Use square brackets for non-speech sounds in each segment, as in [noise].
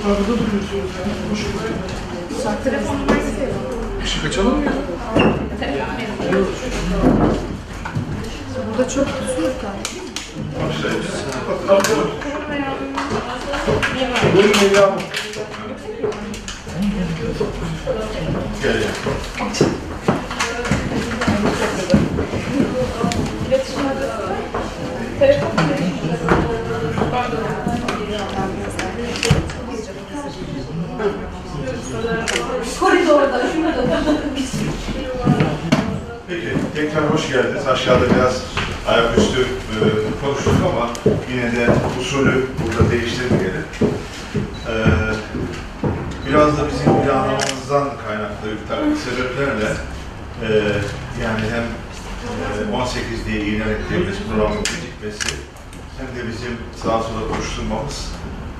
Arkada duruyorsunuz ya. Boş ver. Telefonuma istiyorum. Işık açalım mı ya? Burada çok kusuyor da. Buyurun Leyla Hanım. Gel. İletişim adresi. Telefon Koridorda, şurada. Peki, tekrar hoş geldiniz. Aşağıda biraz ayaküstü e, konuştuk ama yine de usulü burada değiştirmeyelim. E, biraz da bizim planlamamızdan kaynaklı bir takım sebeplerle e, yani hem e, 18 diye ilan ettiğimiz programın gecikmesi hem de bizim sağa sola koşturmamız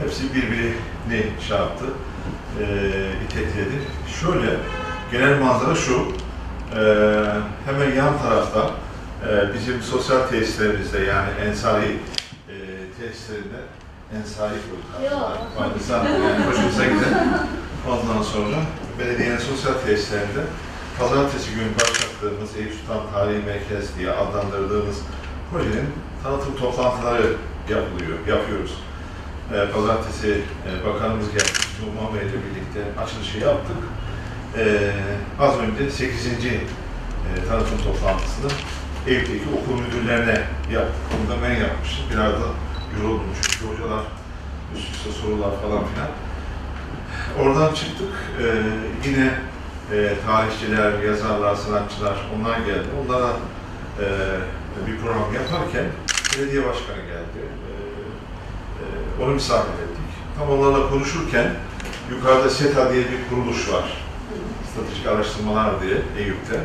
hepsi birbirini şey yaptı, e, itekledi. Şöyle, genel manzara şu, ee, hemen yan tarafta e, bizim sosyal tesislerimizde yani Ensari e, tesislerinde Ensari koyduk. Pardon, yani hoşumuza giden. Ondan sonra belediyenin sosyal tesislerinde pazartesi günü başlattığımız Eyüp Sultan Tarihi Merkez diye adlandırdığımız projenin tanıtım toplantıları yapılıyor, yapıyoruz. Ee, pazartesi e, bakanımız geldi, Cuma Bey'le birlikte açılışı yaptık. Ee, az önce 8. E, tanıtım toplantısını Eyüp'teki okul müdürlerine yaptık. Bunu da ben yapmıştım. Biraz da yoruldum çünkü hocalar üst üste sorular falan filan. Oradan çıktık. Ee, yine e, tarihçiler, yazarlar, sanatçılar onlar geldi. Onlara e, bir program yaparken belediye başkanı geldi. Ee, e, onu misafir ettik. Tam onlarla konuşurken yukarıda SETA diye bir kuruluş var. Stratejik Araştırmalar diye Eyüp'te.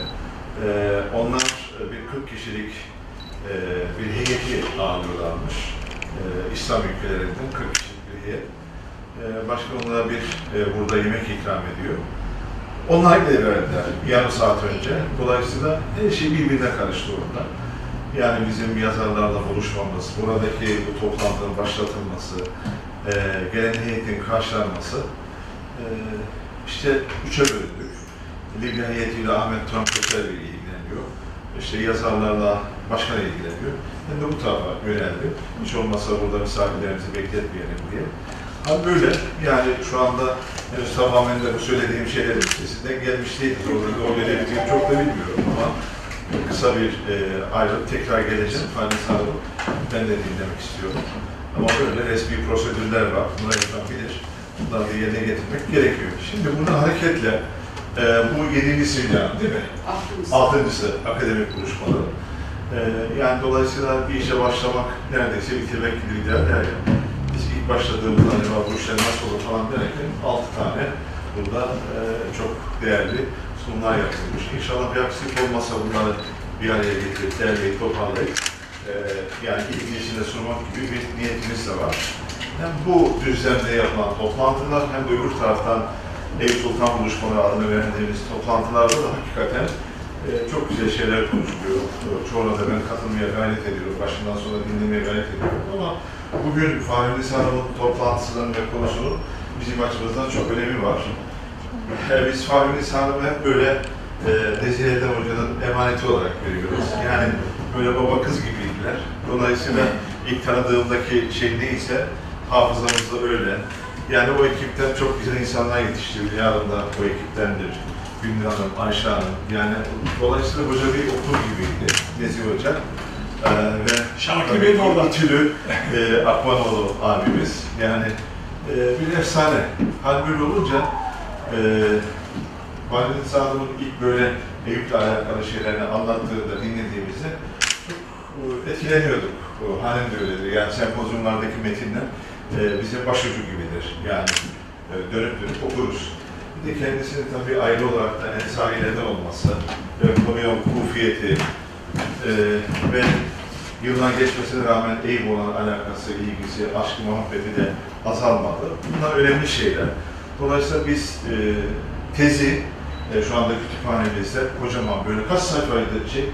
Ee, onlar e, bir 40 kişilik e, bir heyeti ağırlıyorlarmış. Ee, İslam ülkelerinden 40 kişilik bir heyet. Ee, başkan onlara bir e, burada yemek ikram ediyor. Onlar verdiler yarım saat önce. Dolayısıyla her şey birbirine karıştı orada. Yani bizim yazarlarla buluşmamız, buradaki bu toplantının başlatılması, e, gelen heyetin karşılanması, e, işte üçe bölündük. Libya heyetiyle Ahmet Turan Kösevi ilgileniyor. İşte yazarlarla başkan ilgileniyor. Ben de bu tarafa yöneldim. Hiç olmazsa burada misafirlerimizi bekletmeyelim diye. Hal böyle. Yani şu anda henüz tamamen de bu söylediğim şeylerin üstesinden gelmiş değiliz. Orada o gelebildiğini çok da bilmiyorum ama kısa bir e, ayrılıp tekrar geleceğim. Fahri Hanım'ı ben de dinlemek istiyorum. Ama böyle resmi prosedürler var. Bunları insan bilir. Bunları yerine getirmek gerekiyor. Şimdi buna hareketle e, bu yedincisi yani değil mi? Altıncısı akademik buluşmaları. E, yani dolayısıyla bir işe başlamak neredeyse bitirmek gibi gider der ya. Biz ilk başladığımızda acaba bu işler nasıl olur falan derken altı tane burada e, çok değerli sunumlar yapılmış. İnşallah bir aksilik olmasa bunları bir araya getirip derleyip toparlayıp e, yani ilgisine sunmak gibi bir niyetimiz de var. Hem bu düzlemde yapılan toplantılar hem de öbür taraftan Eyüp Sultan buluşmaları adını verdiğimiz toplantılarda da hakikaten e, çok güzel şeyler konuşuluyor. Çoğuna da ben katılmaya gayret ediyorum. Başından sonra dinlemeye gayret ediyorum ama bugün Fahri Nisa Hanım'ın toplantısının ve konusunun bizim açımızdan çok önemi var. E, biz Fahri Nisa Hanım'ı hep böyle e, Nezih Erdem Hoca'nın emaneti olarak görüyoruz. Yani böyle baba kız gibiydiler. Dolayısıyla ilk tanıdığımdaki şey neyse hafızamızda öyle. Yani o ekipten çok güzel insanlar yetişti. Yarın da o ekiptendir. Gündür Hanım, Ayşe Hanım. Yani dolayısıyla hoca bir okul gibiydi Nezih Hoca. Ee, ve Şarkı de orada. İTÜ'lü e, Akmanoğlu abimiz. Yani e, bir efsane. Hal böyle olunca e, Valide Sadık'ın ilk böyle Eyüp'le alakalı şeylerini anlattığında, dinlediğimizde çok e, etkileniyorduk. O, Hanem de öyledir. Yani sempozyumlardaki metinler e, bize başucu gibidir. Yani e, dönüp dönüp okuruz. Bir de kendisinin tabii ayrı olarak da ensarilerden olması, ve konuya kufiyeti e, ve yıllar geçmesine rağmen Eyüp olan alakası, ilgisi, aşkı, muhabbeti de azalmadı. Bunlar önemli şeyler. Dolayısıyla biz e, tezi e, şu anda kütüphanemizde kocaman böyle kaç sayfaydı şey,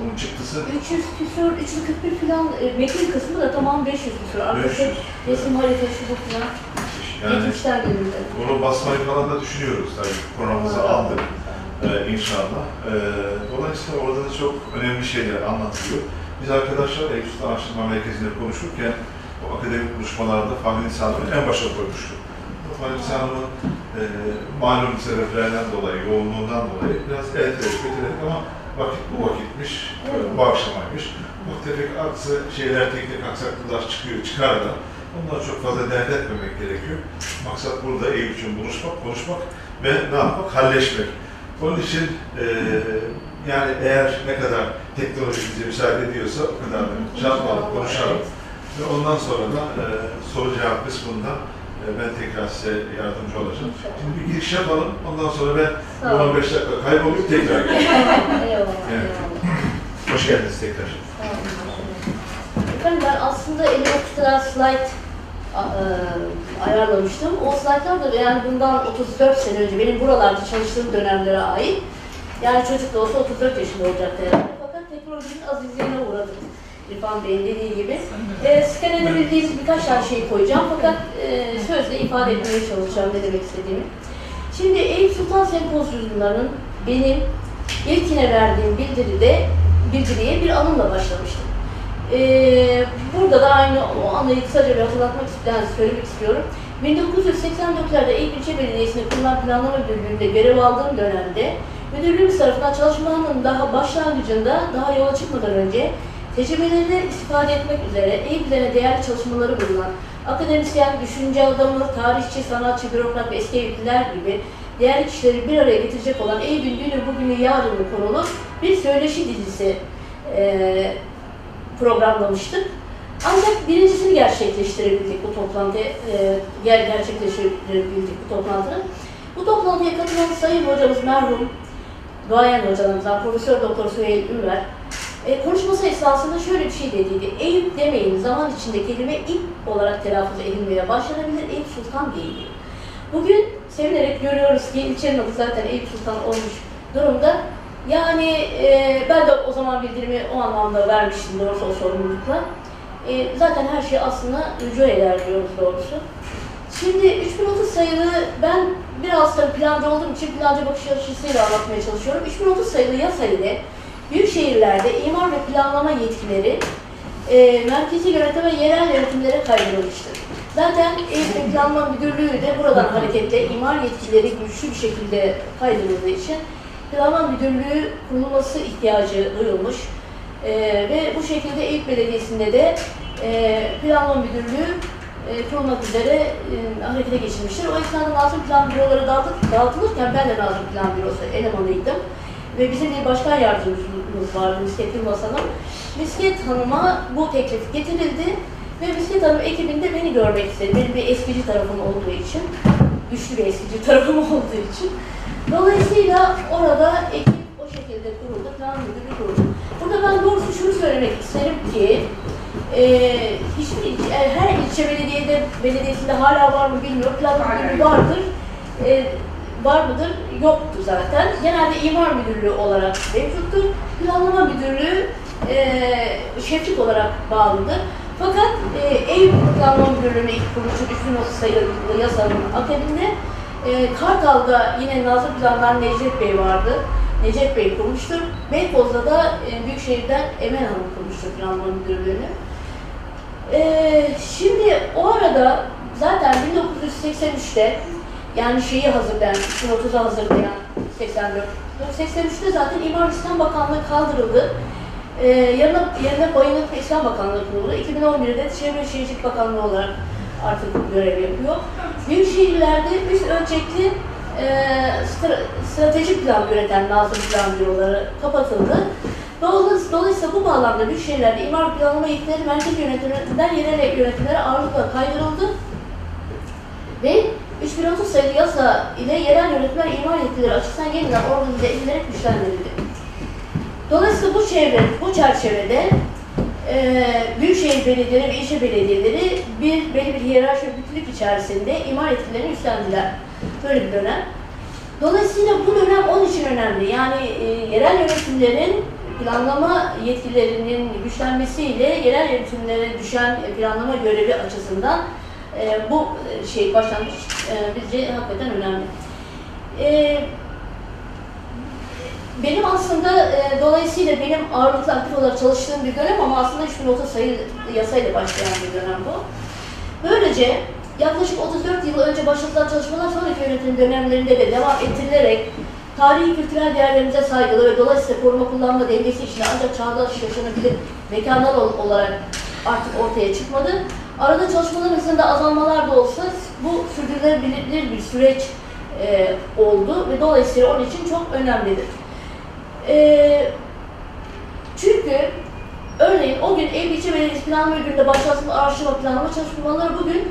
onun çıktısı 300 küsur, 341 falan e, metin kısmı da tamam 500 küsur. Arkası 500. resim haritası bu falan. Yani bunu basmayı falan da düşünüyoruz tabii. Programımıza Evet. aldık e, inşallah. E, dolayısıyla orada da çok önemli şeyler anlatılıyor. Biz arkadaşlar Sultan Araştırma Merkezi'nde konuşurken o akademik buluşmalarda Fahri Nisa Hanım'ı en başa koymuştuk. Fahri Nisa Hanım'ın e, malum sebeplerden dolayı, yoğunluğundan dolayı biraz erteledik, erteledik ama vakit bu vakitmiş, e, bu akşamaymış. Tefek aksı şeyler, teknik aksaklıklar çıkıyor, çıkar da onları çok fazla dert etmemek gerekiyor. Maksat burada Eyüp için buluşmak, konuşmak ve ne yapmak? Halleşmek. Onun için e, yani eğer ne kadar teknoloji bize müsaade ediyorsa o kadar da çarpmalık konuşalım. Ve ondan sonra da e, soru cevap kısmında ben tekrar size yardımcı olacağım. Şimdi bir giriş yapalım. Ondan sonra ben Sağ olun. 15 dakika kaybolayım tekrar [laughs] Evet. Hoş geldiniz tekrar. Efendim ben aslında elime o kadar slide e, ayarlamıştım. O slaytlar da yani bundan 34 sene önce benim buralarda çalıştığım dönemlere ait. Yani çocuk da olsa 34 yaşında olacaktı herhalde. Fakat teknolojinin azizliğine uğradık. İrfan Bey'in dediği gibi. E, scan edebildiğimiz birkaç tane şey koyacağım fakat e, sözle ifade etmeye çalışacağım ne demek istediğimi. Şimdi Eyüp Sultan Sempozyumlarının benim ilkine verdiğim bildiride, bildiriye bir anımla başlamıştım. Ee, burada da aynı o anlayı kısaca bir hatırlatmak isteyen söylemek istiyorum. 1984'lerde Eyüp İlçe Belediyesi'nde kurulan planlama müdürlüğünde görev aldığım dönemde müdürlüğümüz tarafından çalışmanın daha başlangıcında, daha yola çıkmadan önce tecrübelerinden istifade etmek üzere üzerine değerli çalışmaları bulunan akademisyen, düşünce adamı, tarihçi, sanatçı, bürokrat ve eski Eyüplüler gibi değerli kişileri bir araya getirecek olan Eyüp'ün dünü, bugünü, yarını konulu bir söyleşi dizisi eee programlamıştık. Ancak birincisini gerçekleştirebildik bu toplantı, e, ger gerçekleştirebildik bu toplantının. Bu toplantıya katılan sayın hocamız merhum, duayen hocalarımızdan Profesör Doktor Süheyl Ünver, e, konuşması esnasında şöyle bir şey dediydi. Eyüp demeyin, zaman içinde kelime ilk olarak telaffuz edilmeye başlanabilir, Eyüp Sultan değil diyor. Bugün sevinerek görüyoruz ki ilçenin adı zaten Eyüp Sultan olmuş durumda. Yani e, ben de o zaman bildirimi o anlamda vermiştim doğrusu o sorumlulukla. E, zaten her şey aslında rücu eder diyoruz doğrusu. Şimdi 3030 sayılı ben biraz tabii plancı olduğum için plancı bakış açısıyla anlatmaya çalışıyorum. 3030 sayılı yasa ile büyük şehirlerde imar ve planlama yetkileri e, merkezi yönetim ve yerel yönetimlere kaydırılmıştır. Zaten Eğitim Planlama Müdürlüğü de buradan hareketle imar yetkileri güçlü bir şekilde kaydırıldığı için Planlama Müdürlüğü kurulması ihtiyacı duyulmuş. E, ve bu şekilde Eyüp Belediyesi'nde de e, Planlama Müdürlüğü e, kurulmak üzere e, harekete geçirmiştir. O esnada Nazım Plan Büroları dağıtı- dağıtılırken ben de Nazım Plan Bürosu elemanıydım. Ve bizim bir başkan yardımcımız vardı Misket Yılmaz Hanım. Misket Hanım'a bu teklif getirildi ve Misket Hanım ekibinde beni görmek istedi. Benim bir eskici tarafım olduğu için, güçlü bir eskici [laughs] tarafım olduğu için. Dolayısıyla orada ekip o şekilde kuruldu, plan müdürü kuruldu. Burada ben doğrusu şunu söylemek isterim ki, e, hiçbir ilçe, her ilçe belediyede, belediyesinde hala var mı bilmiyorum, plan müdürü vardır. E, var mıdır? Yoktu zaten. Genelde imar müdürlüğü olarak mevcuttur. Planlama müdürlüğü e, şeflik olarak bağlıdır. Fakat e, Eyüp Planlama Müdürlüğü'ne ilk kuruluşu 3030 sayılı yasanın akabinde e, Kartal'da yine Nazım Planlar Necdet Bey vardı. Necdet Bey kurmuştur. Beykoz'da da e, Büyükşehir'den Emel Hanım kurmuştur planlama müdürlüğünü. E, şimdi o arada zaten 1983'te yani şeyi hazırlayan, 2030'a hazırlayan 84. 83'te zaten İmar İslam Bakanlığı kaldırıldı. Ee, yerine, yerine Bayınlık İslam Bakanlığı kuruldu. 2011'de Çevre Şehircilik Bakanlığı olarak artık görev yapıyor. Büyük şehirlerde üst ölçekli e, stra- stratejik plan üreten Nazım Plan Büroları kapatıldı. Dolayısıyla, dolayısıyla bu bağlamda büyük şehirlerde imar planlama yetkileri merkez yönetimlerinden yerel yönetimlere ağırlıkla kaydırıldı. Ve 3030 sayılı yasa ile yerel yönetimler imar yetkileri açısından yeniden organize edilerek güçlendirildi. Dolayısıyla bu çevre, bu çerçevede e, büyükşehir belediyeleri ve ilçe belediyeleri bir belli bir hiyerarşi bütünlük içerisinde imar yetkilerini üstlendiler. Böyle bir dönem. Dolayısıyla bu dönem onun için önemli. Yani e, yerel yönetimlerin planlama yetkilerinin güçlenmesiyle yerel yönetimlere düşen planlama görevi açısından e, bu şey başlangıç e, bizce hakikaten önemli. E, benim aslında e, dolayısıyla benim ağırlıklı aktif olarak çalıştığım bir dönem ama aslında 3030 sayılı yasayla başlayan bir dönem bu. Böylece yaklaşık 34 yıl önce başlatılan çalışmalar sonraki yönetim dönemlerinde de devam ettirilerek tarihi kültürel değerlerimize saygılı ve dolayısıyla koruma kullanma dengesi içinde ancak çağdaş yaşanabilir mekanlar ol- olarak artık ortaya çıkmadı. Arada çalışmaların hızında azalmalar da olsa bu sürdürülebilir bir süreç e, oldu ve dolayısıyla onun için çok önemlidir. E, çünkü örneğin o gün Eyüp İlçe Belediyesi Planlama Müdürlüğü'nde başlatılmış araştırma planlama çalışmaları bugün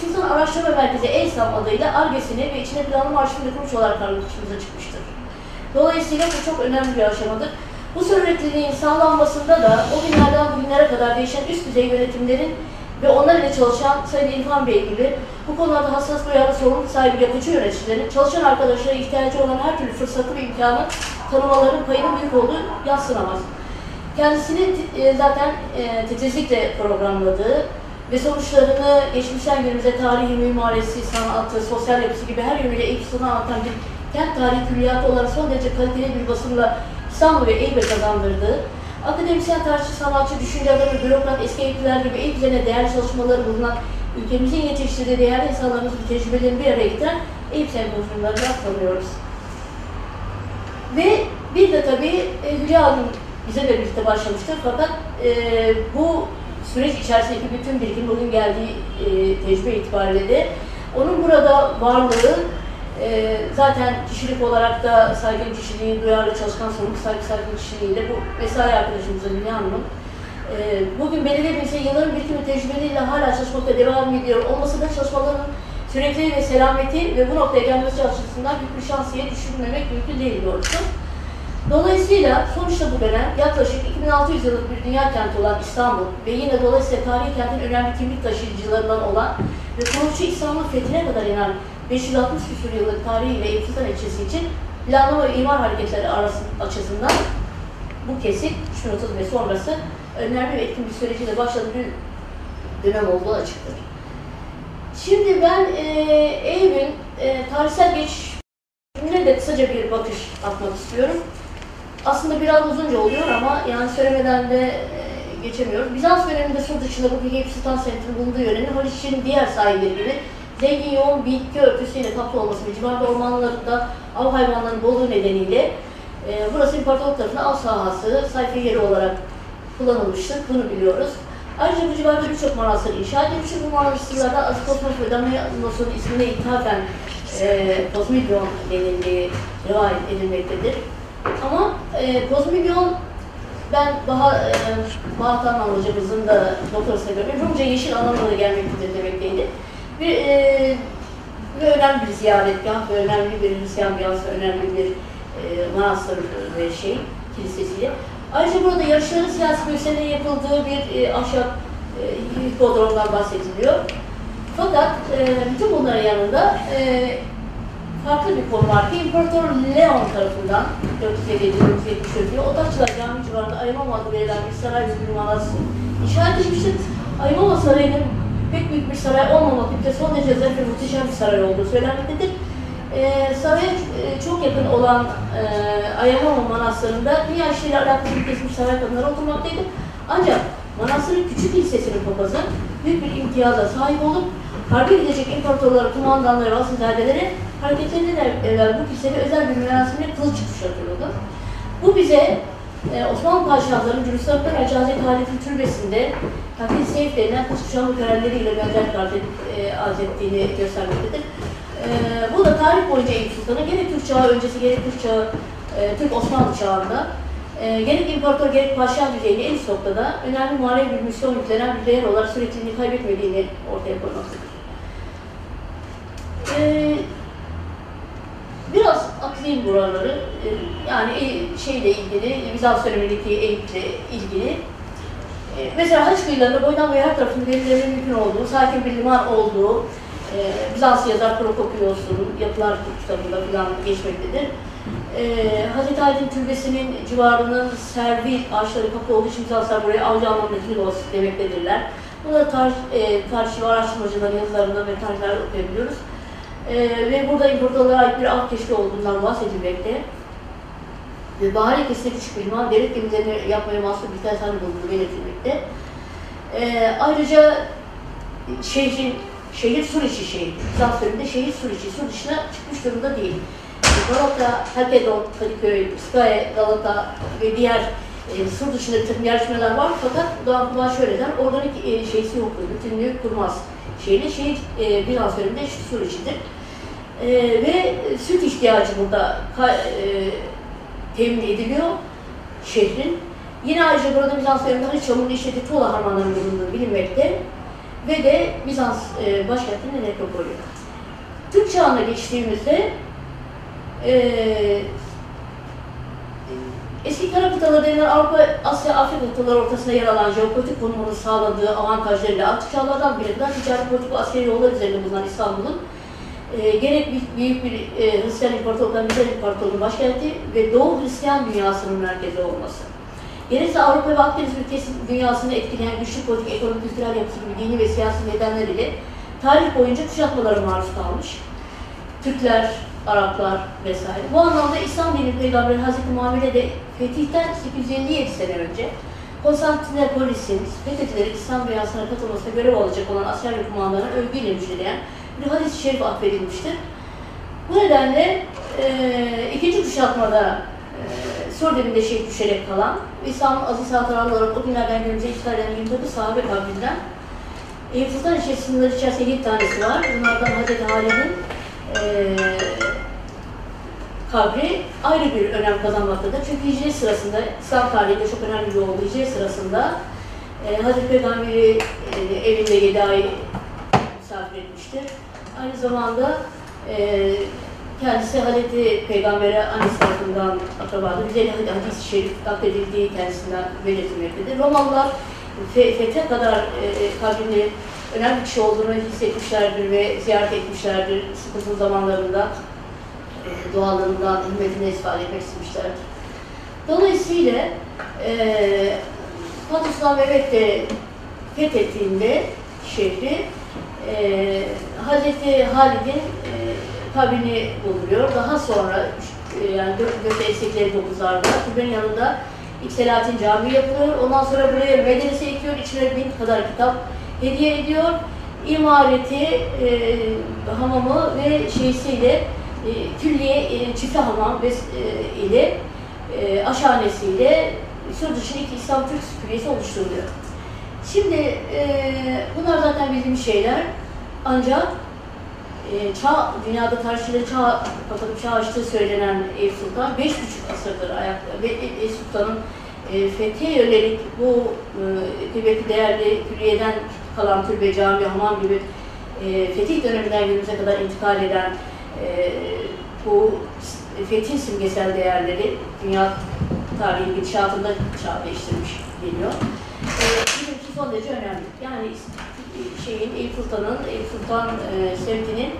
Sultan Araştırma Merkezi EYSAM adıyla ARGE'sini ve içine planlama arşivini kurmuş olarak karşımıza çıkmıştır. Dolayısıyla bu çok önemli bir aşamadır. Bu sürekliliğin sağlanmasında da o günlerden bugünlere kadar değişen üst düzey yönetimlerin ve onlar ile çalışan Sayın İlhan Bey gibi bu konularda hassas duyarlı sorumluluk sahibi yapıcı yöneticilerin çalışan arkadaşlara ihtiyacı olan her türlü fırsatı ve imkanı tanımaların payının büyük olduğu yatsınamaz. Kendisini e, zaten e, titizlikle programladığı ve sonuçlarını geçmişten günümüze tarihi, mimarisi, sanatı, sosyal yapısı gibi her yönüyle eğitimini anlatan bir kent tarihi külliyatı olarak son derece kaliteli bir basınla İstanbul ve Eyüp'e kazandırdığı, akademisyen, tarihçi, sanatçı, düşünce adamı, bürokrat, eski eğitimler gibi Eyüp üzerine değerli çalışmaları bulunan ülkemizin yetiştirdiği değerli insanlarımızın tecrübelerini bir araya getiren Eyüp sempozyumlarına tanıyoruz. Ve bir de tabii e, Hülya Hanım bize de birlikte başlamıştı fakat e, bu süreç içerisindeki bütün birikim bugün geldiği e, tecrübe itibariyle de onun burada varlığı e, zaten kişilik olarak da saygın kişiliği, duyarlı çalışkan sorumlu saygı saygın kişiliğiyle bu mesai arkadaşımızın Hülya Hanım'ın e, bugün bünyesinde yılların birikimi tecrübeleriyle hala çalışmakta devam ediyor olması da çalışmaların sürekli ve selameti ve bu noktaya gelmesi açısından büyük bir şans diye düşünmemek mümkün değil doğrusu. Dolayısıyla sonuçta bu dönem yaklaşık 2600 yıllık bir dünya kenti olan İstanbul ve yine dolayısıyla tarihi kentin önemli kimlik taşıyıcılarından olan ve kuruluşu İstanbul fethine kadar inen 560 küsur yıllık tarihiyle Sultan ilçesi için planlama ve imar hareketleri arası, açısından bu kesit 30 ve sonrası önemli ve etkin bir süreciyle başladığı bir dönem olduğu açıktır. Şimdi ben e, Eyüp'ün e, tarihsel geçmişine de kısaca bir bakış atmak istiyorum. Aslında biraz uzunca oluyor ama yani söylemeden de e, geçemiyoruz. Bizans döneminde sur dışında bugün Eyüp Sultan Semti'nin bulunduğu yörenin Haliç'in diğer sahilleri gibi zengin yoğun bitki örtüsüyle kaplı olması ve civarda ormanlarında av hayvanlarının bolluğu nedeniyle e, burası imparatorluk tarafından av sahası, sayfa yeri olarak kullanılmıştır. Bunu biliyoruz. Ayrıca bu civarda birçok manastır inşa edilmiştir. Bu manastırlarda Azikosmos ve Damianos'un ismine ithafen e, Kozmidyon denildiği rivayet edilmektedir. Ama e, Kozmidyon ben Baha, e, Bahat hocamızın da doktorasına göre Rumca yeşil anlamına gelmektedir demekteydi. Bir, e, ve önemli bir ziyaretgah ve önemli bir Hristiyan biyansı, önemli bir e, manastır ve şey, kilisesiyle. Ayrıca burada yarışların siyasi gösterinin yapıldığı bir e, ahşap e, hipodromdan bahsediliyor. Fakat e, bütün bunların yanında e, farklı bir konu var ki İmparator Leon tarafından 457-474'te Otakçılar Camii civarında Ayamama adı verilen bir saray bir manastır inşa edilmiştir. Ayamama Sarayı'nın pek büyük bir saray olmamakla son derece zarif ve muhteşem bir saray olduğu söylenmektedir. Ee, saraya e, çok yakın olan e, Ayamama Manastırı'nda dünya işleriyle alakalı kesmiş saray kadınları oturmaktaydı. Ancak Manastırın küçük kilisesinin papazı büyük bir imtiyaza sahip olup harbe gidecek imparatorları, kumandanları ve asilzadeleri hareketlerinden evvel bu kilisede özel bir merasimle kılıç kuşatıyordu. Bu bize e, Osmanlı Padişahları'nın Cürüstan'da Recazet Halet'in türbesinde takdir seyf denilen töreleriyle benzerlik arz, edip, e, arz göstermektedir. E, bu da tarih boyunca Eyüp Sultan'ı gerek Türk çağı öncesi gerek Türk çağı, e, Türk Osmanlı çağında e, gerek imparator gerek padişah düzeyinde en üst noktada önemli manevi bir misyon yüklenen bir değer olarak sürekliliğini kaybetmediğini ortaya koymaktadır. E, biraz atlayayım buraları. E, yani e, şeyle ilgili, Bizans dönemindeki Eyüp'le ilgili. E, mesela Haç kıyılarında boydan boya her tarafında denilerin mümkün olduğu, sakin bir liman olduğu, Bizans yazar Prokopios'un yapılar kitabında falan geçmektedir. Hazreti Ali'nin türbesinin civarının servil ağaçları kapı olduğu için Bizanslar buraya avcı anlamındaki Nilos demektedirler. Burada tarih, e, tarihçi ve araştırmacıların yazılarından ve tarihler okuyabiliyoruz. E, ve burada imparatorluğa ait bir alt keşfi olduğundan bahsedilmekte. Ve bahari kesine küçük bir liman, gemilerini yapmaya mahsul bir tersan bulunduğu belirtilmekte. E, ayrıca şehrin, şehir Suriçi şehri, Bizans döneminde şehir Suriçi, sur dışına çıkmış durumda değil. Galata, Halkedon, Kadıköy, Skye, Galata ve diğer e, sur dışında bir takım yarışmalar var fakat Doğan Kuman şöyle der, organik e, şeysi yoktur, bütünlüğü kurmaz şehri. Şehir e, Bizans döneminde sur içidir. E, ve süt ihtiyacı burada e, temin ediliyor şehrin. Yine ayrıca burada Bizans döneminde çamurlu işleti tuğla harmanlarının bulunduğu bilinmekte ve de Bizans e, başkentinin nekropolü. Türk çağına geçtiğimizde e, eski kara kıtaları denilen Avrupa, Asya, Afrika kıtaları ortasında yer alan jeopolitik konumunu sağladığı avantajlarıyla antik çağlardan birinden ticari politik askeri yollar üzerinde bulunan İstanbul'un e, gerek büyük bir e, Hristiyan İmparatorluğu'ndan Bizans İmparatorluğu'nun başkenti ve Doğu Hristiyan dünyasının merkezi olması. Gerekse Avrupa ve Akdeniz ülkesi dünyasını etkileyen güçlü politik, ekonomik, kültürel yapısı gibi dini ve siyasi nedenler ile tarih boyunca kuşatmalara maruz kalmış. Türkler, Araplar vesaire. Bu anlamda İslam dini peygamberi Hazreti Muhammed'e de fetihten 857 sene önce Konstantinopolis'in fethedilerek İslam dünyasına katılmasına görev alacak olan asker ve kumandanı övgüyle müjdeleyen bir hadis-i şerif affedilmiştir. Bu nedenle e, ikinci kuşatmada e, Sur devinde şehit düşerek kalan ve İslam'ın aziz hatıralı olarak o günlerden günümüze işgal eden 29 sahabe kabrinden Eyüp Sultan içerisinde içerisinde 7 tanesi var. Bunlardan Hazreti Halid'in kabri ayrı bir önem kazanmaktadır. Çünkü hicret sırasında, İslam tarihinde çok önemli bir oldu. Hicret sırasında e, Hazreti Peygamber'i e, evinde 7 ay misafir etmiştir. Aynı zamanda e, kendisi Hazreti Peygamber'e annesi tarafından akrabadır. Bize hadis-i şerif nakledildiği kendisinden belirtilmektedir. Romalılar fe, fethe kadar e, kabrini önemli bir şey olduğunu hissetmişlerdir ve ziyaret etmişlerdir sıkıntılı zamanlarında e, doğallığından, himmetine istifade etmek istemişlerdir. Dolayısıyla e, Fatih Sultan Mehmet de fethettiğinde şehri e, Hazreti Halid'in e, kabrini bulunuyor. Daha sonra e, yani Göte Esekleri 9'larda kubbenin yanında İlk Selahattin Camii yapılıyor. Ondan sonra buraya medrese ekiyor. İçine bin kadar kitap hediye ediyor. İmareti, e, hamamı ve şeysiyle külliye, e, çifte hamam ve, e, ile e, aşhanesiyle sur İslam Türk külliyesi oluşturuluyor. Şimdi e, bunlar zaten bildiğimiz şeyler. Ancak e, çağ, dünyada tarihçileri çağ, kapatıp çağ açtığı söylenen Eyüp Sultan 5,5 asırdır ayakta. Eyüp Sultan'ın e, fethiye yönelik bu e, kıymetli değerli külliyeden kalan türbe, cami, hamam gibi e, fetih döneminden günümüze kadar intikal eden e, bu fetih simgesel değerleri dünya tarihi gidişatında çağ değiştirmiş geliyor. E, bizim için son derece önemli. Yani şeyin Eyüp Sultan'ın, Eyüp Sultan e, semtinin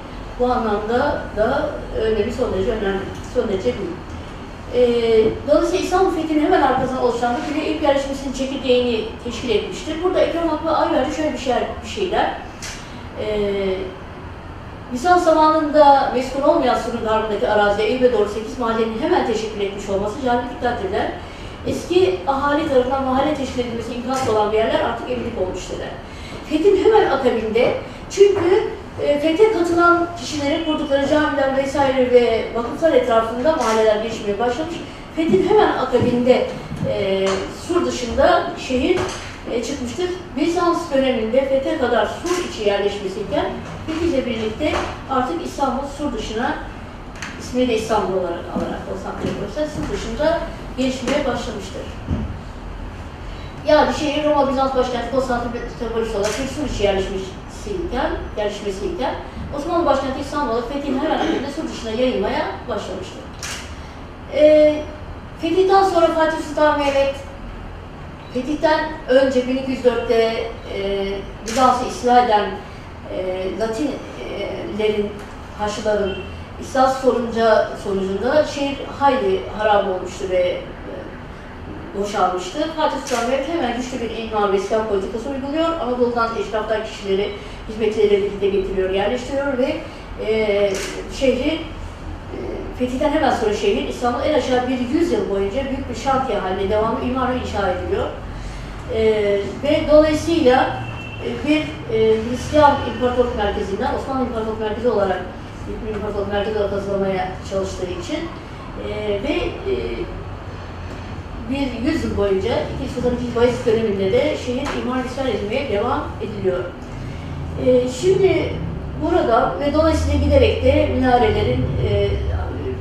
bu anlamda da önemi son derece önemli, son derece büyük. E, dolayısıyla İstanbul Fethi'nin hemen arkasından oluşan küre ilk yarışmasının çekirdeğini teşkil etmiştir. Burada Ekrem Hakkı Ayver'de şöyle bir, şey, bir şeyler. E, Bizans zamanında meskun olmayan Sur'un garbındaki araziye Eyüp'e doğru 8 mahallenin hemen teşekkül etmiş olması cari dikkatlidir. Eski ahali tarafından mahalle teşkil edilmesi imkansız olan bir yerler artık evlilik olmuştur. Fethin hemen akabinde çünkü e, katılan kişilerin kurdukları camiler vesaire ve vakıflar etrafında mahalleler gelişmeye başlamış. Fethin hemen akabinde e, Sur dışında şehir e, çıkmıştır. Bizans döneminde fethe kadar Sur içi yerleşmesiyken Fethi'yle birlikte artık İstanbul Sur dışına ismini de İstanbul olarak alarak Konstantinopol'sa Sur dışında gelişmeye başlamıştır. Yani şehir Roma Bizans başkenti Konstantinopolis olarak bir Sur içi yerleşmesiyken, yerleşmesiyken Osmanlı başkenti İstanbul'a fethin her akabinde Sur dışına yayılmaya başlamıştır. E, fetihten sonra Fatih Sultan Mehmet Fetihten önce 1204'te e, Bizans'ı istila eden e, Latinlerin, Haçlıların İslas sorunca sonucunda şehir hayli harap olmuştu ve e, boşalmıştı. Fatih Sultan Mehmet hemen güçlü bir imar ve İslam politikası uyguluyor. Anadolu'dan eşraftan kişileri hizmetleri birlikte getiriyor, yerleştiriyor ve e, şehri e, fetihten hemen sonra şehir İstanbul en aşağı bir 100 yıl boyunca büyük bir şantiye haline devamlı imar inşa ediliyor. E, ve dolayısıyla bir e, Hristiyan İmparatorluk Merkezi'nden Osmanlı İmparatorluk Merkezi olarak İmparatorluk Merkezi olarak hazırlamaya çalıştığı için e, ve e, bir yüzyıl boyunca 2. Sultan II. Bayezid döneminde de şehir imar ve edilmeye devam ediliyor. E, şimdi burada ve dolayısıyla giderek de minarelerin e,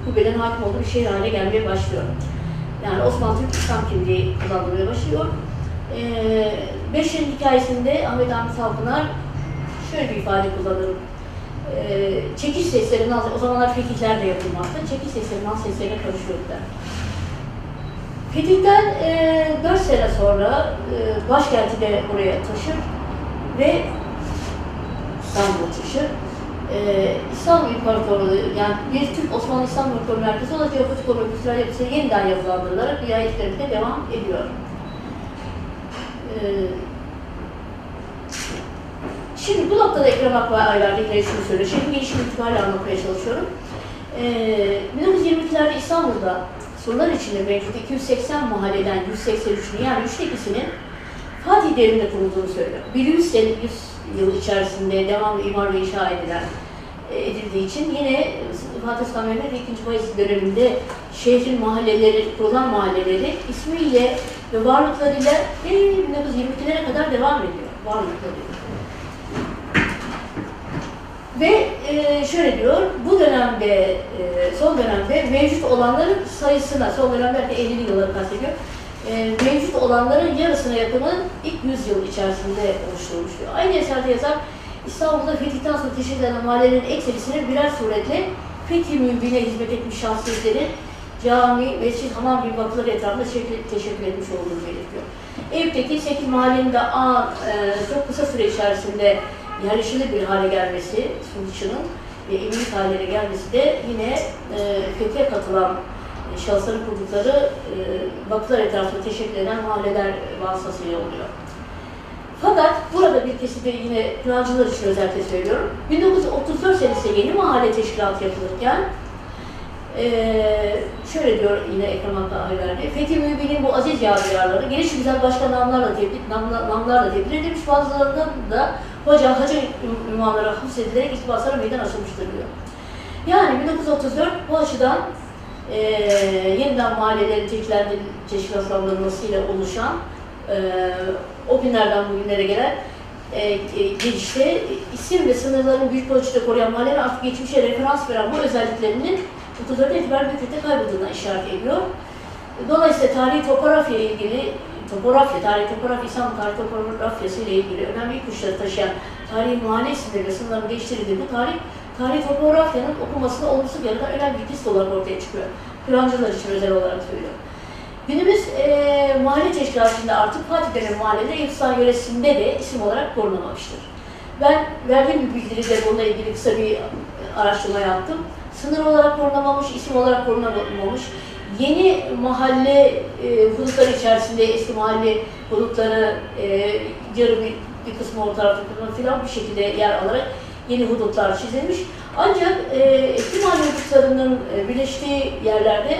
kubbelerin hakim olduğu bir şehir haline gelmeye başlıyor. Yani Osmanlı Türk İslam kimliği kazanmaya başlıyor. E, Beşer'in hikayesinde Ahmet Hamit Salpınar şöyle bir ifade kullanırım. E, çekiş sesleri, naz- o zamanlar fetihler de yapılmakta. Çekiş sesleri, naz seslerine karışıyorlar. Fetih'ten e, 4 sene sonra e, başkenti de buraya taşır ve İstanbul'a taşır. E, İstanbul İmparatorluğu, yani bir Türk Osmanlı İstanbul İmparatorluğu merkezi olarak jeopolitik olarak kültürel yapısı yeniden yapılandırılarak riayetlerine devam ediyor. E, Şimdi bu noktada Ekrem Akbay'la ilgili şunu söylüyor. Şehrin gelişimi itibariyle anlatmaya çalışıyorum. Ee, 1922'lerde İstanbul'da sorular içinde mevcut 280 mahalleden 183'ünü yani üçte ikisinin Fatih devrinde kurulduğunu söylüyor. Bir 100, sene, 100 yıl içerisinde devamlı imar ve inşa edilen edildiği için yine Fatih Sultan Mehmet ve 2. Bayezid döneminde şehrin mahalleleri, kurulan mahalleleri ismiyle ve varlıklarıyla e, 1922'lere kadar devam ediyor. Varlıklarıyla. Ve e, şöyle diyor, bu dönemde, e, son dönemde mevcut olanların sayısına, son dönemde 50'li yılları kastediyor, e, mevcut olanların yarısına yakının ilk 100 yıl içerisinde oluşturulmuş diyor. Aynı eserde yazar, İstanbul'da fetihten sonra teşkil edilen mahallelerin ekserisinin birer suretle fethi mübine hizmet etmiş şahsiyetlerin cami, mescid, hamam gibi vakıfları etrafında teşekkür, etmiş olduğunu belirtiyor. Eyüp'teki 8 mahallenin de an, e, çok kısa süre içerisinde yerleşilir bir hale gelmesi, Sunuç'un ve eminik haline gelmesi de yine e, fethiye katılan e, şahısların kurdukları e, vakıflar etrafında teşekkür eden mahalleler vasıtasıyla oluyor. Fakat burada bir keside yine plancılar için özellikle söylüyorum. 1934 senesinde yeni mahalle teşkilatı yapılırken ee, şöyle diyor yine Ekrem Hakkı Fethi Mübin'in bu aziz yadigarları geniş güzel başka namlarla tebrik, namla, namlarla tebrik edilmiş. Bazılarından da hoca, hacı ünvanları hapsedilerek itibaslara meydan açılmıştır diyor. Yani 1934 bu açıdan e, yeniden mahallelerin teşkilatlandırılmasıyla oluşan e, o günlerden bugünlere gelen e, e, gelişte isim ve sınırların büyük ölçüde koruyan mahalleler artık geçmişe referans veren bu özelliklerinin 34'e itibaren büyük kaybıldığına işaret ediyor. Dolayısıyla tarihi topografya ile ilgili, topografya, tarihi topografya, İstanbul tarihi topografyası ile ilgili önemli ipuçları taşıyan tarihi mahalle isimleri ve sınırların değiştirildiği bu tarih, tarihi topografyanın okunmasında olumsuz yaratan önemli bir pist olarak ortaya çıkıyor. Plancılar için özel olarak söylüyorum. Günümüz e, mahalle teşkilatında artık Fatih dönemi mahalleleri İhsan yöresinde de isim olarak korunamamıştır. Ben verdiğim bir bildiride bununla ilgili kısa bir araştırma yaptım. Sınır olarak korunamamış, isim olarak korunamamış. Yeni mahalle e, hudutları içerisinde eski mahalle hudutları e, yarı bir, bir kısmı o tarafta filan bir şekilde yer alarak yeni hudutlar çizilmiş. Ancak e, eski mahalle hudutlarının birleştiği yerlerde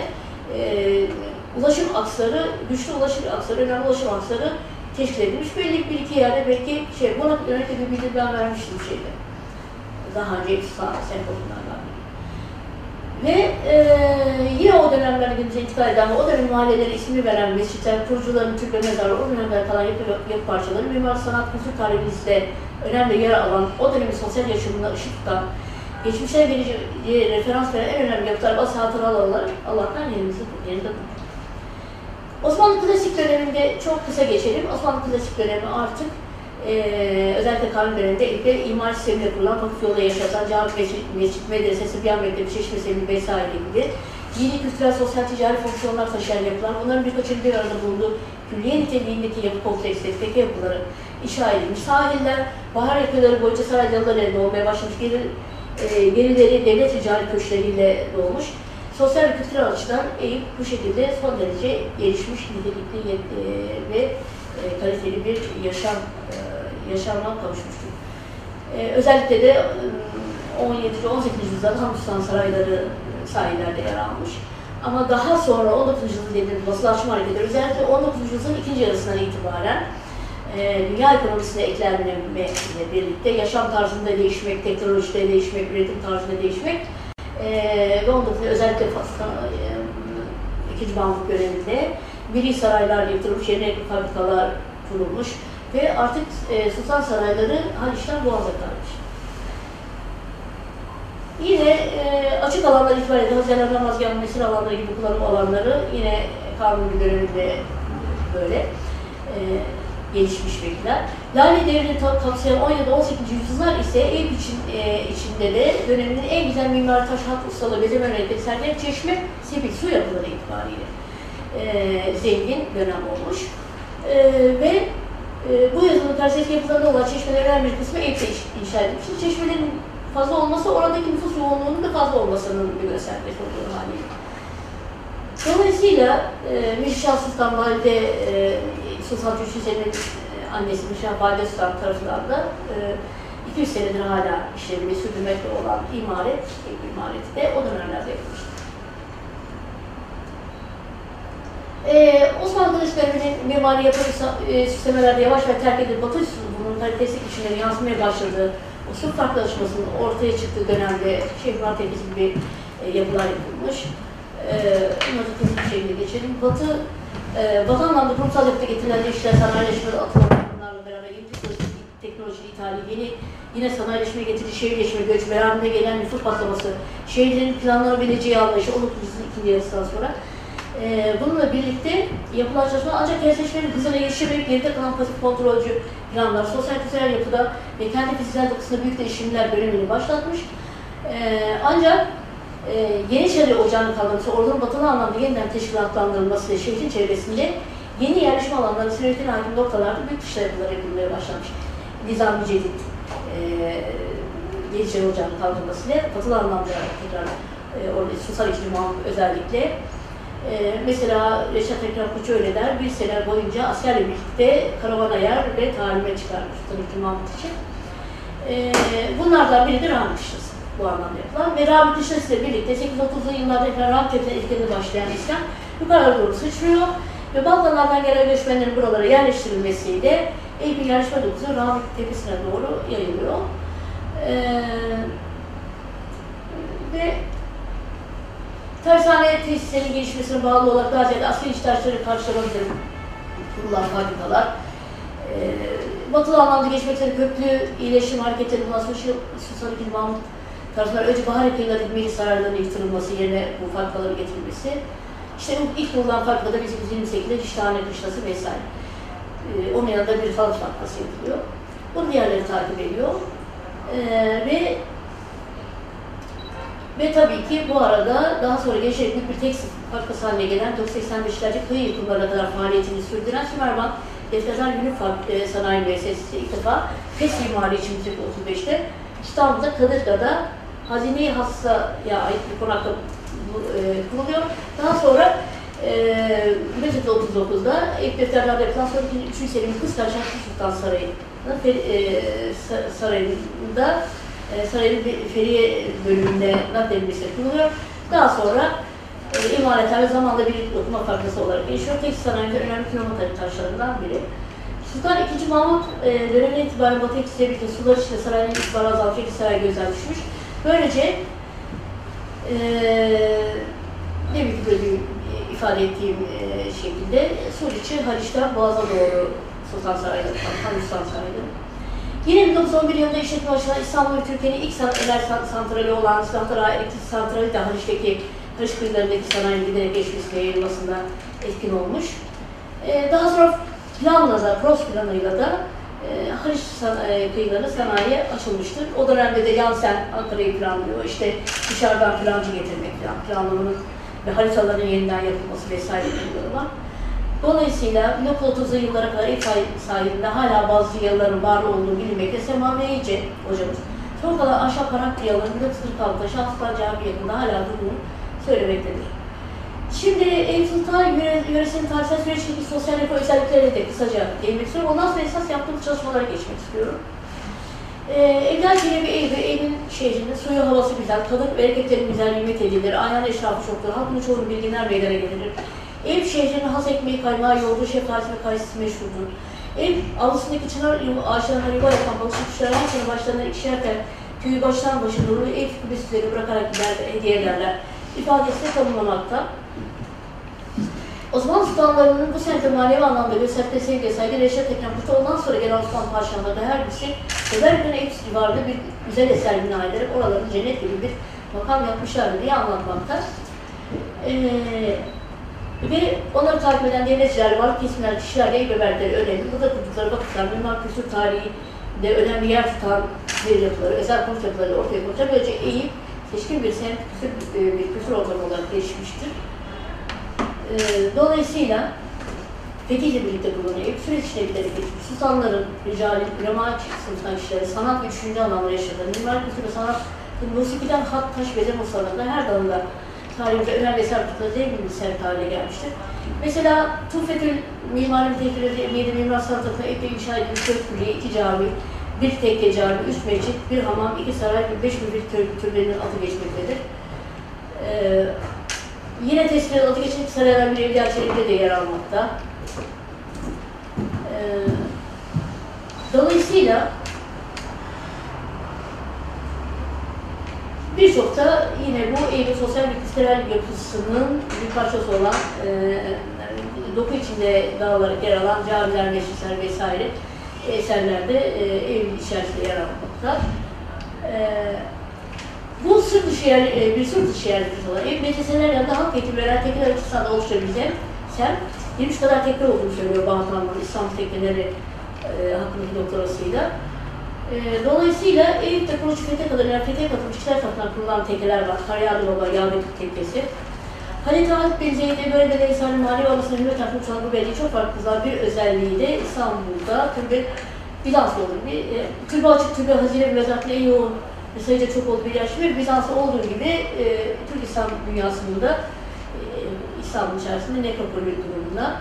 ulaşım aksları, güçlü ulaşım aksları, önemli ulaşım aksları teşkil edilmiş. Belli bir iki yerde belki şey, buna yönelik bir bilgi ben vermiştim şeyde. Daha önce verdim. Ve e, yine o dönemlerde günümüze intikal eden o dönem mahalleleri ismini veren mescitler, kurucuların Türk ve mezarları, o dönemde kalan yapı, yapı parçaları, mimar sanat kültür tarihimizde önemli yer alan, o dönemin sosyal yaşamına ışık tutan, geçmişe geleceğe referans veren en önemli yapılar ve hatıralar Allah'tan yerimizde yerinde tuttu. Osmanlı Klasik döneminde çok kısa geçelim. Osmanlı Klasik dönemi artık ee, özellikle Kanun döneminde ilk imar sisteminde kurulan vakıf yolda yaşatan cami, mescit, mescit medrese, Sıbyan Mektebi, Çeşme Sebebi vesaire gibi dini, kültürel, sosyal, ticari fonksiyonlar taşıyan yapılar, bunların birkaçının bir arada bulunduğu külliye niteliğindeki yapı komplekslerindeki yapıları inşa edilmiş. Sahiller, bahar yapıları boyunca saraycalılar elinde olmaya başlamış, gelir, e, gerileri devlet ticari köşkleriyle dolmuş. Sosyal ve kültürel açıdan Eyüp bu şekilde son derece gelişmiş, nitelikli e, ve e, kaliteli bir yaşam e, yaşamına kavuşmuştur. E, özellikle de e, 17. 18. yüzyılda Hamdistan sarayları e, sahillerde yer almış. Ama daha sonra 19. yüzyılın dediğimiz basılaşma hareketleri özellikle 19. yüzyılın ikinci yarısından itibaren e, dünya ekonomisine eklenmesiyle birlikte yaşam tarzında değişmek, teknolojide değişmek, üretim tarzında değişmek ve onda da özellikle Fas'ta e, ikinci Mahmut döneminde milli saraylar yıkılmış, yerine fabrikalar kurulmuş ve artık e, sultan sarayları Haliç'ten Boğaz'a kalmış. Yine e, açık alanlar itibariyle Haziran Ramazan mesir alanları gibi kullanım alanları yine kanun döneminde böyle e, gelişmiş bilgiler. Lale devrini kapsayan 17-18. yüzyıllar ise Eyüp için, e, içinde de döneminin en güzel mimari taş hat ustalığı bezeme sergileyen çeşme, sepik su yapıları itibariyle e, zengin dönem olmuş. E, ve e, bu yazının karşıdaki yapılarında olan çeşmelerin bir kısmı iş- inşa edilmiştir. Çeşmelerin fazla olması oradaki nüfus yoğunluğunun da fazla olmasının bir göstergesi olduğu haliyle. Dolayısıyla e, Mirşah Sultan Valide, e, Sultan e, annesi Mirşah Valide Sultan tarafından da e, 200 senedir hala işlevini sürdürmekte olan imaret, imareti de o dönemlerde yapılmıştır. Ee, Osmanlı Kılıç Devri'nin mimari yapı e, süslemelerde yavaş ve terk edilip Batı bunun kalitesi içinde yansımaya başladığı, o sınıf farklılaşmasının ortaya çıktığı dönemde şehir merkezi gibi e, yapılar yapılmış. Ee, bunları hızlı bir şekilde geçelim. Batı, e, Batı anlamda kurumsal yapıda getirilen değişiklikler, sanayileşme ve atılan bunlarla beraber yeni teknoloji, ithali, yeni yine sanayileşme getirici şehirleşme, göç, beraberinde gelen nüfus patlaması, şehirlerin planlanabileceği anlayışı 19. yüzyılın ikinci yarısından sonra ee, bununla birlikte yapılan çalışma ancak gerçekleşmenin hızına yetişemeyip geride kalan pasif kontrolcü planlar, sosyal kültürel yapıda ve kendi fiziksel yapısında büyük değişimler dönemini başlatmış. Ee, ancak e, Yeniçeri Ocağı'nın kaldırılması, ordunun batılı anlamda yeniden teşkilatlandırılması ve şehrin çevresinde yeni yerleşme alanları silüetin hakim noktalarda büyük dışla yapılar yapılmaya başlamış. Nizami Cedid, e, Yeniçeri Ocağı'nın kaldırılmasıyla batılı anlamda tekrar e, orada II. Mahmut özellikle ee, mesela Reşat Ekrem Koç öyle der, bir sene boyunca askerle birlikte karavana yer ve talime çıkarmış II. Mahmut için. Ee, bunlardan biri de Rahmi Kışlası bu anlamda yapılan ve Rahmi Kışlası ile birlikte 830'lu yıllarda Rahmi Tepe'de etkili başlayan İslam yukarı doğru sıçrıyor ve Balkanlardan gelen göçmenlerin buralara yerleştirilmesiyle Eyüp'ün yerleşme dokusu Rahmi Tepesi'ne doğru yayılıyor. Ee, ve Tersane tesislerinin gelişmesine bağlı olarak daha ziyade asli ihtiyaçları karşılamak üzere kurulan fabrikalar, e, batılı anlamda geçmek üzere köklü iyileşim hareketleri bundan sonra Sultan. Mahmut tarafından önce Bahar kıyılarındaki milli sarayların yıktırılması yerine bu fabrikaları getirilmesi, işte ilk kurulan fabrikada 1828'de Şişhane Kışlası vesaire. E, onun yanında bir halı fabrikası yapılıyor. Bunu diğerleri takip ediyor. E, ve ve tabii ki bu arada daha sonra büyük bir tekstil fabrikası haline gelen 485'lerce kıyı yıkımlarına kadar faaliyetini sürdüren Sümerban Defterler Günlük Fabrik Sanayi Müessesesi ilk defa PES mimari için 1935'te İstanbul'da Kadırga'da Hazine-i Hassa'ya ait bir konakta e, kuruluyor. Daha sonra e, 1939'da ilk defterlerde yapılan sonra 3. Selim'in kız kardeşi Hakkı Sultan Sarayı'nın e, sarayında e, sarayın feriye bölümünde nakledilmesi kuruluyor. Daha sonra e, imareten ve zamanla bir okuma fabrikası olarak gelişiyor. Tekstil sanayinde önemli kilometre taşlarından biri. Sultan II. Mahmut e, dönemine itibaren Batı etkisiyle birlikte sular içinde sarayın itibarı azalmış, iki saray gözden düşmüş. Böylece e, ne bileyim ifade ettiğim e, şekilde Suriçi Haliç'ten Boğaz'a doğru Sultan Sarayı'na, Han Sultan Sarayı'na Yine 1911 yılında işletme başlanan İstanbul ve Türkiye'nin ilk san enerji santrali olan Silahlara Elektrik Santrali de Haliç'teki Haliç kıyılarındaki sanayinin giderek ve yayılmasında etkin olmuş. Ee, daha sonra planla da, PROS planıyla da e, Haliç e, kıyıları sanayiye açılmıştır. O dönemde de Yansen Ankara'yı planlıyor. İşte dışarıdan plancı getirmek falan, planlamanın ve haritaların yeniden yapılması vesaire planları var. Dolayısıyla 1930'lu yıllara kadar ev sahibinde hala bazı yalıların var olduğu bilinmekte. Sema Beyce hocamız. Çok kadar aşağı Parak yalıların 1946'da Şahsılar Camii yakında hala durduğunu söylemektedir. Şimdi yöre, yöresinin tarihsel süreçteki sosyal yapı özelliklerine de kısaca değinmek istiyorum. Ondan sonra esas yaptığımız çalışmalara geçmek istiyorum. Ee, Evler bir Eyüp'ü, Eyüp'ün şehrinin suyu havası güzel, kadın ve erkeklerin güzelliği met edilir, ayhan eşrafı çoktur, halkın çoğunun bilginler meydana gelir. Eyüp şehrinin has ekmeği, kaymağı, yoğurdu, şeftali ve kayısı meşhurdur. Eyüp avlusundaki çınar ağaçlarına yuva yapan balıkçı kuşlar her sene başlarına ikişer tel tüyü baştan başına doğru Eyüp kübüsleri bırakarak gider, hediye ederler. İfadesi tanımlamakta. Osmanlı sultanlarının bu semte manevi anlamda gösterdikleri sevgiye saygı Reşat Ekrem Kuş'ta ondan sonra gelen Osmanlı padişahları da her birisi özellikle Eyüp civarında bir güzel eser bina ederek oraların cennet gibi bir makam yapmışlardı diye anlatmakta. Ee, ve onları takip eden devletçiler, varlık isimler, kişiler de Eyüp Ömerleri önemli. Burada kurdukları vakıflar, mimar kültür tarihi de önemli yer tutan bir yapıları, özel konut yapıları ortaya koyacak. Böylece Eyüp seçkin bir semt, kültür, e, bir kültür ortamı olarak gelişmiştir. Ee, dolayısıyla Fethi'yle birlikte bulunuyor. Hep süreç içinde giderek geçmiş. Sultanların, ricalin, ulema sınıfından kişileri, sanat ve düşünce alanları yaşadığı, mimar kültürü, sanat, musikiden hat, taş, beden ustalarında her dalında tarihimizde önemli eser tutulacağı bir semt haline gelmiştir. Mesela Tufetül Mimari Müteahhitleri Emniyeti Mimar Sanatlık'ta epey inşa edilmiş dört külliye, iki cami, bir tekke cami, üç mescit, bir hamam, iki saray ve beş bin bir tür, türbenin adı geçmektedir. Ee, Yine tespit adı geçen saraylar bir evliya şerifte de yer almakta. Ee, dolayısıyla birçok da yine bu Eylül sosyal ve kültürel yapısının bir parçası olan e, doku içinde dağılarak yer alan camiler, mescitler vesaire eserlerde e, Eylül içerisinde yer almakta. E, bu sırt dışı yer, e, bir sırt dışı yerdir olan ev medreseler yanında halk eğitim veren tekneler açısından oluşturabileceğim sen 23 kadar tekne olduğunu söylüyor Bahat Hanım'ın İslam tekneleri e, hakkındaki doktorasıyla. E, dolayısıyla Eyüp'te Kuruç Fethe kadar, Fethi'ye katılmış kişiler tarafından kurulan tekneler var. Karyadı Baba, Yağbek Tekkesi. Halil Talat bin Zeyd'e böyle de Leysa'nın mali olmasına hürmet olan bu belediye çok farklı kızlar. Bir özelliği de İstanbul'da türbe Bizanslı olur. Bir, e, türbe açık, türbe hazine mezatlı en yoğun sayıca çok olduğu. Şimdi Bizans'ta olduğu gibi e, Türk İslam dünyasında e, İslam'ın içerisinde nekropolü durumunda.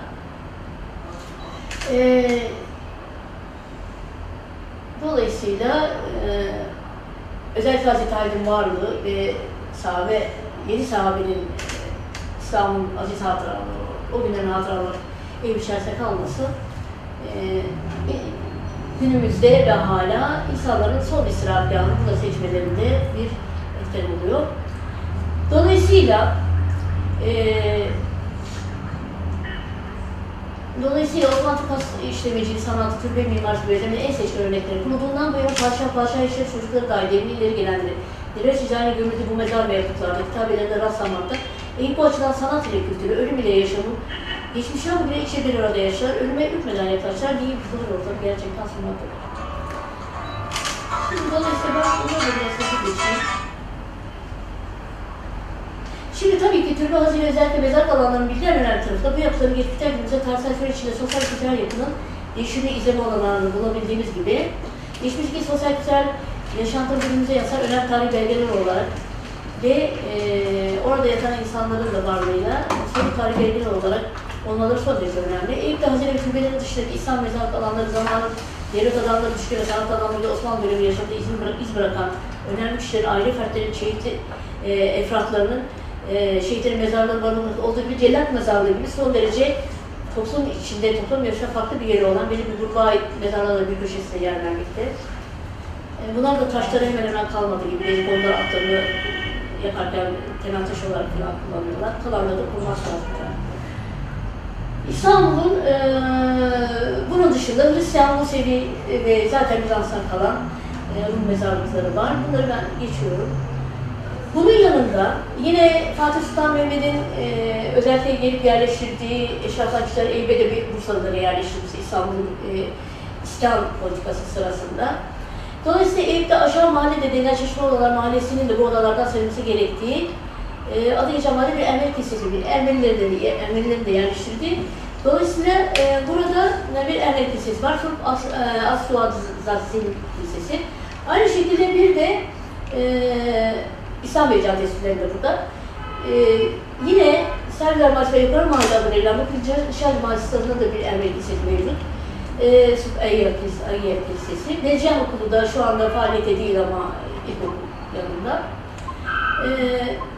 E, dolayısıyla e, özellikle Hazreti Ali'nin varlığı ve sahabe, yedi sahabenin e, İslam'ın aziz hatıraları, o günlerin hatıraları ev içerisinde kalması e, günümüzde ve hala insanların son istirahatgahını seçmelerinde bir etken oluyor. Dolayısıyla eee Dolayısıyla Osmanlı Tıpas işlemeci, sanat, türbe mimarisi bölümünün en seçkin örnekleri kurulduğundan bu yana padişah, padişah işleri çocukları dahi devrin ileri gelenleri, Direç Ticari gömüldü bu mezar yapıtlarda, kitabelerinde rastlanmakta. Eyüp bu açıdan sanat ile kültürü, ölüm ile yaşamın, geçmişten bile içe bir arada yaşar, ölüme ürkmeden yaklaşır, değil bir kılır ortamı gerçekten sunmaktadır. Şimdi dolayısıyla ben bunları da biraz hızlı geçeyim. Şimdi tabii ki türbe hazine özellikle mezar alanlarının bilgiler önemli tarafı da bu yapıların geçmişten günümüze tarihsel süreç içinde sosyal kültürel yapının değişimi izleme olanlarını bulabildiğimiz gibi geçmişteki sosyal kültürel yaşantı günümüze yasar önemli tarih belgeleri olarak ve e, orada yatan insanların da varlığıyla son tarih belgeleri olarak olmaları son derece önemli. Eyüp'te hazine ve türbelerin dışındaki İslam mezarlık alanları zamanın devlet adamları, düşkün sanat adamları Osmanlı dönemi yaşamında iz, bırak, iz bırakan önemli kişilerin, aile fertlerin, şehit e, efratlarının e, şehitlerin mezarları barınması olduğu gibi cellat mezarlığı gibi son derece toplum içinde, toplum yaşamında farklı bir yeri olan belli bir gruba ait mezarlarla bir köşesinde yer vermekte. E, bunlar da taşları hemen hemen kalmadığı gibi belki onlar atlarını yaparken temel taş olarak kullanıyorlar. Kalanları da kurmak lazım. İstanbul'un e, bunun dışında Hristiyan, Musevi ve zaten Bizans'tan kalan e, Rum mezarlıkları var. Bunları ben geçiyorum. Bunun yanında yine Fatih Sultan Mehmet'in e, özellikle gelip yerleştirdiği kişiler Eyüp'e bir Bursa'da yerleştirmesi İstanbul'un e, İslam politikası sırasında. Dolayısıyla Eyüp'te aşağı mahallede denilen Şaşma Odalar Mahallesi'nin de bu odalardan sayılması gerektiği e, geçen mahalle bir Ermeni kilisesi, bir Ermenilerin de, Ermenilerin de yerleştirdiği. Dolayısıyla e, burada bir Ermeni kilisesi var, Turp As, e, Assuad Zazzin Kilisesi. Aynı şekilde bir de e, İslam Bey Caddesi üzerinde burada. yine Server Mahallesi ve Yukarı Mahalle adına verilen bu Şerli Mahallesi adına da bir Ermeni Lisesi mevcut. E, Ayya Kilisesi, Ayya Kilisesi. Necyan Okulu da şu anda faaliyette değil ama ilkokul yanında. E,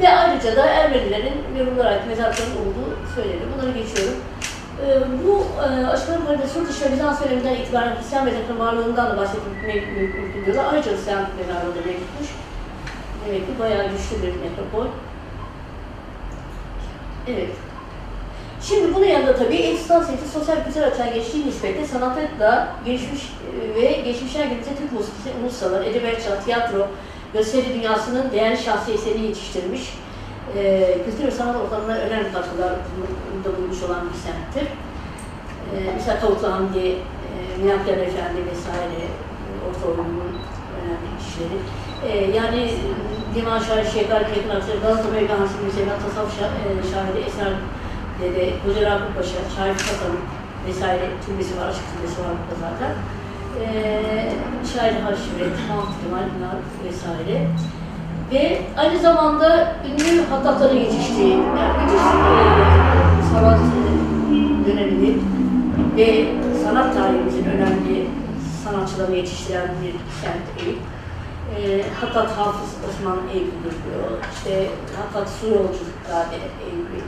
ve ayrıca da Ermenilerin yorumlara ait mezarların olduğu söylenir. Bunları geçiyorum. Ee, bu e, aşağı yukarıda Sur dışı ve Bizans döneminden itibaren Hristiyan mezarının varlığından da bahsetmek mümkün diyorlar. Ayrıca Hristiyan mezarlığı da mevcutmuş. Demek ki bayağı güçlü bir metropol. Evet. Şimdi bunun yanında tabii Ekstan Seti sosyal kültür açıdan geçtiği nispette sanatla gelişmiş e, ve geçmişler gibi Türk musikisi, unutsalar, edebiyat, tiyatro, gösteri dünyasının değerli şahsiyetlerini yetiştirmiş. E, kültür ve sanat ortamına önemli katkılarda bulmuş olan bir semttir. E, mesela Kavuklu Hamdi, e, Minakyan Efendi vesaire, e, orta önemli kişileri. E, yani Divan Şair, Şehkar, Yakın Akçay, Galata Mevla Hasim Müzeyyen, Tasavvuf şa e, Dede, Hoca Rakip Paşa, Şair Fatan'ın vesaire türbesi var, aşk türbesi var burada zaten. E, şair Haşiret, Mahmut Kemal vesaire. Ve aynı zamanda ünlü hattatların yetiştiği, yani müthiş e, sanat dönemini ve sanat tarihimizin önemli sanatçılarını yetiştiren bir kent Eyüp. E, Hattat Hafız Osman Eyüp'ü diyor. İşte Hattat Su Yolculuk'ta Eyüp'ü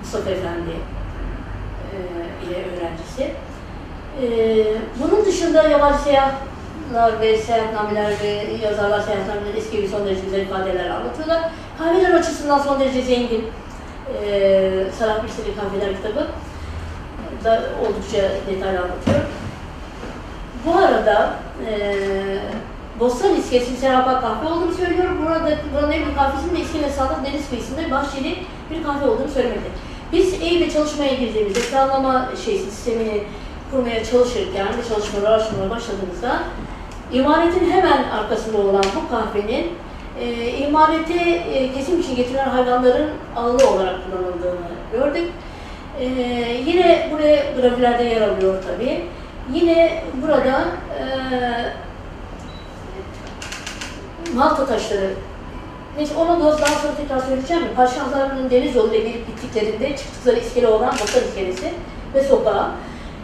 Mustafa Efendi e, ile öğrencisi. E, bunun dışında yabancı seyahatler ve seyahatnameler ve yazarlar seyahatnameler eski bir son derece güzel ifadeler anlatıyorlar. Kahveler açısından son derece zengin. E, Salah Birseli Kahveler kitabı da oldukça detaylı anlatıyor. Bu arada e, Bostan İskesi'nin Serapa kahve olduğunu söylüyorum. Burada, buranın en büyük kahvesinin de İskele Sadat Deniz kıyısında bahçeli bir kahve olduğunu söylemekte. Biz Eyüp'e çalışmaya girdiğimizde, planlama şey, sistemini kurmaya çalışırken ve çalışmalar araştırmaya başladığımızda imaretin hemen arkasında olan bu kahvenin e, imarete e, kesim için getirilen hayvanların ağlı olarak kullanıldığını gördük. E, yine buraya gravilerde yer alıyor tabii. Yine burada e, Malta taşları Neyse onu da daha sonra tekrar söyleyeceğim. Padişahlarının deniz yoluyla gelip gittiklerinde çıktıkları iskele olan Bakan iskelesi ve sokağı.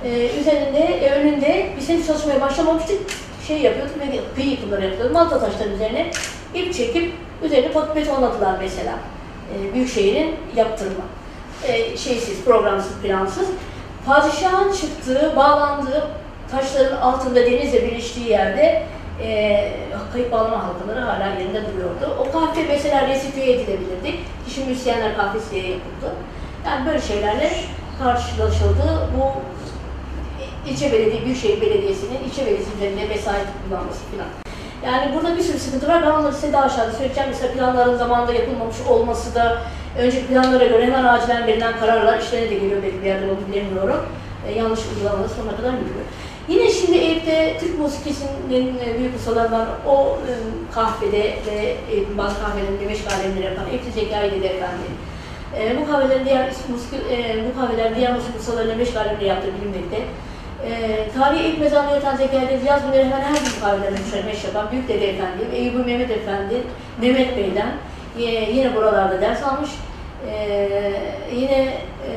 Ee, üzerinde, e, önünde biz henüz çalışmaya başlamamıştık. Şey yapıyorduk ve kıyı yıkımları yapıyorduk. Malta taşlarının üzerine ip çekip üzerine betonladılar mesela. Ee, Büyükşehir'in yaptırımı. Ee, şeysiz, programsız, plansız. Padişahın çıktığı, bağlandığı taşların altında denizle birleştiği yerde e, kayıp bağlama halkaları hala yerinde duruyordu. O kahve mesela resifeye edilebilirdi. Kişi müzisyenler kahvesi diye yapıldı. Yani böyle şeylerle karşılaşıldı. Bu ilçe belediye, Büyükşehir Belediyesi'nin ilçe belediyesi üzerinde vesayet kullanması falan. Yani burada bir sürü sıkıntı var. Ben onları size daha aşağıda söyleyeceğim. Mesela planların zamanında yapılmamış olması da önce planlara göre hemen acilen verilen kararlar işlerine de geliyor belki bir yerde onu bilemiyorum. E, yanlış uygulamalı sonuna kadar gidiyor. Yine şimdi Eyüp'te Türk musikisinin e, büyük ustalarından o e, kahvede ve e, bazı kahvelerinde beş kahveleri yapan Eyüp'te Zekai Dede Efendi. E, bu kahvelerin diğer musiki, e, bu kahvelerin diğer musik ustalarının beş kahveleri yaptığı bilinmekte. E, tarihi ilk mezarlığı yatan Zekai Dede Riyaz Günleri hemen her bir kahvelerine müşerreş yapan Büyük Dede Efendi, Eyüp Mehmet Efendi, Mehmet Bey'den e, yine buralarda ders almış. E, yine e,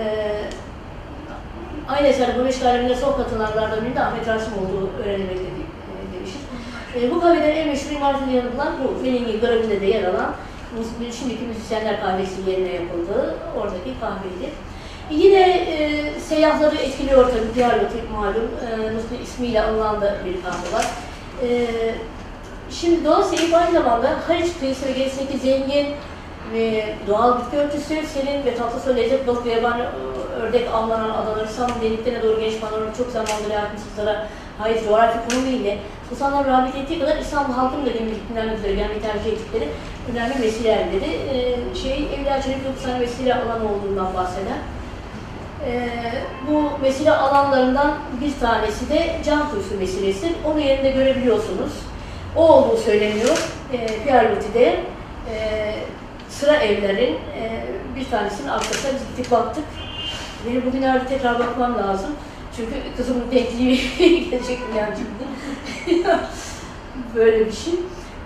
Aynı eser bu beş kalemine son katılanlardan biri de Ahmet Rasim olduğu öğrenilmekte de- demişiz. E, bu kahvelerin en meşhur imaretinde yer alan, bu Menengi Gravinde de yer alan, şimdiki müzisyenler kahvesi yerine yapıldığı oradaki kahveydi. Yine e, seyyahları etkiliyor tabii Diyarbakır malum, e, ismiyle anılan da bir kahve var. E, şimdi dolayısıyla aynı zamanda Haliç kıyısı ve gerisindeki zengin ve doğal bitki örtüsü, serin ve tatlı su lezzet balık ve yabani e, ördek avlanan adaları Samsun deliklerine doğru geniş panoramik çok zamandır yakınsızlara ait coğrafi konumu ile Sultanlar rağbet ettiği kadar İstanbul halkının da gemlikliğinden üzere gelmeyi tercih ettikleri önemli vesilelerleri e, şey Evliya Çelik 9 tane vesile alanı olduğundan bahseder. E, bu vesile alanlarından bir tanesi de Can Kuyusu vesilesi. Onu yerinde görebiliyorsunuz. O olduğu söyleniyor. E, Pierre Loti'de e, sıra evlerin e, bir tanesinin arkasına biz gittik baktık. Benim bugün herhalde tekrar bakmam lazım. Çünkü kızımın denkliği [laughs] gelecek yani şimdi. [laughs] Böyle bir şey.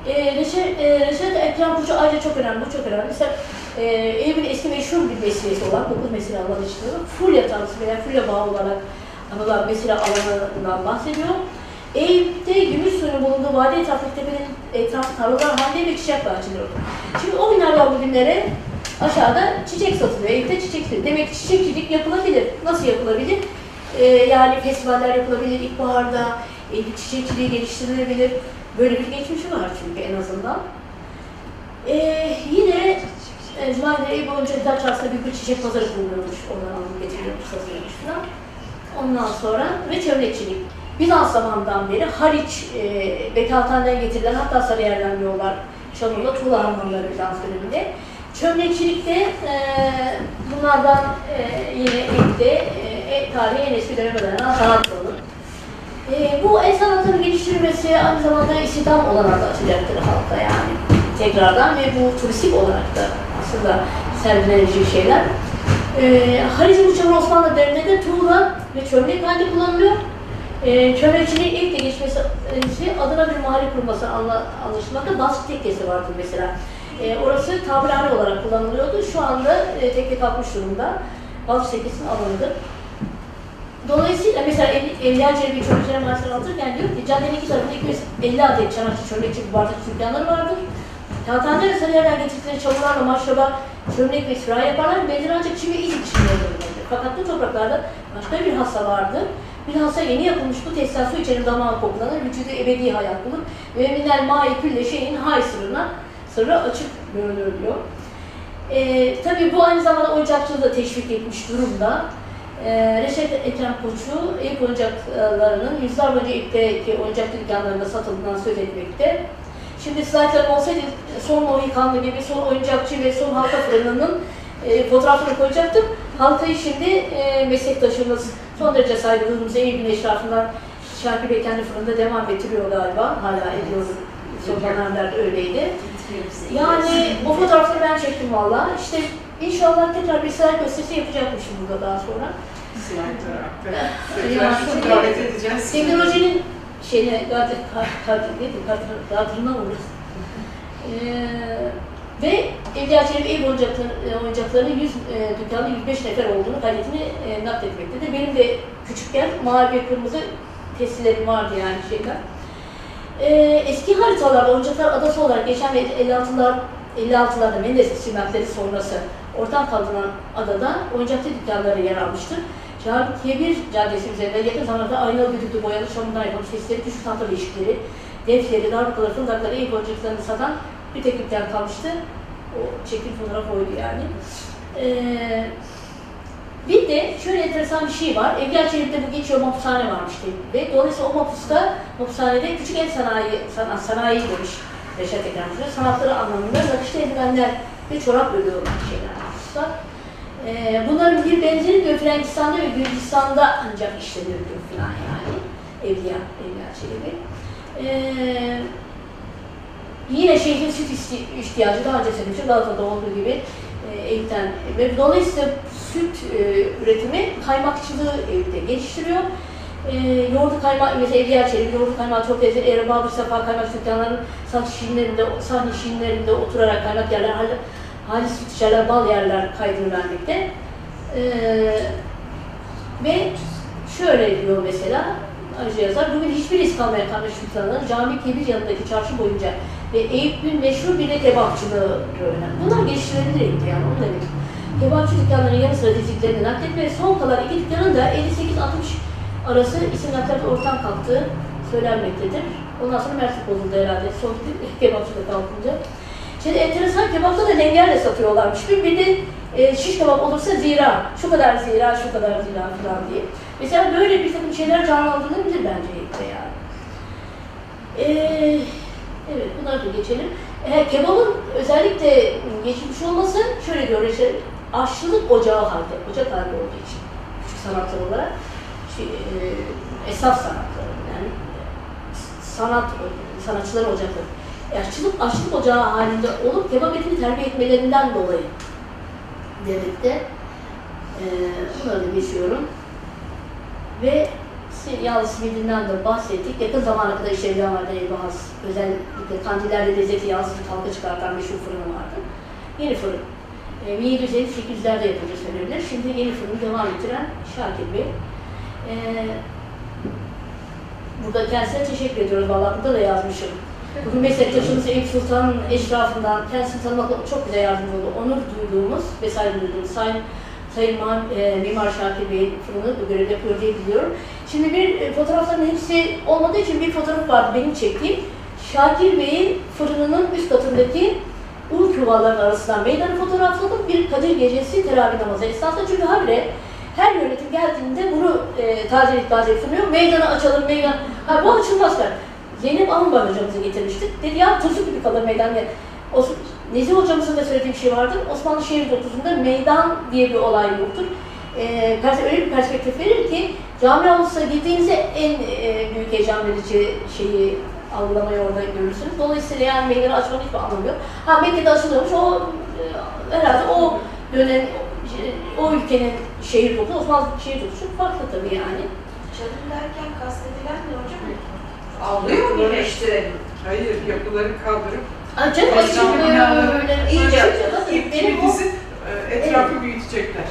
E, Reşet, e, Reşet Ekrem Burcu ayrıca çok önemli, bu çok önemli. Mesela e, Eyüp'ün eski meşhur bir meselesi olan, dokuz mesele alanı işte, Fulya tanrısı veya Fulya bağı olarak anılan mesele alanından bahsediyor. Eyüp'te gümüş suyun bulunduğu vadi etrafındaki tepenin etrafı tarlalar halde ve çiçek bahçeleri. Şimdi o günlerden bugünlere aşağıda çiçek satılıyor. Eyüp'te çiçek satılıyor. Demek ki çiçekçilik yapılabilir. Nasıl yapılabilir? Ee, yani festivaller yapılabilir ilkbaharda, Eyüp çiçekçiliği geliştirilebilir. Böyle bir geçmişi var çünkü en azından. Ee, yine e, Cumali Eyüp boyunca Daç aslında büyük bir çiçek pazarı kuruluyormuş. Oradan alıp getiriyormuş, satılıyormuş falan. Ondan sonra ve çömlekçilik. Bizans zamanından beri Haliç, e, Bekatan'dan getirilen hatta Sarıyer'den yollar Şanlıurfa, Tuğla Harmanları Bizans döneminde. Çömlekçilikte e, bunlardan e, yine ekte e, tarihi en eski döneme dayanan sanat. E, bu el sanatlarının geliştirilmesi aynı zamanda istihdam olarak da açacaktır halka yani tekrardan ve bu turistik olarak da aslında sergilenecek şeyler. E, Haliç'in uçağın Osmanlı döneminde de tuğla ve çömlek halde kullanılıyor. E, çömlekçiliğin ilk de geçmesi e, adına bir mahalle kurulması anla, anlaşılmakta baskı tekkesi vardır mesela. E, orası tabirhane olarak kullanılıyordu. Şu anda e, tekke kalkmış durumda. Baskı tekkesinin alanıdır. Dolayısıyla mesela Ev- Evliya Çelebi çömlekçiler mahallesini anlatırken diyor ki caddenin iki tarafında 250 adet çanakçı çömlekçi bir bardak dükkanları vardır. Kağıthane ve Sarıyer'den getirdikleri çamurlarla maşraba çömlek ve sürahi yaparlar. Belli ancak çivi iz içinde. Fakat bu topraklarda başka bir hassa vardı. Bilhassa yeni yapılmış bu tesisat su içerir damağı koklanır, vücudu ebedi hayat bulur ve minel mai külle şeyin hay sırrına, sırrı açık görülür diyor. Ee, tabii bu aynı zamanda oyuncakçılığı da teşvik etmiş durumda. Ee, Reşet Ekrem Koçu ilk oyuncaklarının yüzler boyunca ilkteki oyuncak dükkanlarında satıldığından söz etmekte. Şimdi slaytlarım olsaydı son Mohikanlı gibi son oyuncakçı ve son halka fırınının e, fotoğrafını koyacaktım. Halkayı şimdi e, meslektaşımız son derece saygılarımız Eyüp'ün eşrafından Şarkı Bey kendi fırında devam ettiriyor galiba. Hala ediyor. Son dönemlerde öyleydi. Yani o fotoğrafları ben çektim valla. İşte inşallah tekrar bir slide gösterisi yapacakmışım burada daha sonra. Tekrar şunu davet edeceğiz. Teknolojinin şeyine, kadrına uğrasın. Ee, ve Evliya Çelebi ev oyuncakları, e, oyuncaklarının 100 e, dükkanda 105 nefer olduğunu kaydetini e, nakletmektedir. Benim de küçükken mavi ve kırmızı testilerim vardı yani şeyler. Ee, eski haritalarda oyuncaklar adası olarak geçen ve 56'lar 56'larda Menderes istimlakları sonrası ortadan kaldırılan adada oyuncakçı dükkanları yer almıştır. Cahit Kebir Caddesi üzerinde yakın zamanda aynalı düdüklü boyalı çamurdan yapılmış sesleri, küçük tahta beşikleri, defleri, darbukaları, fındakları, ilk oyuncaklarını satan bir tek dükkan kalmıştı. O çekim fotoğraf oydu yani. Ee, bir de şöyle enteresan bir şey var. Evliya Çelebi'de bu geçiyor mapushane varmış ve dolayısıyla o mapusta, mapushanede küçük el sanayi, sanat, sanayi demiş Reşat Ekrem. Sanatları anlamında nakışlı eldivenler ve çorap örüyor olan şeyler mapuslar. Ee, bunların bir benzeri diyor Frankistan'da ve Gürcistan'da ancak işleniyor filan yani. Evliya, Evliya Çelebi. Ee, yine şehrin süt ihtiyacı daha önce söylemiştim Galata'da olduğu gibi e, Eyüp'ten ve dolayısıyla süt e, üretimi kaymakçılığı Eyüp'te geliştiriyor. E, yoğurdu kaymak, mesela Evliya Çelebi yoğurdu kaymağı çok lezzetli. Eğer Babür Safa kaymak dükkanlarının sahne şirinlerinde, sahne şirinlerinde oturarak kaymak yerler, halis bal yerler kaydını vermekte. E, ve şöyle diyor mesela, Ayrıca yazar, bugün hiçbir kalmış sultanların cami kebir yanındaki çarşı boyunca ve Eyüp'ün meşhur bir de kebapçılığı önemli. Bunlar geliştirilebilir Eyüp'te yani onu demek. Kebapçı dükkanların yanı sıra diziklerini nakletme ve son kalan iki dükkanın da 58-60 arası isim nakletle ortadan kalktığı söylenmektedir. Ondan sonra mertlik bozuldu herhalde. Son [laughs] kebapçı da kalkınca. Şimdi enteresan kebapta da lengerle satıyorlarmış. Bir, bir de e, şiş kebap olursa zira, şu kadar zira, şu kadar zira falan diye. Mesela böyle bir takım şeyler canlandırılabilir bence yani. Ee, evet, bunları da geçelim. E, kebabın özellikle geçmiş olması şöyle diyor işte aşçılık ocağı halde, ocak halde olduğu için küçük sanatlar olarak şey, e, esnaf sanatları yani sanat sanatçıların ocakları. Aşçılık, aşçılık ocağı halinde olup kebap etini terbiye etmelerinden dolayı demekte. E, bunları da geçiyorum. Ve yağlı simitinden de bahsettik. Yakın zamana kadar işte Evliyamar'da Elbahas, özellikle kandillerde lezzeti yağsız halka çıkartan meşhur fırını vardı. Yeni fırın. E, 1750-800'lerde yapıldığı söylenebilir. Şimdi yeni fırını devam ettiren Şakir Bey. E, burada kendisine teşekkür ediyoruz. Vallahi burada da yazmışım. Bugün meslektaşımız Eyüp Sultan'ın eşrafından kendisini tanımakla çok güzel yardımcı oldu. Onur duyduğumuz vesaire duyduğumuz Sayın Sayın Ma- e, Mimar Şakir Bey'in fırını bu görevde diye biliyorum. Şimdi bir e, fotoğrafların hepsi olmadığı için bir fotoğraf vardı benim çektiğim. Şakir Bey'in fırınının üst katındaki un çuvalların arasından meydanı fotoğrafladım. Bir Kadir Gecesi teravih namazı esnasında çünkü habire her yönetim geldiğinde bunu e, tazelik tazelik sunuyor. Meydanı açalım, meydan... Ha bu açılmaz. Zeynep Alınbay hocamızı getirmiştik. Dedi ya tuzlu gibi kalır meydan. Yani, Os- Nezih hocamızın da söylediği bir şey vardır. Osmanlı şehir dokuzunda meydan diye bir olay yoktur. E, öyle bir perspektif verir ki cami avlusuna girdiğinizde en e, büyük heyecan verici şeyi algılamayı orada görürsünüz. Dolayısıyla yani meydanı açmanın hiçbir anlamı yok. Ha Mekke'de açılıyormuş o e, herhalde o dönem o ülkenin şehir dokusu, Osmanlı şehir dokusu çok farklı tabii yani. Çalım derken kastedilen ne hocam? Avluyu mu birleştirelim? Hayır, yapıları kaldırıp Ay canım Meydan açılıyor binaları öyle. iyice ip Benim o, e, etrafı büyütecekler.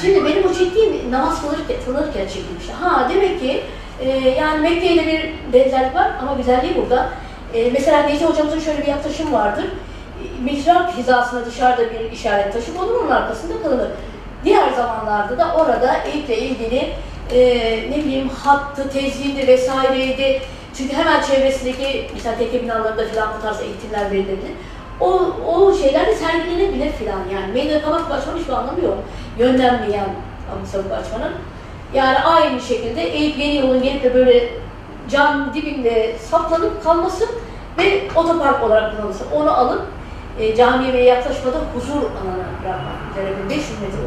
şimdi benim o çektiğim namaz kılırken, kılırken çekilmişti. Ha demek ki e, yani Mekke ile bir benzerlik var ama güzelliği burada. E, mesela Necmi hocamızın şöyle bir yaklaşım vardır. E, Mihrap hizasına dışarıda bir işaret taşıp onun, onun arkasında kalınır. Diğer zamanlarda da orada iple ilgili e, ne bileyim hattı, tezyindi vesaireydi. Çünkü hemen çevresindeki mesela tekke binalarında filan bu tarz eğitimler verilebilir. O, o şeyler de sergilenebilir filan yani. Meydanı kabak açmanın hiçbir anlamı yok. Yönlenmeyen sabuk açmanın. Yani aynı şekilde Eyüp Yeni Yol'un gelip de böyle cam dibinde saplanıp kalması ve otopark olarak kullanılması. Onu alıp e, camiye ve yaklaşmadan huzur alanına bırakmak üzere bir 500 metre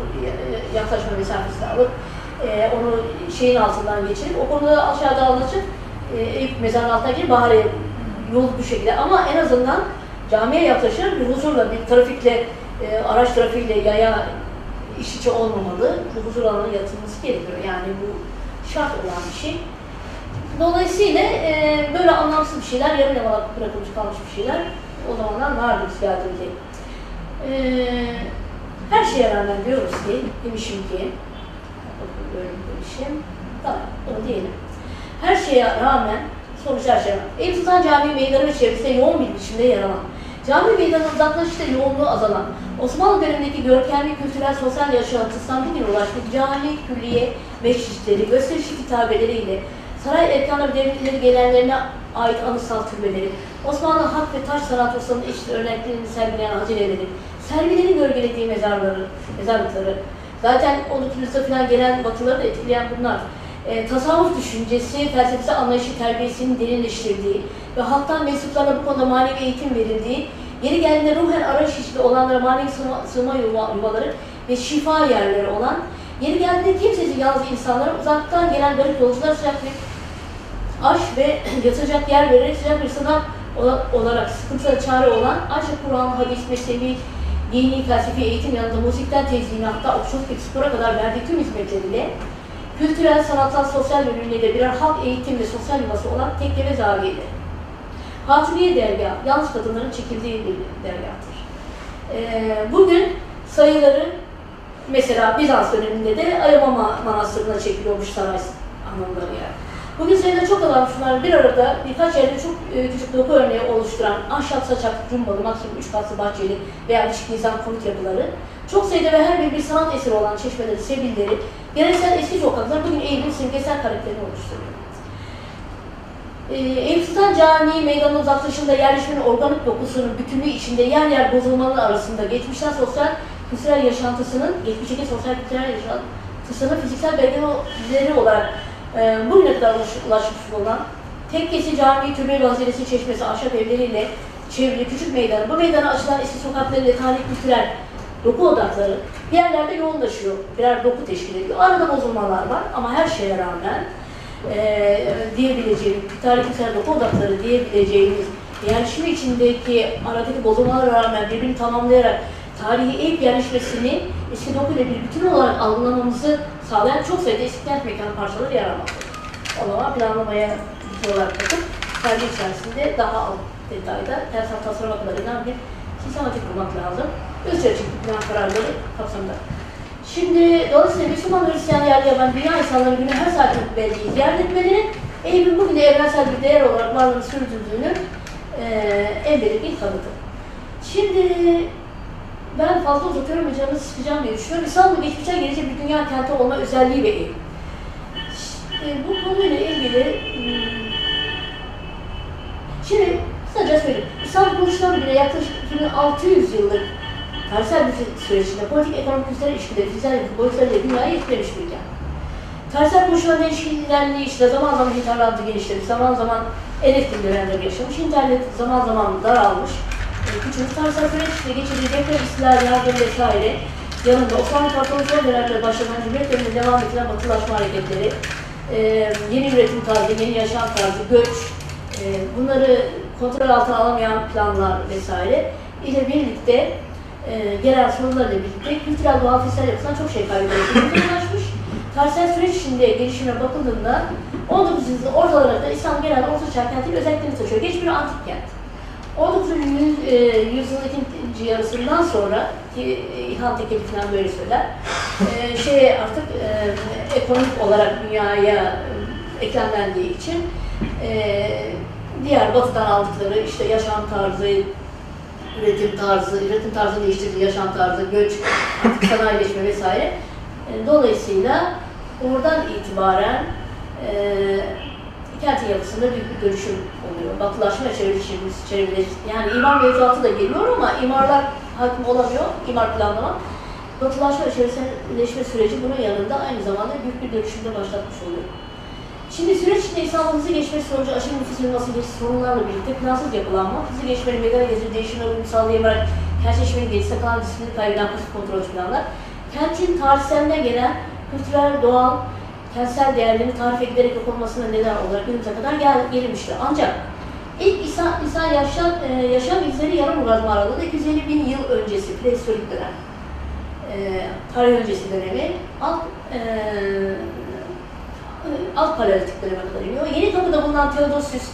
yaklaşma mesafesini alıp e, onu şeyin altından geçirip o konuda aşağıda anlatıp e, Eyüp mezarın altına girip bahane yol bu şekilde ama en azından camiye yaklaşır bir huzurla bir trafikle e, araç trafiğiyle yaya iş içi olmamalı. Bu huzur alanı yaratılması gerekiyor. Yani bu şart olan bir şey. Dolayısıyla e, böyle anlamsız bir şeyler, yarım yamalak bırakılmış kalmış bir şeyler o zamanlar vardı biz geldiğimizde. E, her şeye rağmen diyoruz ki, demişim ki, böyle demişim, tamam bunu diyelim. Her şeye rağmen, sonuç her şeye rağmen, Eyüp Sultan Camii meydanı ve yoğun bir biçimde yer alan, cami meydanı uzaklaşışta yoğunluğu azalan, Osmanlı dönemindeki görkemli kültürel sosyal yaşantısından bugün ulaştık cami, külliye, mescitleri, gösterişli kitabeleriyle, saray erkanı devletleri gelenlerine ait anısal türbeleri, Osmanlı hak ve taş sanat ustalarının eşit örneklerini sergileyen hazineleri, servilerin gölgelediği mezarları, mezarlıkları, zaten 12. yüzyılda falan gelen batıları da etkileyen bunlar. E, tasavvuf düşüncesi, felsefesi, anlayışı, terbiyesinin derinleştirdiği ve halktan mensuplarına bu konuda manevi eğitim verildiği, yeri geldiğinde ruhen arayış içinde olanlara manevi sığma, sığma yuva, yuvaları ve şifa yerleri olan, yeri geldiğinde kimsesiz yalnız insanlara uzaktan gelen garip yolcular sıcak bir aş ve [clears throat] yatacak yer vererek sıcak bir sınav ola- olarak sıkıntılara çare olan aşk, Kur'an, hadis, mezhebi, dini, felsefi eğitim yanında müzikten tezliğine hatta okçuluk ve spora kadar verdiği tüm hizmetleriyle kültürel, sanatsal, sosyal bölümüyle birer halk eğitim ve sosyal yuvası olan tekke ve zaviyedir. Hatuniye dergah, yalnız kadınların çekildiği bir dergahtır. Ee, bugün sayıları mesela Bizans döneminde de Ayama Manastırı'na çekiliyormuş saray anlamları yani. Bugün sayıda çok olan şunlar bir arada birkaç yerde çok e, küçük doku örneği oluşturan ahşap saçak, cumbalı, maksimum üç katlı bahçeli veya düşük nizam konut yapıları, çok sayıda ve her biri bir sanat eseri olan çeşmeleri, sebilleri, geleneksel eski sokaklar bugün Eyüp'ün simgesel karakterini oluşturuyor. Ee, Eyüp Sultan Camii meydanın uzaklaşında yerleşmenin organik dokusunun bütünlüğü içinde yer yer bozulmalar arasında geçmişten sosyal kültürel yaşantısının, geçmişteki sosyal kültürel yaşantısının fiziksel belgeleri olarak e, bugüne kadar ulaş- ulaşmış bulunan tekkesi, cami, türbe, vaziresi, çeşmesi, ahşap evleriyle çevrili küçük meydanı, bu meydana açılan eski sokaklarıyla tarih kültürel doku odakları bir yerlerde yoğunlaşıyor, birer doku teşkil ediyor. Arada bozulmalar var ama her şeye rağmen e, diyebileceğimiz, tarih kültürel doku odakları diyebileceğimiz yerleşimi içindeki aradaki bozulmalara rağmen birbirini tamamlayarak tarihi Eyüp yerleşmesini eski doku ile bir bütün olarak algılamamızı sağlayan çok sayıda eski kent mekanı parçaları yer almaktadır. O zaman planlamaya ciddi olarak bakıp sergi içerisinde daha alt detayda kentsel tasarıma kadar inen bir sistematik kurmak lazım. Üst ölçekli plan kararları kapsamında. Şimdi dolayısıyla Müslüman Hristiyan yerli yaban dünya insanları günü her saatin belleği ziyaret etmeleri Eyüp'ün bugün evrensel bir değer olarak varlığını sürdürdüğünü eee en belirgin kanıtı. Şimdi ben fazla uzatıyorum canınızı sıkacağım diye düşünüyorum. İstanbul geçmişten gelecek bir dünya kenti olma özelliği ve Eyüp. Şimdi bu konuyla ilgili hmm, Şimdi kısaca söyleyeyim. İstanbul kuruluşundan bile yaklaşık 2600 yıllık tarihsel bir süreçinde politik, ekonomik, kültürel ilişkileri, fiziksel boyutlarıyla dünyayı etkilemiş bir kent. Tarihsel koşulların değişikliği işte zaman zaman internetin genişlemiş, zaman zaman en etkili dönemler yaşamış, internet zaman zaman daralmış. E, Küçük tarihsel süreç işte geçirdiği deprem, istihlar, yardım vesaire. Yanında Osmanlı Kartalı son dönemde başlayan Cumhuriyet döneminde devam edilen batılaşma hareketleri, e, yeni üretim tarzı, yeni yaşam tarzı, göç, e, bunları kontrol altına alamayan planlar vesaire ile birlikte e, gelen sorunlarla birlikte kültürel doğal fiziksel yapısından çok şey kaybediyoruz. ulaşmış. Tarihsel süreç içinde gelişimine bakıldığında 19. yüzyıl ortalarında İslam genelde Orta Çağ kentinin özelliklerini taşıyor. Geç bir antik kent. 19. yüz- e, yüzyılın ikinci yarısından sonra ki e, İlhan Tekeli falan böyle söyler. E, şey artık e, ekonomik olarak dünyaya e, eklemlendiği için e, diğer batıdan aldıkları işte yaşam tarzı, üretim tarzı, üretim tarzı değiştirdiği yaşam tarzı, göç, sanayileşme vesaire. E, Dolayısıyla oradan itibaren e, kentin yapısında büyük bir dönüşüm oluyor. Batılaşma çevreleşimiz, çevreleş, yani imar mevzuatı da geliyor ama imarlar hakim olamıyor, imar planlama. Batılaşma ve çevreleşme süreci bunun yanında aynı zamanda büyük bir dönüşümde başlatmış oluyor. Şimdi süreç içinde İstanbul'umuzu geçmesi sonucu aşırı nüfus yığılması gibi sorunlarla birlikte plansız yapılanma, hızlı geçmenin meydana getirdiği değişimine uyum sağlayamayarak kentleşmenin gelişse kalan disiplini kaybeden pasif kontrol planlar, kentin tarihseline gelen kültürel, doğal, kentsel değerlerini tarif edilerek yok olmasına neden olarak günümüze kadar gel gelmiştir. Ancak ilk insan, insan yaşam, e, yaşam izleri yarım uğrazma aralığında 250 bin yıl öncesi, prehistorik dönem, e, tarih öncesi dönemi, alt, e, alt paleolitik döneme kadar iniyor. Yeni kapıda bulunan Theodosius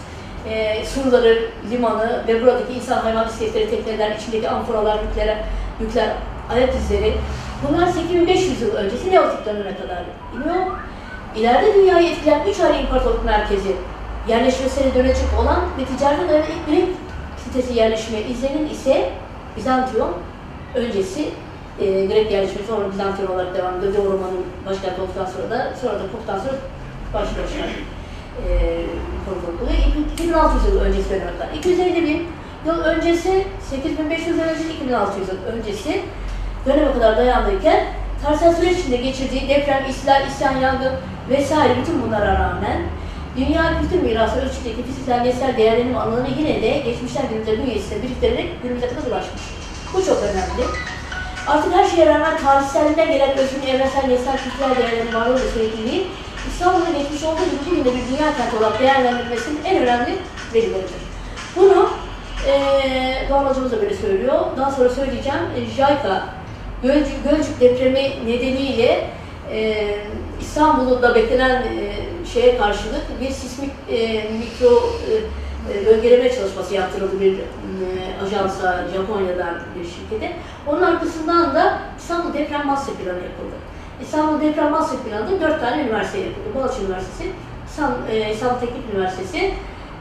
e, surları, limanı ve buradaki insan hayvan iskeletleri, tekneler, içindeki amforalar, yükler, yükler, ayak izleri bunlar 8500 yıl öncesi Neolitik döneme kadar iniyor. İleride dünyayı etkileyen üç ayrı imparatorluk merkezi yerleşmesine dönecek olan ve ticarete dayanan ilk Greek sitesi yerleşme izlerinin ise Bizantiyon öncesi e, Grek yerleşmesi sonra Bizantiyon olarak devam ediyor. Roma'nın başkenti olduktan sonra da sonra da Pop'tan sonra başlı başına e, oluyor. 2600 yıl öncesi döneme kadar. 250 bin yıl öncesi, 8500 yıl öncesi, 2600 yıl öncesi döneme kadar dayandıyken tarihsel süreç içinde geçirdiği deprem, istilal, isyan, yangın vesaire bütün bunlara rağmen dünya kültür mirası ölçüdeki fiziksel nesel değerlerin alanını yine de geçmişten günümüze bünyesinde biriktirerek günümüze kadar ulaşmış. Bu çok önemli. Artık her şeye rağmen tarihselliğine gelen özgün evrensel nesel kültürel değerlerin varlığı ve sürekliliği İstanbul'da geçmiş olduğu gibi bugün de bir dünya kenti olarak değerlendirilmesinin en önemli verileridir. Bunu eee Doğan hocamız da böyle söylüyor. Daha sonra söyleyeceğim. E, JICA Gölcük, Gölcük depremi nedeniyle e, İstanbul'da beklenen e, şeye karşılık bir sismik e, mikro e, e, bölgeleme çalışması yaptırıldı bir e, ajansa Japonya'dan bir şirkete. Onun arkasından da İstanbul Deprem Master Planı yapıldı. İstanbul Deprem Master Planı'nda dört tane üniversite yapıldı. Boğaziçi Üniversitesi, İstanbul, e, Teknik Üniversitesi,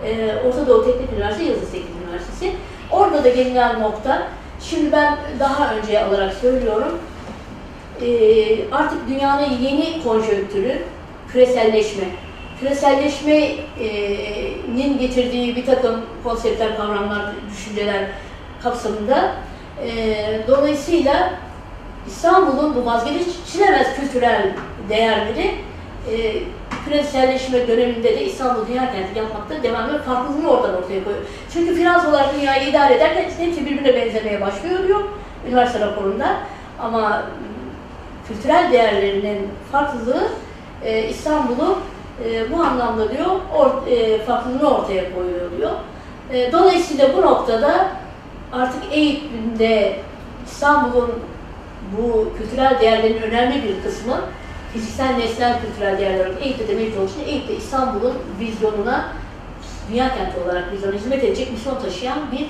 e, Orta Doğu Teknik Üniversitesi, Yıldız Teknik Üniversitesi. Orada da gelinen nokta, şimdi ben daha önce alarak söylüyorum, e, artık dünyanın yeni konjonktürü küreselleşme. Küreselleşmenin getirdiği bir takım konseptler, kavramlar, düşünceler kapsamında e, dolayısıyla İstanbul'un bu vazgeçilemez kültürel değerleri e, küreselleşme döneminde de İstanbul Dünya Kenti yapmakta devam ediyor. Farklılığını oradan ortaya koyuyor. Çünkü finans olarak dünyayı idare ederken hepsi birbirine benzemeye başlıyor diyor üniversite raporunda. Ama kültürel değerlerinin farklılığı e, İstanbul'u e, bu anlamda diyor or, e, farklılığını ortaya koyuyor diyor. E, dolayısıyla bu noktada artık Eyüp'ünde İstanbul'un bu kültürel değerlerin önemli bir kısmı fiziksel, nesnel, kültürel değerler olarak Eyüp'te de mevcut olduğu için Eyüp'te İstanbul'un vizyonuna dünya kenti olarak vizyona hizmet edecek misyon taşıyan bir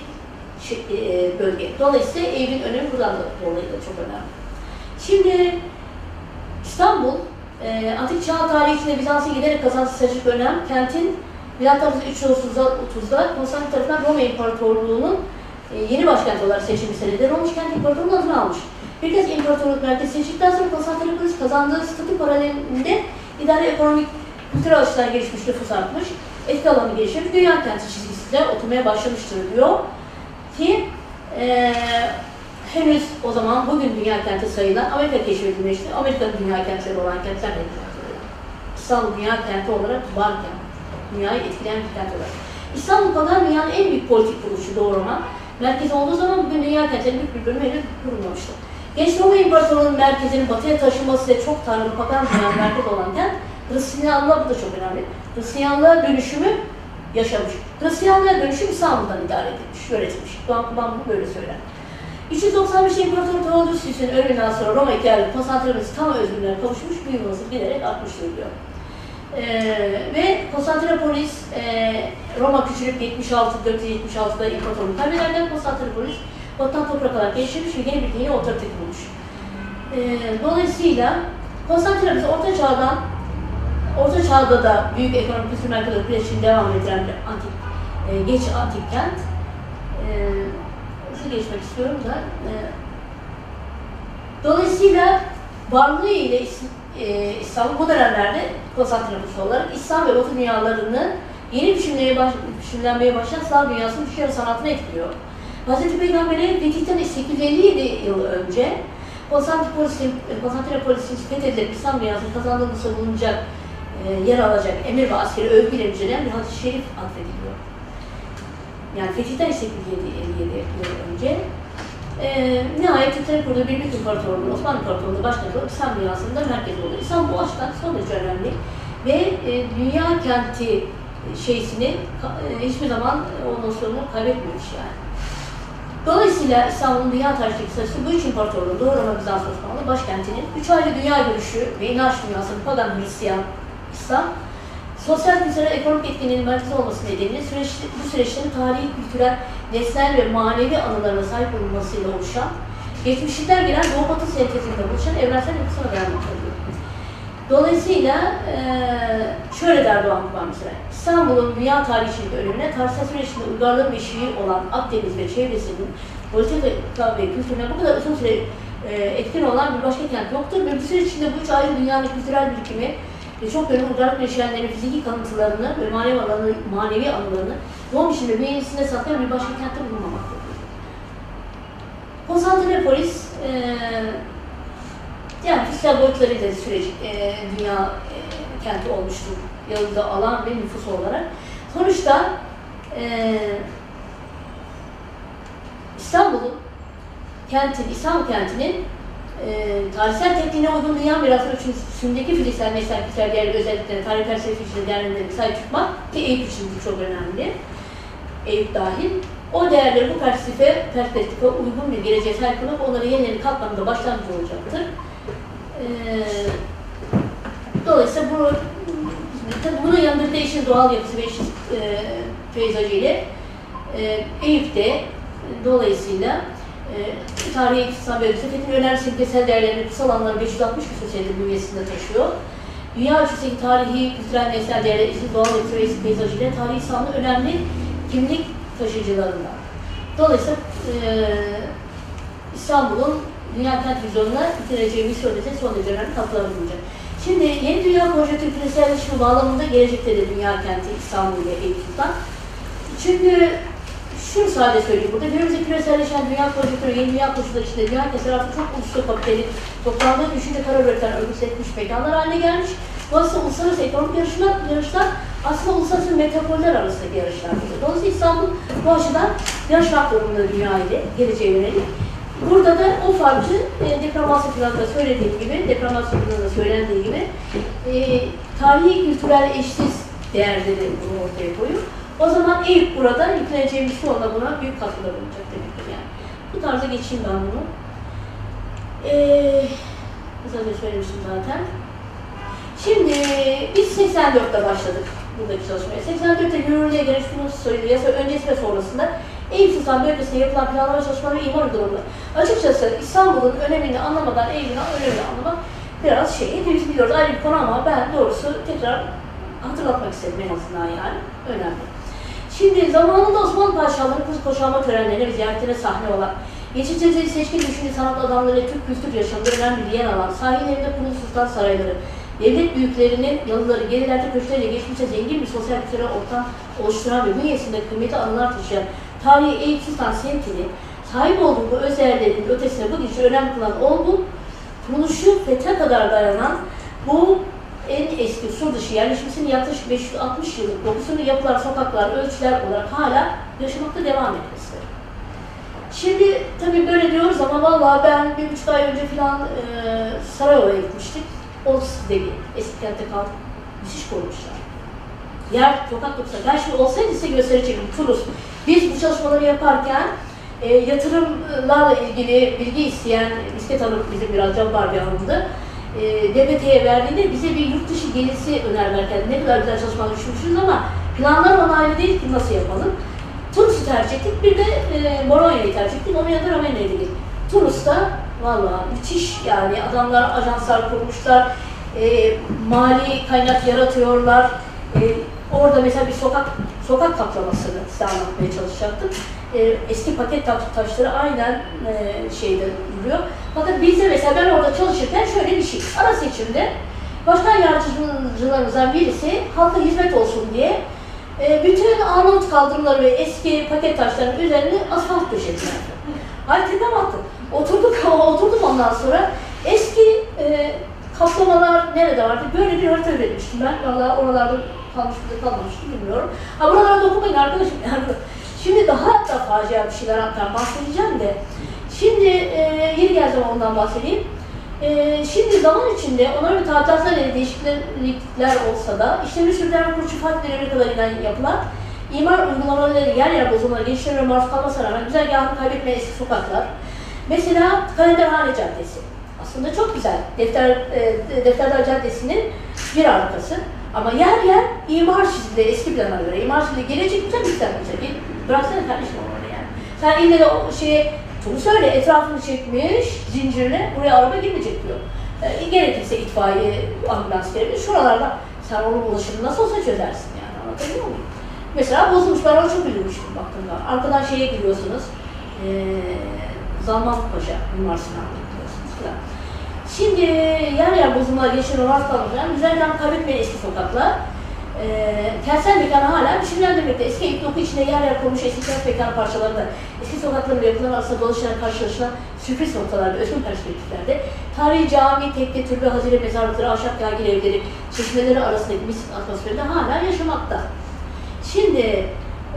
şey- e, bölge. Dolayısıyla Eyüp'ün önemi buradan da dolayı da çok önemli. Şimdi İstanbul, e, antik çağ tarihi içinde Bizans'a giderek kazandığı stratejik önem, kentin önce 330'da Konstantin tarafından Roma İmparatorluğu'nun e, yeni başkent olarak seçilmiş senede Roma kent İmparatorluğu'nun adını almış. Bir kez imparatorluk merkezi seçildikten sonra Konstantinopolis kazandığı statü paralelinde idari ekonomik kültürel açıdan gelişmiş nüfus artmış, etki alanı gelişmiş, dünya kenti çizgisiyle oturmaya başlamıştır diyor ki e, henüz o zaman bugün dünya kenti sayılan Amerika keşfedilmişti. Amerika'nın dünya kentleri olan kentler de İstanbul dünya kenti olarak varken, dünyayı etkileyen bir kent olarak. İstanbul kadar dünyanın en büyük politik kuruluşu doğrama. Merkez olduğu zaman bugün dünya kentlerinin büyük bir bölümü henüz kurulmamıştı. Genç Roma İmparatorluğu'nun merkezinin batıya taşınması ve çok tanrılı pagan merkezi olan kent, Hristiyanlığa bu da çok önemli. Hristiyanlığa dönüşümü yaşamış. Hristiyanlığa dönüşüm İstanbul'dan idare edilmiş, yönetilmiş. Doğan Kuban bunu böyle söyler. 395 İmparator Theodosius'un ölümünden sonra Roma hikayeli Konstantinopol'ün tam özgürlüğüne kavuşmuş, büyük olasılık giderek artmıştır diyor. Ee, ve Konstantinopolis, e, Roma küçülüp 76, 476'da imparatorluğu kaybederken Konstantinopolis batıdan toprak olarak geliştirmiş ve yeni bir dini otorite kurmuş. Ee, dolayısıyla Konstantinopolis Orta Çağ'dan Orta Çağ'da da büyük ekonomik kültür merkezi olarak birleşimini devam ettiren bir antik, e, geç antik kent. E, geçmek istiyorum da. E, dolayısıyla varlığı ile e, İstanbul bu dönemlerde Konstantinopolis olarak İslam ve Batı dünyalarını yeni düşünmeye baş, düşünlenmeye başlayan Slav dünyasının düşünce sanatını etkiliyor. Hz. Peygamber'e Fetih'ten 857 yıl önce Konstantinopolis'in Konstantinopolis'in fethedilip İslam dünyasını kazandığını savunacak e, yer alacak emir ve askeri övgüyle müjdelen bir hadis-i şerif atfediliyor. Yani Fetih'ten 857 yıl önce e, nihayet Türklerin kurduğu bir büyük imparatorluğun, Osmanlı İmparatorluğu başkenti olarak İslam dünyasında merkez oluyor. İslam bu açıdan son derece önemli ve e, dünya kenti şeysini e, hiçbir zaman e, o nosyonunu kaybetmemiş yani. Dolayısıyla İstanbul'un dünya tarihindeki sayısı bu üç imparatorluğun Doğu Roma Bizans Osmanlı başkentinin üç ayrı dünya görüşü ve inanç dünyasının pagan Hristiyan İslam sosyal kültürel ekonomik etkinliğinin merkezi olması nedeniyle süreç, bu süreçlerin tarihi, kültürel, nesnel ve manevi anılarına sahip olmasıyla oluşan, geçmişlikler gelen Doğu Batı sentezinde oluşan evrensel yapısına dayanmaktadır. Dolayısıyla şöyle der Doğan Kuban mesela, İstanbul'un dünya tarihi içinde önümüne tarihsel süreç içinde uygarlığın beşiği olan Akdeniz ve çevresinin politika ve kültürüne bu kadar uzun süre etkin olan bir başka kent yoktur ve bu süreç içinde bu üç ayrı dünyanın kültürel birikimi ve çok yönlü uygarlık yaşayanların fiziki kanıtlarını ve manevi, alanı, manevi anılarını doğum içinde bünyesinde saklayan bir başka kentte bulunmamaktadır. Konstantinopolis eee yani fiziksel boyutlarıyla süreç e, dünya e, kenti olmuştur. Yanında alan ve nüfus olarak. Sonuçta e, İstanbul'un kentin, İstanbul kentinin e, tarihsel tekniğine uygun dünya mirası ölçüsündeki fiziksel, nesnel, kültürel değerli özelliklerine, tarih felsefi içinde değerlendirmeyi sahip tutmak ki Eyüp için bu çok önemli. Eyüp dahil. O değerleri bu perspektife, perspektife uygun bir geleceğe sahip olmak onları yenilerini katmanında başlangıç olacaktır. Ee, dolayısıyla bu tabii bunun yanında bir de işin doğal yapısı ve işin e, peyzajı ile e, Eyüp'te dolayısıyla e, tarihi iktisat bölgesi Fethi'nin önemli simgesel değerlerini kısa alanları 560 küsur senedir bünyesinde taşıyor. Dünya ölçüsündeki tarihi, kültürel, nesnel değerler, işin doğal yapısı ve işin peyzajı ile tarihi İslam'ın önemli kimlik taşıyıcılarından. Dolayısıyla e, İstanbul'un dünya vizyonuna bitireceği misyon ise son derece önemli katkılar. Şimdi yeni dünya konjonktür küreselleşme bağlamında gelecekte de dünya kenti İstanbul ile Eyüp. Çünkü şunu sadece söyleyeyim burada, günümüzde küreselleşen dünya konjonktürü, yeni dünya koşulları içinde dünya etrafı çok uluslu kapitalin toplandığı düşünce karar üreten örgütlenmiş mekanlar haline gelmiş. Dolayısıyla uluslararası ekonomik yarışlar, yarışlar aslında uluslararası metropoller arasındaki yarışlar. Dolayısıyla İstanbul bu açıdan yarışmak durumunda dünya ile geleceğe yönelik. Burada da o farkı e, depramasyon planında söylediğim gibi, depramasyon planında söylendiği gibi e, tarihi kültürel eşsiz değerleri bunu ortaya koyuyor. O zaman Eyüp burada yükleneceği misyonla buna büyük katkıda bulunacak demektir yani. Bu tarza geçeyim ben bunu. Ee, kısaca söylemiştim zaten. Şimdi biz 84'te başladık buradaki çalışmaya. 84'te yürürlüğe giriş bunu söyledi. Yasa öncesi ve sonrasında Eyüp bölgesinde yapılan planlama çalışmaları imar uygulamaları. Açıkçası İstanbul'un önemini anlamadan Eyüp'ün önemini anlamak biraz şey. Hepimiz biliyoruz ayrı bir konu ama ben doğrusu tekrar hatırlatmak istedim en azından yani. Önemli. Şimdi zamanında Osmanlı Padişahları kız koşalma törenlerine ve ziyaretine sahne olan, Geçici seçkin düşünce sanat adamları Türk kültür yaşamında önemli bir yer alan, sahillerinde kurulu sultan sarayları, devlet büyüklerinin yalıları, gerilerde köşkleriyle geçmişte zengin bir sosyal kültürel ortam oluşturan ve bünyesinde kıymetli anılar taşıyan tarihi Sultan semtini sahip olduğu özelliklerin ötesine bu gücü önem kılan olgu, kuruluşu fethe kadar dayanan bu en eski sur dışı yerleşmesinin yaklaşık 560 yıllık dokusunu yapılar, sokaklar, ölçüler olarak hala yaşamakta devam etmesidir. Şimdi tabii böyle diyoruz ama vallahi ben bir buçuk ay önce falan e, Sarayova'ya gitmiştik. O değil, eski kentte kaldık. Müthiş korumuşlar. Yer sokak dokusu. Ben şimdi olsaydı size gösterecektim. Turuz. Biz bu çalışmaları yaparken e, yatırımlarla ilgili bilgi isteyen Misket Hanım bizim biraz cabbar bir hanımdı. E, DBT'ye verdiğinde bize bir yurt dışı gelisi önerlerken ne kadar güzel çalışmalar düşünmüşüz ama planlar onaylı değil ki nasıl yapalım. Tunus'u tercih ettik, bir de e, Bolonya'yı tercih ettik, onun yanında Romanya'ya dedik. Tunus'ta valla müthiş yani adamlar ajanslar kurmuşlar, e, mali kaynak yaratıyorlar. E, orada mesela bir sokak sokak kaplamasını size anlatmaya çalışacaktım. E, eski paket taş, taşları aynen e, şeyde duruyor. Fakat bizde mesela ben orada çalışırken şöyle bir şey, ara seçimde başkan yardımcılarımızdan birisi halka hizmet olsun diye e, bütün Arnavut kaldırımları ve eski paket taşların üzerine asfalt döşediler. Ay tepem attı. Oturduk, [laughs] oturdum ondan sonra. Eski e, kaplamalar nerede vardı? Böyle bir harita üretmiştim ben. Valla oralarda kalmış mıydı kalmamıştı bilmiyorum. Ha buralarda okumayın arkadaşım. Yani, [laughs] şimdi daha da facia bir şeyler hatta bahsedeceğim de. Şimdi e, yeni geldim ondan bahsedeyim. Ee, şimdi zaman içinde onların tadilatlar ile değişiklikler olsa da işlemi sürdüren kurçu fark dönemi kadar inen yapılan imar uygulamaları yer yer bozulmaları, geliştirme maruz kalmasına rağmen güzergahını kaybetmeyen eski sokaklar. Mesela Kalenderhane Caddesi. Aslında çok güzel. Defter, e, Defterler Caddesi'nin bir arkası. Ama yer yer imar çizgide eski plana göre. imar çizgide gelecek güzel güzel. Bıraksana kardeşim orada yani. Sen ille de o şeye bunu söyle, etrafını çekmiş, zincirle, buraya araba girmeyecek diyor. E, gerekirse itfaiye, ambulans gelebilir. Şuralarda sen onun ulaşımını nasıl olsa çözersin yani, anlatabiliyor muyum? Mesela bozulmuş, ben ona çok üzülmüştüm baktığımda. Arkadan şeye giriyorsunuz, e, Zaman Paşa, Mimar Sinan'da gidiyorsunuz falan. Şimdi yer yer bozulmalar rastlanmış. Yani güzelden kaybetmeyen eski sokaklar. E, kentsel mekanı hala biçimlendirmekte. Eski ilk doku içinde yer yer kurmuş eski kent mekanı parçalarında, eski sokakların ve yapıların arasında dolaşarak karşılaşılan sürpriz noktalarda, özgün perspektiflerde, tarihi cami, tekke, türbe, hazire mezarlıkları, ahşap yagil evleri, çeşmeleri arasındaki mistik atmosferinde hala yaşamakta. Şimdi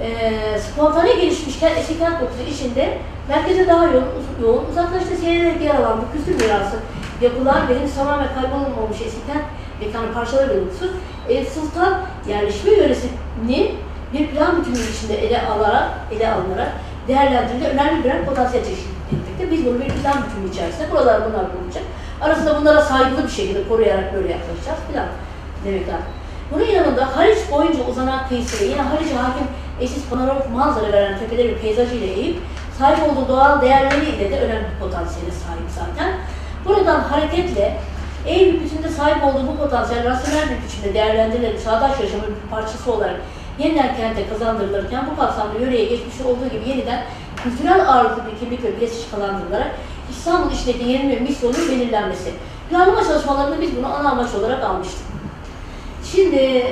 e, spontane gelişmiş kent, eski kent dokusu içinde merkeze daha yoğun, yoğun uzaklaşta seyrederek yer alan bu kültür mirası yapılan ve henüz tamamen kaybolmamış eski kent mekanı parçaları dokusu Eyüp Sultan yerleşme yöresini bir plan bütünlüğü içinde ele alarak, ele alınarak değerlendirildiği önemli bir potansiyel teşkil etmekte. Biz bunu bir plan bütünlüğü içerisinde buralar bunlar bulunacak. Arasında bunlara saygılı bir şekilde koruyarak böyle yaklaşacağız plan demek lazım. Bunun yanında Haliç boyunca uzanan kıyısı yine Haliç'e hakim eşsiz panoramik manzara veren tepeleri peyzajıyla eğip sahip olduğu doğal değerleriyle de önemli bir potansiyele sahip zaten. Buradan hareketle Eyüp bütünde sahip olduğu bu potansiyel rasyonel bir biçimde değerlendirilerek çağdaş yaşamın bir parçası olarak yeniden kente kazandırılırken bu kapsamda yöreye geçmiş olduğu gibi yeniden kültürel ağırlıklı bir kimlik ve bileşiş kazandırılarak İstanbul içindeki yeni ve misyonun belirlenmesi. Planlama çalışmalarında biz bunu ana amaç olarak almıştık. Şimdi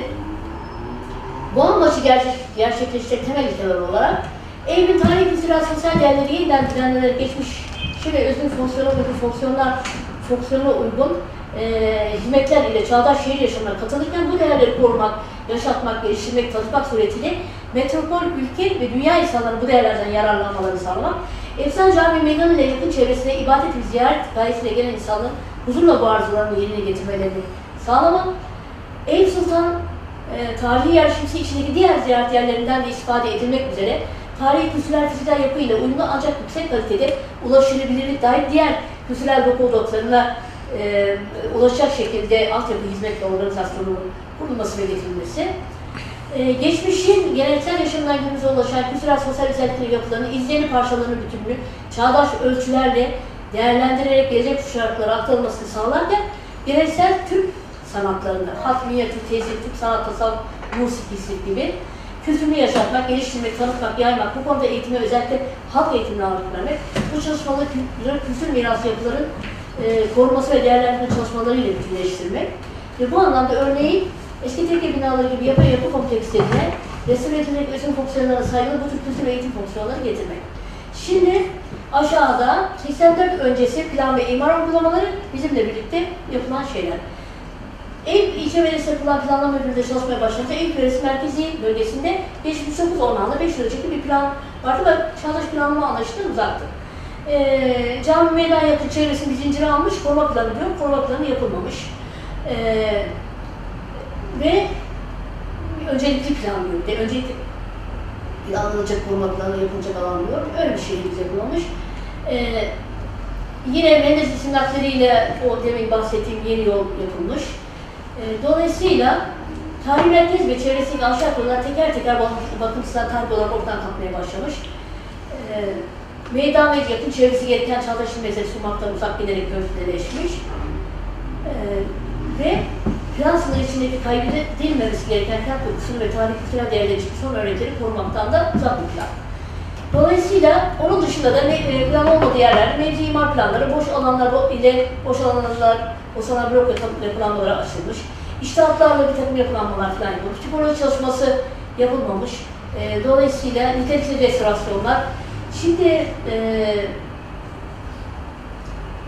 bu amacı gerçek, gerçekleştirecek temel ilkeler olarak Eyüp'ün tarihi kültürel sosyal değerleri yeniden düzenlenerek geçmiş ve özgün fonksiyona uygun fonksiyonlar fonksiyona uygun e, hizmetler ile çağdaş şehir yaşamına katılırken bu değerleri korumak, yaşatmak, geliştirmek, tanıtmak suretiyle metropol, ülke ve dünya insanları bu değerlerden yararlanmalarını sağlamak, Efsan Cami Meydanı ile yakın çevresine ibadet ve ziyaret gayesiyle gelen insanların huzurla bu arzularını yerine getirmelerini sağlamak, Eyüp Sultan e, tarihi yerleşimsi içindeki diğer ziyaret yerlerinden de istifade edilmek üzere tarihi kültürel fiziksel yapıyla uyumlu ancak yüksek kalitede ulaşılabilirlik dair diğer kültürel doku odaklarına e, ulaşacak şekilde altyapı hizmet ve organizasyonunun kurulması ve getirilmesi. E, geçmişin geleneksel yaşamdan günümüze ulaşan kültürel sosyal özellikleri yapılarını, izlerini, parçalarını bütününü çağdaş ölçülerle değerlendirerek gelecek kuşaklara aktarılmasını sağlarken geleneksel Türk sanatlarında, halk minyatür, tezif, Türk sanat tasavvuf, musikisi gibi kültürünü yaşatmak, geliştirmek, tanıtmak, yaymak, bu konuda eğitime özellikle halk eğitimine ağırlık vermek, bu çalışmaları kültür, kültür mirası yapıların e, korunması ve değerlendirme çalışmalarıyla bütünleştirmek ve bu anlamda örneğin eski tekke binaları gibi yapı yapı komplekslerine resim yetenek resim fonksiyonlarına saygılı bu tür kültür eğitim fonksiyonlarını getirmek. Şimdi aşağıda 84 öncesi plan ve imar uygulamaları bizimle birlikte yapılan şeyler. Ev ilçe belediyesi yapılan planlama bölümünde çalışmaya başladı. Ev yöresi merkezi bölgesinde 509 ormanlı 5 ölçekli bir plan vardı ve çağdaş planlama anlayışından uzaktı. Ee, cami meydan yapı çevresini zincire almış, koruma planı diyor, koruma planı yapılmamış. Ee, ve öncelikli plan diyor, de, öncelikli planlanacak koruma planı yapılacak alan diyor. Öyle bir şey bize yapılmamış. Ee, yine Menderes isimlakleriyle o demin bahsettiğim yeni yol yapılmış. Ee, dolayısıyla tarih merkez ve çevresindeki aşağı konular teker teker bakım- bakımsızdan tarih olarak ortadan kalkmaya başlamış. Ee, meydan ve yakın çevresi gereken çağdaş hizmetleri sunmaktan uzak giderek görüntüleşmiş. Ee, ve plan sınırı içindeki kaybedilmemesi gereken kent dokusunu ve tarih kültürel değerleri için son örnekleri korumaktan da uzak plan. Dolayısıyla onun dışında da plan olmadığı yerlerde mevzi imar planları, boş alanlar ile boş alanlar, boş alan blok yapı- yapılanmaları açılmış. İştahatlarla bir takım yapılanmalar falan yapılmış. Tipoloji çalışması yapılmamış. E, dolayısıyla nitelikli restorasyonlar. Şimdi e,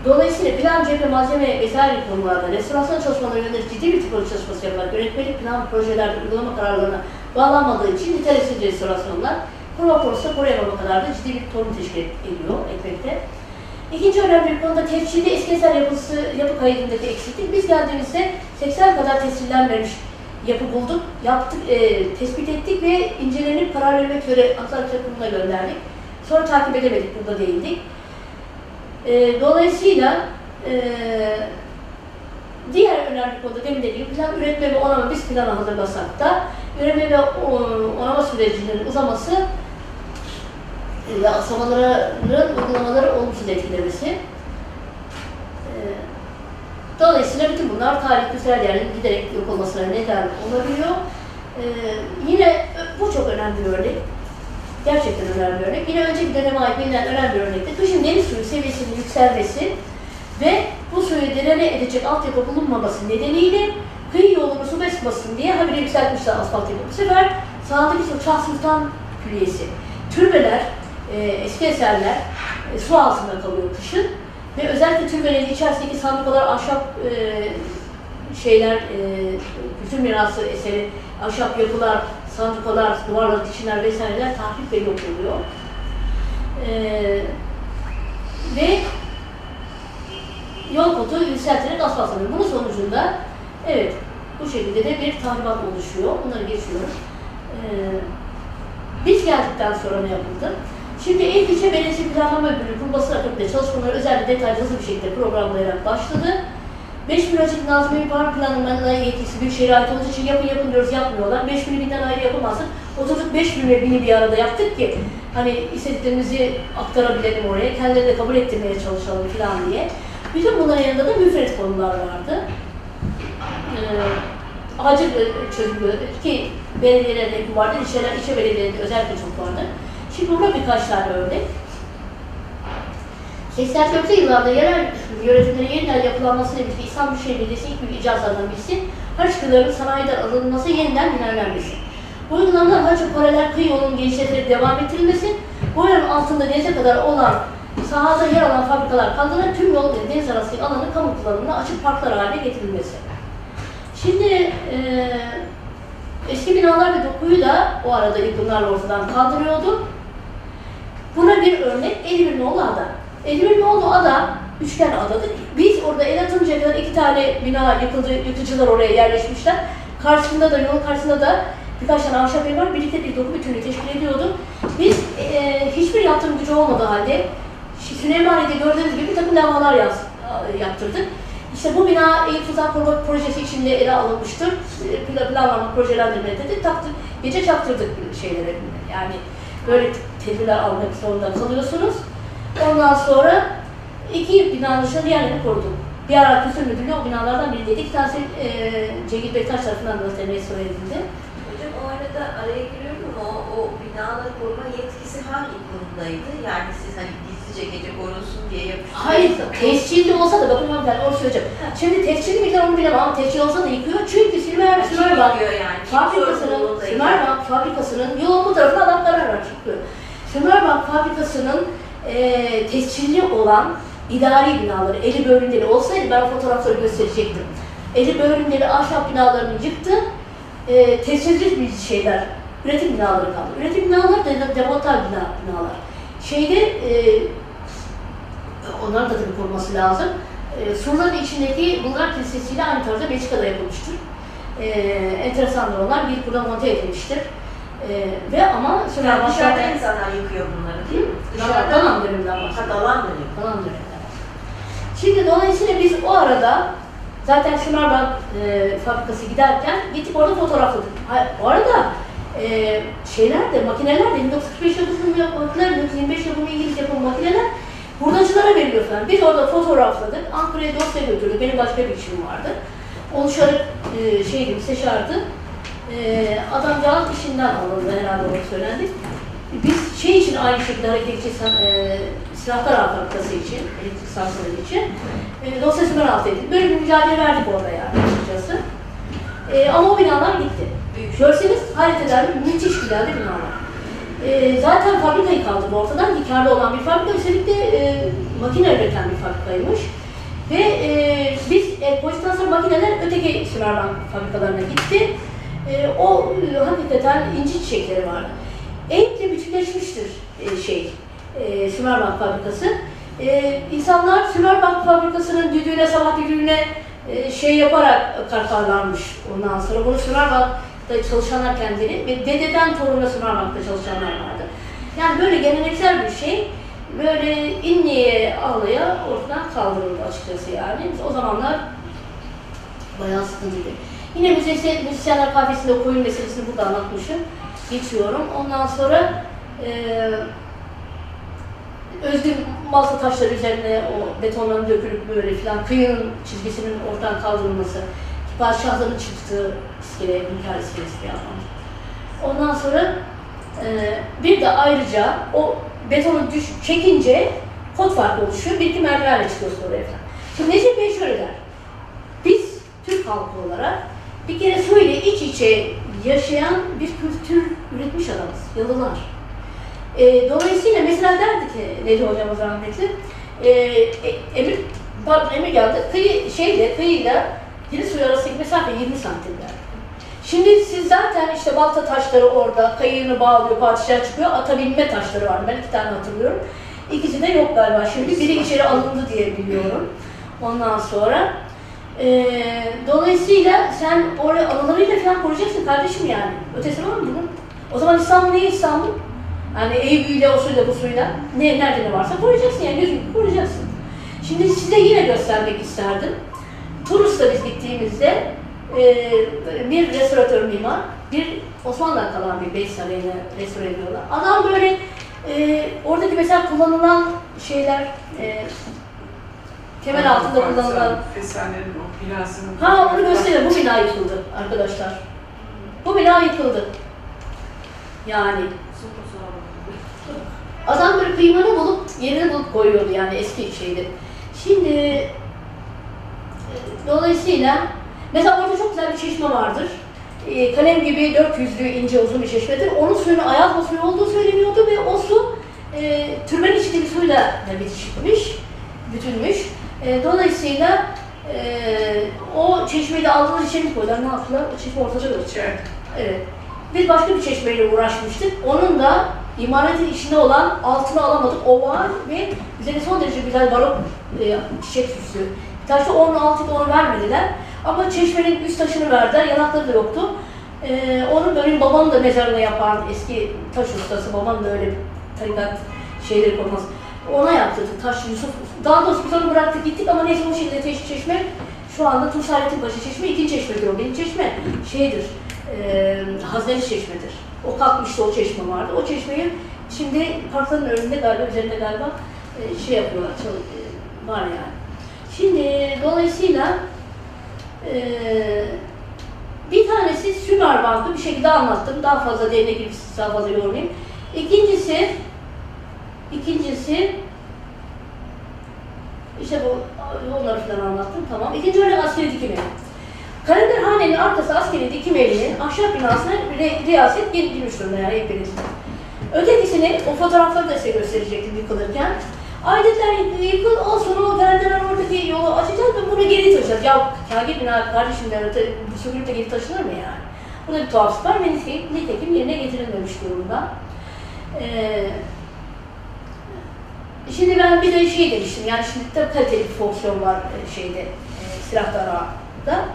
Dolayısıyla plan, cephe, malzeme vesaire konularda restorasyon çalışmaları yönelik ciddi bir tipoloji çalışması yapılarak yönetmelik plan projelerde uygulama kararlarına bağlanmadığı için niteliksiz restorasyonlar konusunda koruyamama kadar da ciddi bir sorun teşkil ediyor, etmekte. İkinci önemli bir konuda tefçide eski eser yapısı, yapı kaydındaki eksiklik. Biz geldiğimizde 80 kadar tescillenmemiş yapı bulduk, yaptık, e, tespit ettik ve incelenip karar vermek üzere Antalya Kurumu'na gönderdik. Sonra takip edemedik, burada değildik. E, dolayısıyla e, diğer önemli konu demin dediğim plan üretme ve onama biz planı hazırlasak da üretme ve o- onama sürecinin uzaması e, ve asamaların uygulamaları olumsuz etkilemesi. E, dolayısıyla bütün bunlar tarih kültürel değerlerin giderek yok olmasına neden olabiliyor. E, yine bu çok önemli bir örnek. Gerçekten önemli bir örnek. Yine önceki döneme ait bilinen önemli bir örnekte kışın deniz suyu seviyesinin yükselmesi ve bu suyu direne edecek altyapı bulunmaması nedeniyle kıyı yolunu su basmasın diye habire yükseltmişler asfalt yapı. Bu sefer sağdaki Çağ Sultan Külliyesi. Türbeler, eski eserler e, su altında kalıyor kışın ve özellikle türbelerin içerisindeki sandukalar, ahşap e, şeyler, e, kültür mirası eseri, ahşap yapılar, sandukalar, duvarlar, dişinler vesaireler tahrip ve yok oluyor. Ve yol kotu yükselterek asfaltlanıyor. Bunun sonucunda evet bu şekilde de bir tahribat oluşuyor. Bunları geçiyorum. Ee, biz geldikten sonra ne yapıldı? Şimdi ilk ilçe belediyesi planlama bölümü kurması akabinde çalışmaları özellikle detaylı hızlı bir şekilde programlayarak başladı. 5 bin ölçek Nazım İmar planlamanına yetkisi Büyükşehir'e ait olduğu için yapın yapın diyoruz yapmıyorlar. 5 bini binden ayrı yapamazsın. Oturduk 5 bin ve bini bir arada yaptık ki hani istediklerimizi aktarabilelim oraya. Kendileri de kabul ettirmeye çalışalım falan diye. Bütün bunların yanında da müfret konular vardı. Ee, acil çözümü ki belediyelerde vardı, ilçeler, ilçe belediyelerinde özellikle çok vardı. Şimdi buna birkaç tane örnek. 84'lü yıllarda yerel yönetimlerin yeniden yapılanmasıyla birlikte İstanbul Şehir Belediyesi ilk icazlardan birisi harç kıyılarının sanayiden alınması yeniden düzenlenmesi. Bu uygulamada harç paralel kıyı yolunun genişletilip devam ettirilmesi, yolun altında denize kadar olan sahada yer alan fabrikalar kaldırılarak tüm yol ve deniz arasındaki alanı kamu kullanımına açık parklar haline getirilmesi. Şimdi eee eski binalar ve dokuyu da o arada yıkımlarla ortadan kaldırıyordu. Buna bir örnek Edirneoğlu Ada. Edirneoğlu Ada, üçgen adadır. Biz orada el atımcaya kadar iki tane bina yıkıldı, yıkıcılar oraya yerleşmişler. Karşısında da, yol karşısında da birkaç tane ahşap ev var. Birlikte bir doku bütünlüğü teşkil ediyordu. Biz e, hiçbir yaptırım gücü olmadığı halde Süleymaniye'de gördüğünüz gibi bir takım levhalar yaz, yaptırdık. İşte bu bina Eyüp Sultan Koruma Projesi içinde ele alınmıştır. E, Plan, planlama, projelendirme dedik. Taktır, gece çaktırdık şeylere. Yani böyle tedbirler almak zorunda kalıyorsunuz. Ondan sonra iki binanın dışında diğerlerini koruduk. Bir ara kültür müdürlüğü o binalardan biriydi. İki tanesi e, Cegil Bektaş tarafından da restore edildi. Hocam o arada araya giriyorum ama o, o binaları koruma yetkisi hangi kurumdaydı? Yani siz hani gizlice gece korunsun diye yapıştırdınız. Hayır, tescilli olsa da bakın ben onu söyleyeceğim. Şimdi tescilli mi onu bilemem ama tescil olsa da yıkıyor. Çünkü Kim Silver Bank yani? Fabrikasının, sorumluluğundaydı? Sümerbank fabrikasının yolun bu tarafına adamlar var çıkıyor. Sümerbank fabrikasının e, tescilli olan idari binaları, eli bölümleri olsaydı ben fotoğrafları gösterecektim. Eli bölümleri ahşap binalarını yıktı, e, tescilli bir şeyler, üretim binaları kaldı. Üretim binaları da demontaj bina, binalar. Şeyde, e, onların da tabii koruması lazım. E, surların içindeki Bulgar Kilisesi ile aynı tarzda Belçika'da yapılmıştır. E, enteresandır onlar. Bir burada monte edilmiştir. E, ve ama Yani Sümerbank dışarıda insanlar yıkıyor bunları değil mi? Dışarıda Dalan döneminden bahsediyorum. Ha dalan dönüyor. Falan döneminden Şimdi dolayısıyla biz o arada zaten Sümerbank e, fabrikası giderken gittik orada fotoğrafladık. Ha, o arada e, şeyler de makineler de 1945 yapımı makineler, 1925 yapımı İngiliz yapımı makineler hurdacılara veriliyor falan. Biz orada fotoğrafladık. Ankara'ya dosya götürdük. Benim başka bir işim vardı. Oluşarak e, şeydi, müsteşardı. E, adamcağız işinden alındı herhalde onu söylendi. Biz şey için aynı şekilde hareket edeceğiz, e, silahlar fabrikası için, elektrik santrali için e, dosyasından alt edildi. Böyle bir mücadele verdik orada yani açıkçası. E, ama o binalar gitti. Görseniz eder, müthiş güzel de binalar. E, zaten fabrikayı kaldırdı ortadan, karlı olan bir fabrika, üstelik de e, makine üreten bir fabrikaymış. Ve e, biz e, sonra makineler öteki Sümerbank fabrikalarına gitti. E, o hakikaten inci çiçekleri vardı. Eyüp'le bütünleşmiştir e, şey, e, Sümerbank fabrikası. E, insanlar Sümerbank fabrikasının düdüğüne, sabah düdüğüne e, şey yaparak kartarlanmış ondan sonra. Bunu Sümerbank'ta çalışanlar kendileri ve dededen toruna Sümerbank'ta çalışanlar vardı. Yani böyle geleneksel bir şey böyle inleye ağlaya ortadan kaldırıldı açıkçası yani. O zamanlar bayağı sıkıntıydı. Yine müzisyen, müzisyenler kafesinde koyun meselesini burada anlatmışım. Geçiyorum. Ondan sonra eee özgün malta taşları üzerine o betonların dökülüp böyle filan kıyının çizgisinin ortadan kaldırılması, padişahların çıktığı iskele, hünkâr iskelesi diye. Ondan sonra eee, bir de ayrıca o betonu düş, çekince kod farkı oluşuyor. Bir iki merdivenle çıkıyorsun oraya falan. Şimdi Necip Bey şöyle der. Biz Türk halkı olarak bir kere suyla iç içe yaşayan bir kültür üretmiş adamız. Yalılar. E, dolayısıyla mesela derdi ki Necip hocamız rahmetli, e, e, Emir, pardon Emir geldi, kıyı, şeyle, kıyıyla deniz suyu arasındaki mesafe 20 santim derdi. Şimdi siz zaten işte balta taşları orada, kayığını bağlıyor, padişah çıkıyor, ata binme taşları var. Ben iki tane hatırlıyorum. İkisi de yok galiba şimdi. Biri içeri alındı diye biliyorum. Ondan sonra ee, dolayısıyla sen oraya anılarıyla falan koruyacaksın kardeşim yani. Ötesi var mı bunun? O zaman İstanbul niye İstanbul? Yani Eyüp'üyle, o suyla, bu suyla ne, nerede ne varsa koruyacaksın yani gözünü koruyacaksın. Şimdi size yine göstermek isterdim. Tunus'ta biz gittiğimizde e, bir restoratör mimar, bir Osmanlı'dan kalan bir bey sarayını restore ediyorlar. Adam böyle e, oradaki mesela kullanılan şeyler, e, temel altında kullanılan Fesanenin o binasının... Ha onu göstereyim. Bu bina yıkıldı arkadaşlar. Bu bina yıkıldı. Yani adam böyle kıymanı bulup yerini bulup koyuyordu yani eski şeydi. Şimdi e, dolayısıyla mesela orada çok güzel bir çeşme vardır. E, kalem gibi 400'lü ince uzun bir çeşmedir. Onun suyunun ayazma suyu olduğu söyleniyordu ve o su e, türbenin içindeki suyla da bitişikmiş, bütünmüş. E, dolayısıyla e, o çeşmeyi de aldılar içeri koydular. Ne yaptılar? O çeşme ortada yok. Evet. Biz başka bir çeşmeyle uğraşmıştık. Onun da imaretin içinde olan altını alamadık. O var ve üzerine son derece güzel barok e, çiçek süsü. Taşta onun altını onu vermediler. Ama çeşmenin üst taşını verdiler. Yanakları da yoktu. E, onu benim babam da mezarına yapan eski taş ustası. Babam da öyle tarikat şeyleri koymaz. Ona yaptırdık Taş Yusuf. Daha doğrusu biz onu bıraktık gittik ama neyse o şekilde Teş- çeşme şu anda Tusalettin Paşa Çeşme ikinci çeşmedir o. Benim çeşme şeydir, e, Hazneli Çeşmedir. O kalkmıştı o çeşme vardı. O çeşmeyi şimdi parkların önünde galiba, üzerinde galiba e, şey yapıyorlar, çal- e, var yani. Şimdi dolayısıyla e, bir tanesi Sümer Bank'ı bir şekilde anlattım. Daha fazla derine girip daha fazla yormayayım. İkincisi, ikincisi işte bu onları falan anlattım tamam. İkinci örnek askeri dikim evi. Kalenderhanenin arkası askeri dikim evinin ahşap binasına re, riyaset girmiş durumda yani hepiniz. Ötekisini, o fotoğrafları da size gösterecektim yıkılırken. Adetler yıkıl, o sonra o kalenderler oradaki yolu açacağız ve bunu geri taşıyacağız. Ya kâgir bina kardeşim de bu sökülüp de geri taşınır mı yani? Burada bir tuhaflık var ve nitekim yerine getirilmemiş durumda. Ee, Şimdi ben bir de şey demiştim, yani şimdi tabii kaliteli bir fonksiyon var e, şeyde, e, silahlarda.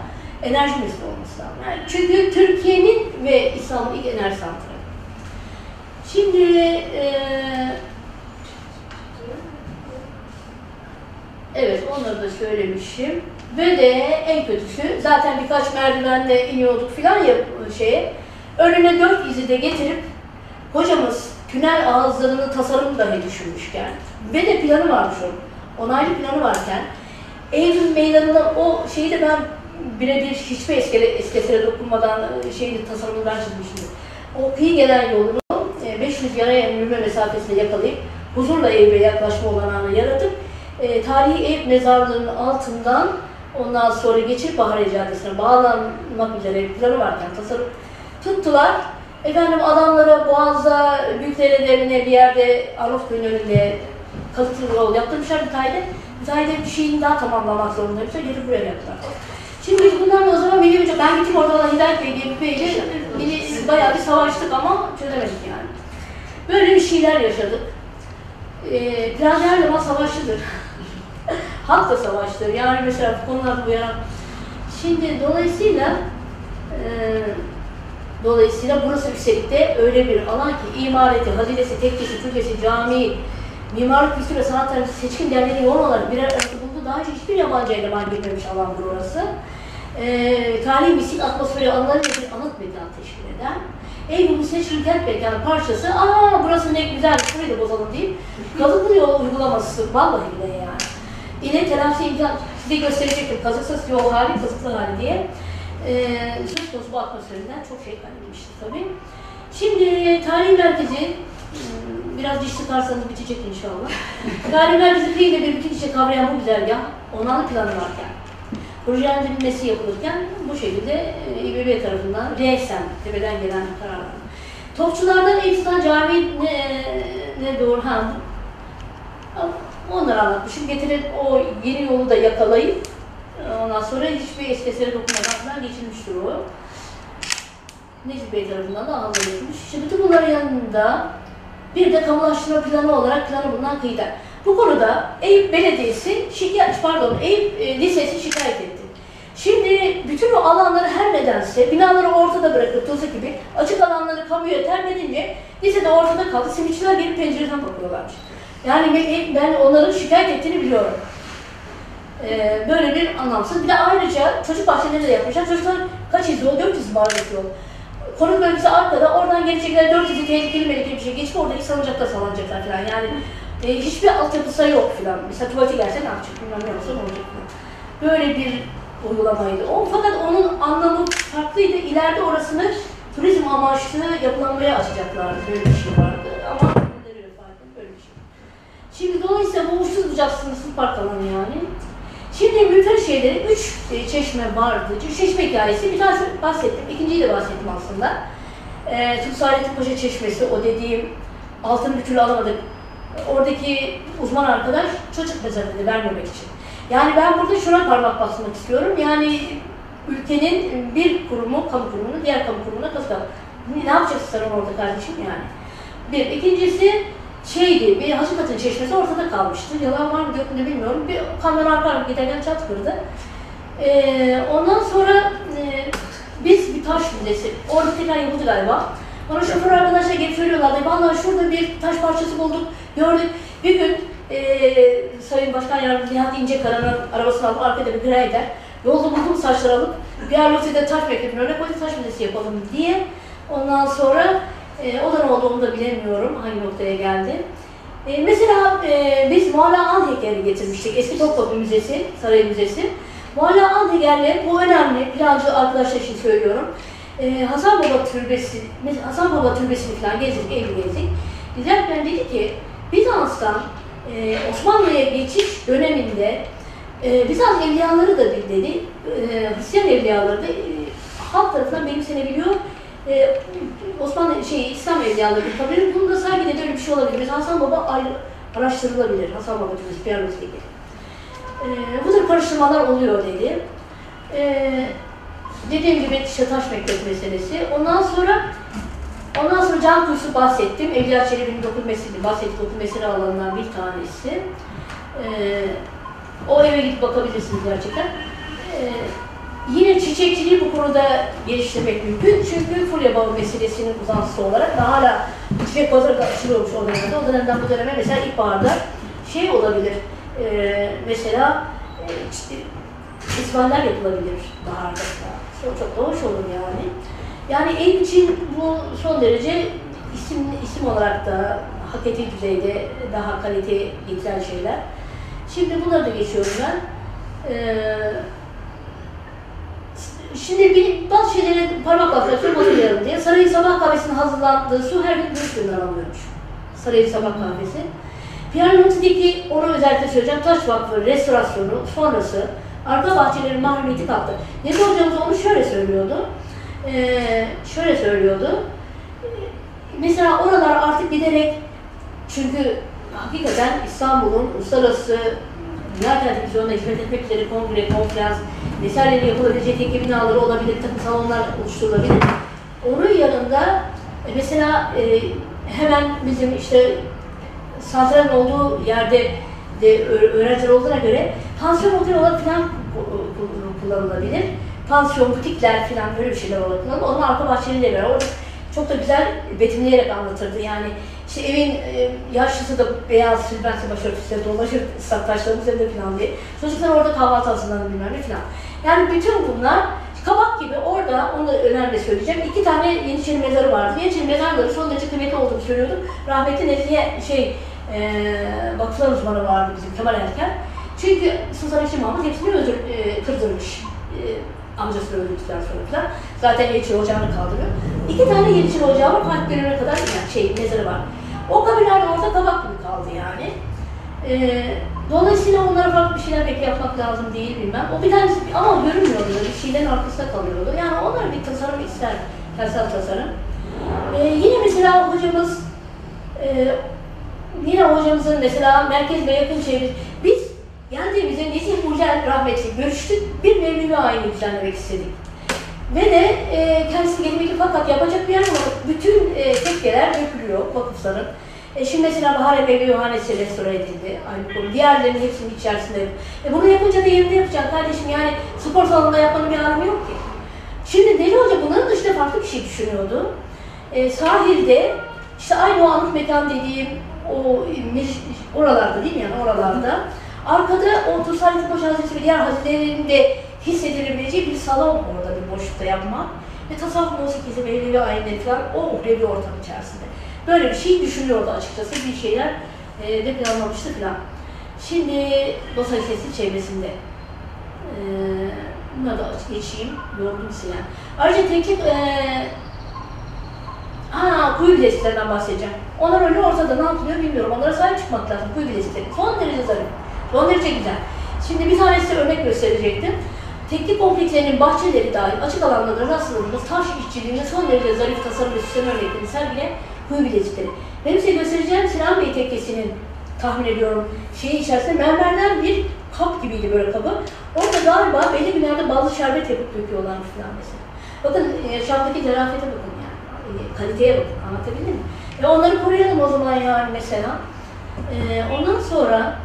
Enerji mühendisliği olması lazım. Yani çünkü Türkiye'nin ve İslam'ın ilk enerji santrali. Şimdi e, evet onları da söylemişim. Ve de en kötüsü zaten birkaç merdivenle iniyorduk filan ya şeye. Önüne dört izi de getirip hocamız tünel ağızlarının tasarımını dahi düşünmüşken ve de planı varmış onun. Onaylı planı varken Eylül meydanında o şeyi de ben birebir hiçbir eskele, eskesine dokunmadan e, şeyin tasarımını ben çizmiştim. O kıyı gelen yolunu e, 500 yaraya yürüme mesafesinde yakalayıp huzurla Eyüp'e yaklaşma olanağını yaratıp e, tarihi Eyüp mezarlığının altından ondan sonra geçip Bahariye Caddesi'ne bağlanmak üzere planı varken tasarım tuttular. Efendim adamlara Boğaz'da Büyükdere derine bir yerde Arnavutköy önünde kalıtlı yol yaptırmışlar müteahhide. Müteahhide bir şeyini daha tamamlamak zorundaymışlar. Gelip buraya yaptılar. Şimdi biz bunlarla o zaman Mücadele, ben gittim orada da Hidayet Bey diye bir beyle beni bayağı bir savaştık ama çözemedik yani. Böyle bir şeyler yaşadık. Ee, plan her zaman savaşçıdır. [laughs] Halk da savaştır. Yani mesela bu konularda uyaran. Şimdi dolayısıyla eee Dolayısıyla burası de öyle bir alan ki imareti, hazinesi, tekkesi, türbesi, camii, mimarlık kültür ve sanat tarihi seçkin derneği yoğun olarak birer arası bulundu. Daha önce hiçbir yabancı eleman girmemiş alandır orası. Ee, tarihi misik atmosferi anıları ve bir anıt mekan teşkil eden Eylül'ün seçkin kent mekanı parçası, aa burası ne güzel, şurayı da bozalım deyip kalıplı yol uygulaması, vallahi bile yani. İle telafi imkan, size gösterecektim, kazıksız yol hali, kazıklı hali diye. Ee, söz konusu bu atmosferinden çok şey kaybetmişti tabii. Şimdi tarihi merkezi, hmm, biraz diş sıkarsanız bitecek inşallah. [laughs] tarihi merkezi fiille bir bütün içe kavrayan bu güzergah, onanlı planı varken, projelendirilmesi yapılırken bu şekilde e, İBB tarafından resen, tepeden gelen kararlar. Topçulardan Eyüp'ten cami ne, ne doğru, ha, onları anlatmışım. Getirin o yeni yolu da yakalayıp Ondan sonra hiçbir eskesine dokunmadan falan geçilmiştir o. Necip Bey tarafından da anlaşılmış. Şimdi bütün bunların yanında bir de kamulaştırma planı olarak planı bulunan kıyıda. Bu konuda Eyüp Belediyesi şikayet, pardon Eyüp e, Lisesi şikayet etti. Şimdi bütün o alanları her nedense binaları ortada bırakıp tozu gibi açık alanları kamuya terk edince lise de ortada kaldı. Simitçiler gelip pencereden bakıyorlarmış. Yani ben onların şikayet ettiğini biliyorum. Ee, böyle bir anlamsız. Bir de ayrıca çocuk bahçeleri de yapmışlar. Çocuklar kaç izliyor? 400 bardak yol. Konuk bölgesi arkada, oradan gelecekler 400'ü tehlikeli melekeli bir şey geçip oradaki salıncakta sallanacaklar falan. Yani e, hiçbir altyapısı yok falan. Mesela tuvalete gelse ne yapacak? Bilmem ne olsa ne olacak falan. Böyle bir uygulamaydı o. Fakat onun anlamı farklıydı. İleride orasını turizm amaçlı yapılanmaya açacaklardı. Böyle bir şey vardı. Ama böyle bir şey. Şimdi dolayısıyla bu uçsuz bucaksız park alanı yani. Şimdi şeyleri üç e, çeşme vardı. Üç çeşme hikayesi. Bir tanesi bahsettim. ikinciyi de bahsettim aslında. E, Tuzsalettin Paşa Çeşmesi, o dediğim altın bir türlü alamadık. Oradaki uzman arkadaş çocuk mezarını vermemek için. Yani ben burada şuna parmak basmak istiyorum. Yani ülkenin bir kurumu, kamu kurumunu diğer kamu kurumuna kazıklar. Ne yapacaksın sen orada kardeşim yani? Bir. İkincisi şeydi, bir Hacıkat'ın çeşmesi ortada kalmıştı. Yalan var mı yok mu bilmiyorum. Bir kamyon arka giderken çat kırdı. Ee, ondan sonra e, biz bir taş müzesi, orada tekrar yapıldı galiba. Bana şoför arkadaşlar gelip söylüyorlardı, vallahi şurada bir taş parçası bulduk, gördük. Bir gün e, Sayın Başkan Yardımcısı Nihat İncekara'nın arabasını alıp arkada bir grader. Yolda buldum saçları alıp bir Arlotti'de taş bekletimin önüne koydum taş müzesi yapalım diye. Ondan sonra e, o da ne oldu onu da bilemiyorum hangi noktaya geldi. E, mesela e, biz Mualla An heykelini getirmiştik. Eski Topkapı Müzesi, Saray Müzesi. Mualla An heykeli bu önemli. Plancı arkadaşlar için söylüyorum. E, Hasan Baba Türbesi, Hasan Baba Türbesi'ni falan gezdik, evi gezdik. Giderken dedi ki Bizans'tan e, Osmanlı'ya geçiş döneminde e, Bizans evliyaları da dedi, e, Hristiyan evliyaları da e, halk tarafından benimsenebiliyor. E, Osmanlı şey İslam evliyaları kabul Bunun da sanki de bir şey olabilir. Mesela Hasan Baba ayrı, araştırılabilir. Hasan Baba Türbesi, Piyano'daki. E, bu tür karıştırmalar oluyor dedi. E, dediğim gibi işte taş mektep meselesi. Ondan sonra ondan sonra Can Kuyusu bahsettim. Evliya Çelebi'nin dokunmesini, bahsettiği dokunmesini alanından bir tanesi. E, o eve gidip bakabilirsiniz gerçekten. E, Yine çiçekçiliği bu konuda geliştirmek mümkün. Çünkü Fulya Bağı meselesinin uzantısı olarak da hala çiçek pazarı da açılıyormuş o dönemde. O dönemden bu döneme mesela ilkbaharda şey olabilir. e, mesela e, işte, festivaller yapılabilir baharda. Çok, çok da hoş olur yani. Yani ev için bu son derece isim isim olarak da hak ettiği düzeyde daha kalite getiren şeyler. Şimdi bunları da geçiyorum ben. Ee, Şimdi bir bazı şeylere parmak basıyorsun hatırlayalım diye. Sarayın sabah kahvesinin hazırlandığı su her gün Brükseli'den alınıyormuş. Sarayın sabah kahvesi. Pierre Loti'deki onu özellikle söyleyeceğim. Taş Vakfı restorasyonu sonrası arka bahçelerin mahremiyeti kalktı. Nedim hocamız onu şöyle söylüyordu. Ee, şöyle söylüyordu. Mesela oralar artık giderek çünkü hakikaten İstanbul'un uluslararası dünya televizyonuna hizmet etmek üzere kongre, konferans vesaire yapılabilecek tekke binaları olabilir, takım salonlar oluşturulabilir. Onun yanında e, mesela e, hemen bizim işte santralin olduğu yerde de öğrenciler olduğuna göre pansiyon otel olarak falan ku- kullanılabilir. Pansiyon, butikler falan böyle bir şeyler olarak kullanılır. Onun arka bahçeleriyle beraber çok da güzel betimleyerek anlatırdı. Yani işte evin e, yaşlısı da beyaz sülbensi başörtüsüyle dolaşır ıslak taşların üzerinde falan diye. Çocuklar orada kahvaltı hazırlanır bilmem ne falan. Yani bütün bunlar kabak gibi orada, onu da önemli söyleyeceğim. iki tane Yeniçeri mezarı vardı. Yeniçeri mezarları son derece kıymetli olduğunu söylüyordum. Rahmetli Nezihe şey, e, vakıflar uzmanı vardı bizim Kemal Erken. Çünkü Sultan Eşim Mahmut hepsini öldür, e, kırdırmış. E, amcasını öldürdükten sonra falan. Zaten Yeniçeri Ocağı'nı kaldırıyor. İki tane Yeniçeri Ocağı var, Fatih dönemine kadar yani şey, mezarı var. O kabirler de orada kabak gibi kaldı yani. Ee, dolayısıyla onlara farklı bir şeyler belki yapmak lazım değil bilmem. O bir tanesi ama görünmüyordu bir şeylerin arkasında kalıyordu. Yani onlar bir tasarım ister, kentsel tasarım. Ee, yine mesela hocamız, e, yine hocamızın mesela merkez ve yakın çevre, biz geldiğimizde Nezih Ucel rahmetli görüştük, bir Mevlevi ayini düzenlemek istedik. Ve de e, kendisi getirmek fakat yapacak bir yer bulamadık. Bütün e, tekkeler dökülüyor vakıfların. E şimdi mesela Bahar Emevi Yohanesi restore edildi. Aynı. Diğerlerinin hepsinin içerisinde. E bunu yapınca da yerinde yapacaksın kardeşim. Yani spor salonunda yapmanın bir anlamı yok ki. Şimdi Deli Hoca bunların dışında farklı bir şey düşünüyordu. E, sahilde işte aynı o anıt mekan dediğim o oralarda değil mi yani oralarda. Arkada o Tusalet Koç Hazreti ve diğer hazinelerin hissedilebileceği bir salon orada bir boşlukta yapmak. Ve tasavvuf musikisi, belirli ayinleri falan o uhrevi ortam içerisinde. Böyle bir şey düşünüyordu açıkçası. Bir şeyler e, de planlamıştı falan. Şimdi Dosa Lisesi çevresinde. E, bunları da geçeyim. Yordum size yani. Ayrıca teknik e, Aa, kuyu bileziklerden bahsedeceğim. Onlar öyle ortada ne yapılıyor bilmiyorum. Onlara sahip çıkmak lazım. Kuyu bilezikleri. Son derece zarif. Son derece güzel. Şimdi bir tanesi örnek gösterecektim. Teknik komplekslerinin bahçeleri dahil açık alanlarda rastladığımız taş işçiliğinde son derece zarif tasarım ve süsleme örneklerini sergileyen kuyu bilezikleri. Benim size göstereceğim Sinan Bey tekkesinin tahmin ediyorum şeyin içerisinde mermerden bir kap gibiydi böyle kabı. Orada galiba belli bir yerde ballı şerbet yapıp döküyorlarmış falan mesela. Bakın e, Şam'daki zarafete bakın yani. E, kaliteye bakın. Anlatabildim mi? Ve onları koruyalım o zaman yani mesela. E, ondan sonra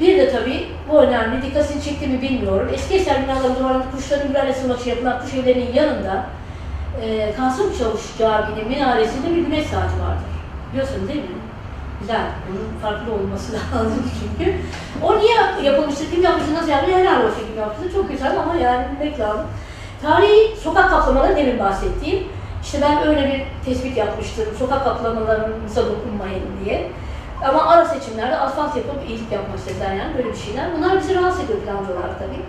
bir de tabii bu önemli, dikkatini çekti mi bilmiyorum. Eski eser binaların duvarında kuşların gülerlesi maçı yapılan kuş evlerinin yanında e, Kasım Çavuş Camii'nin minaresinde bir güneş saati vardır. Biliyorsunuz değil mi? Güzel. Bunun farklı olması [laughs] lazım çünkü. O niye yapılmıştır, kim yapmıştır, nasıl yapmıştır, helal olsun kim yapmıştır. Çok güzel ama yani bilmek lazım. Tarihi sokak kaplamaları demin bahsettiğim. İşte ben öyle bir tespit yapmıştım. Sokak kaplamalarımıza dokunmayın diye. Ama ara seçimlerde asfalt yapıp iyilik yapmak istediler yani böyle bir şeyler. Bunlar bizi rahatsız ediyor plancı olarak tabii.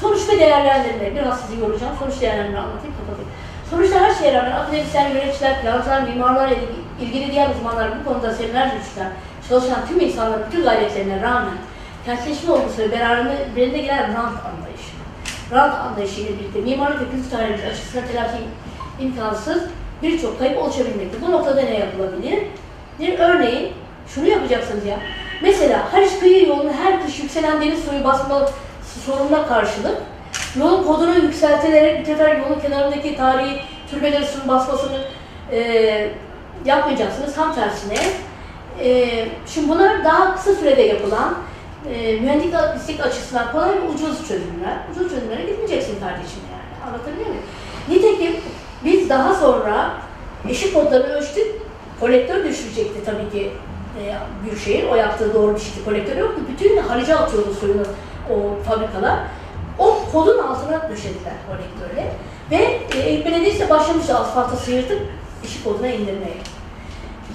Sonuç ve değerlendirme. Biraz sizi yoracağım. Sonuç değerlendirme anlatayım kapatayım. Sonuçta her şeye rağmen akademisyen, yöneticiler, plancılar, mimarlar, ilgili diğer uzmanlar bu konuda senelerce üçten çalışan tüm insanların bütün gayretlerine rağmen kentleşme olgusu ve beraberinde gelen rant anlayışı. Rant anlayışı ile birlikte mimarlık ve kültür tarihimiz açısından telafi imkansız birçok kayıp oluşabilmekte. Bu noktada ne yapılabilir? Bir örneğin şunu yapacaksınız ya. Mesela Haliç kıyı yolunu her kış yükselen deniz suyu basma sorununa karşılık yolun kodunu yükseltilerek bir sefer yolun kenarındaki tarihi türbeleri suyun basmasını e, yapmayacaksınız. Tam tersine. E, şimdi bunlar daha kısa sürede yapılan e, mühendislik açısından kolay ve ucuz çözümler. Ucuz çözümlere gitmeyeceksin kardeşim yani. Anlatabiliyor muyum? Nitekim biz daha sonra eşik kodlarını ölçtük. Kolektör düşürecekti tabii ki e, Büyükşehir. O yaptığı doğru bir şeydi. Kolektör yoktu. Bütün harice atıyordu suyunu o fabrikalar. O kodun altına döşediler kolektörle. Ve e, belediye ise başlamıştı asfaltı sıyırtıp eşik koduna indirmeye.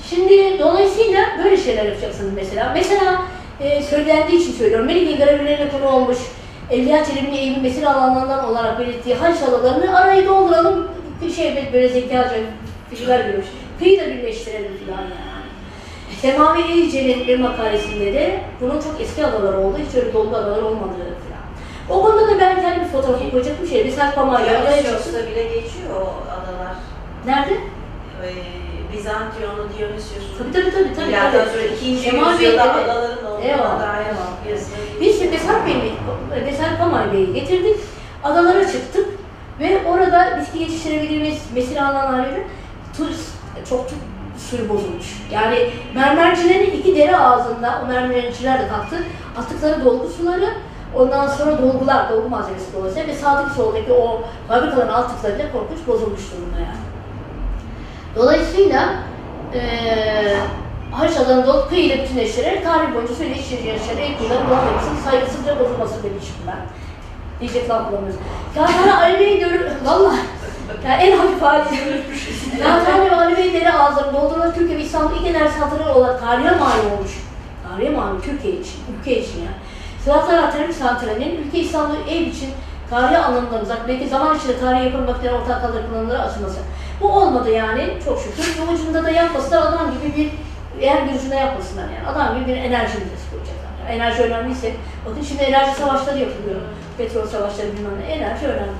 Şimdi dolayısıyla böyle şeyler yapacaksınız mesela. Mesela e, söylendiği için söylüyorum. Melike'nin görevlilerine konu olmuş. Evliya Çelebi'nin evin mesire alanlarından olarak belirttiği Haliç alalarını arayı dolduralım. Bir şey böyle zekaca figürler görmüş. Kıyı da birleştirelim falan yani. Semavi bir makalesinde de bunun çok eski adaları oldu. Hiç öyle dolu adalar olmadığı falan. O konuda da ben kendi bir fotoğrafı koyacak bir şey. Bir Serp Pamağ'la Dionysos'ta bile geçiyor o adalar. Nerede? Ee, Bizantiyonlu Dionysos'un Tabii tabii tabii. tabii, Milattan tabii. sonra ikinci Kemal yüzyılda Bey, adaların olduğuna Eyvallah. dair. Biz şimdi Besart Bey'i, Bey'i getirdik. Adalara çıktık ve orada bitki yetiştirebildiğimiz mesire alanlarıyla turist, çok çok suyu bozulmuş. Yani mermercilerin iki dere ağzında, o mermerciler de kalktı, attıkları dolgu suları, ondan sonra dolgular, dolgu malzemesi dolayısıyla ve sağdaki soldaki o fabrikaların altlıkları bile korkunç bozulmuş durumda yani. Dolayısıyla eee Haliç Adaları'nda olup kıyıyla bütünleştirerek tarih boyunca suyla iç içe yaşayan el kıyıların doğal yapısının saygısızca bozulması demişim ben. Diyecek laf bulamıyoruz. Kağıthane Ali Bey görür, valla yani en hafif hali Kağıthane ve Ali Bey dere ağızlarını doldurulan Türkiye ve İstanbul ilk enerji hatırı olarak tarihe mani olmuş. Tarihe mani Türkiye için, ülke için yani. Sıratlar Termik Santrali'nin ülke İstanbul ev için tarihe anlamından uzak, belki zaman içinde tarihe yapım makineleri ortak kalır kullanımlara açılması. Bu olmadı yani çok şükür. Bu ucunda da yapmasınlar adam gibi bir eğer ucunda yapmasınlar yani. Adam gibi bir enerji müzesi koyacaklar. Yani enerji önemliyse, bakın şimdi enerji savaşları yapılıyor. Petrol savaşları bilmem ne, enerji önemli.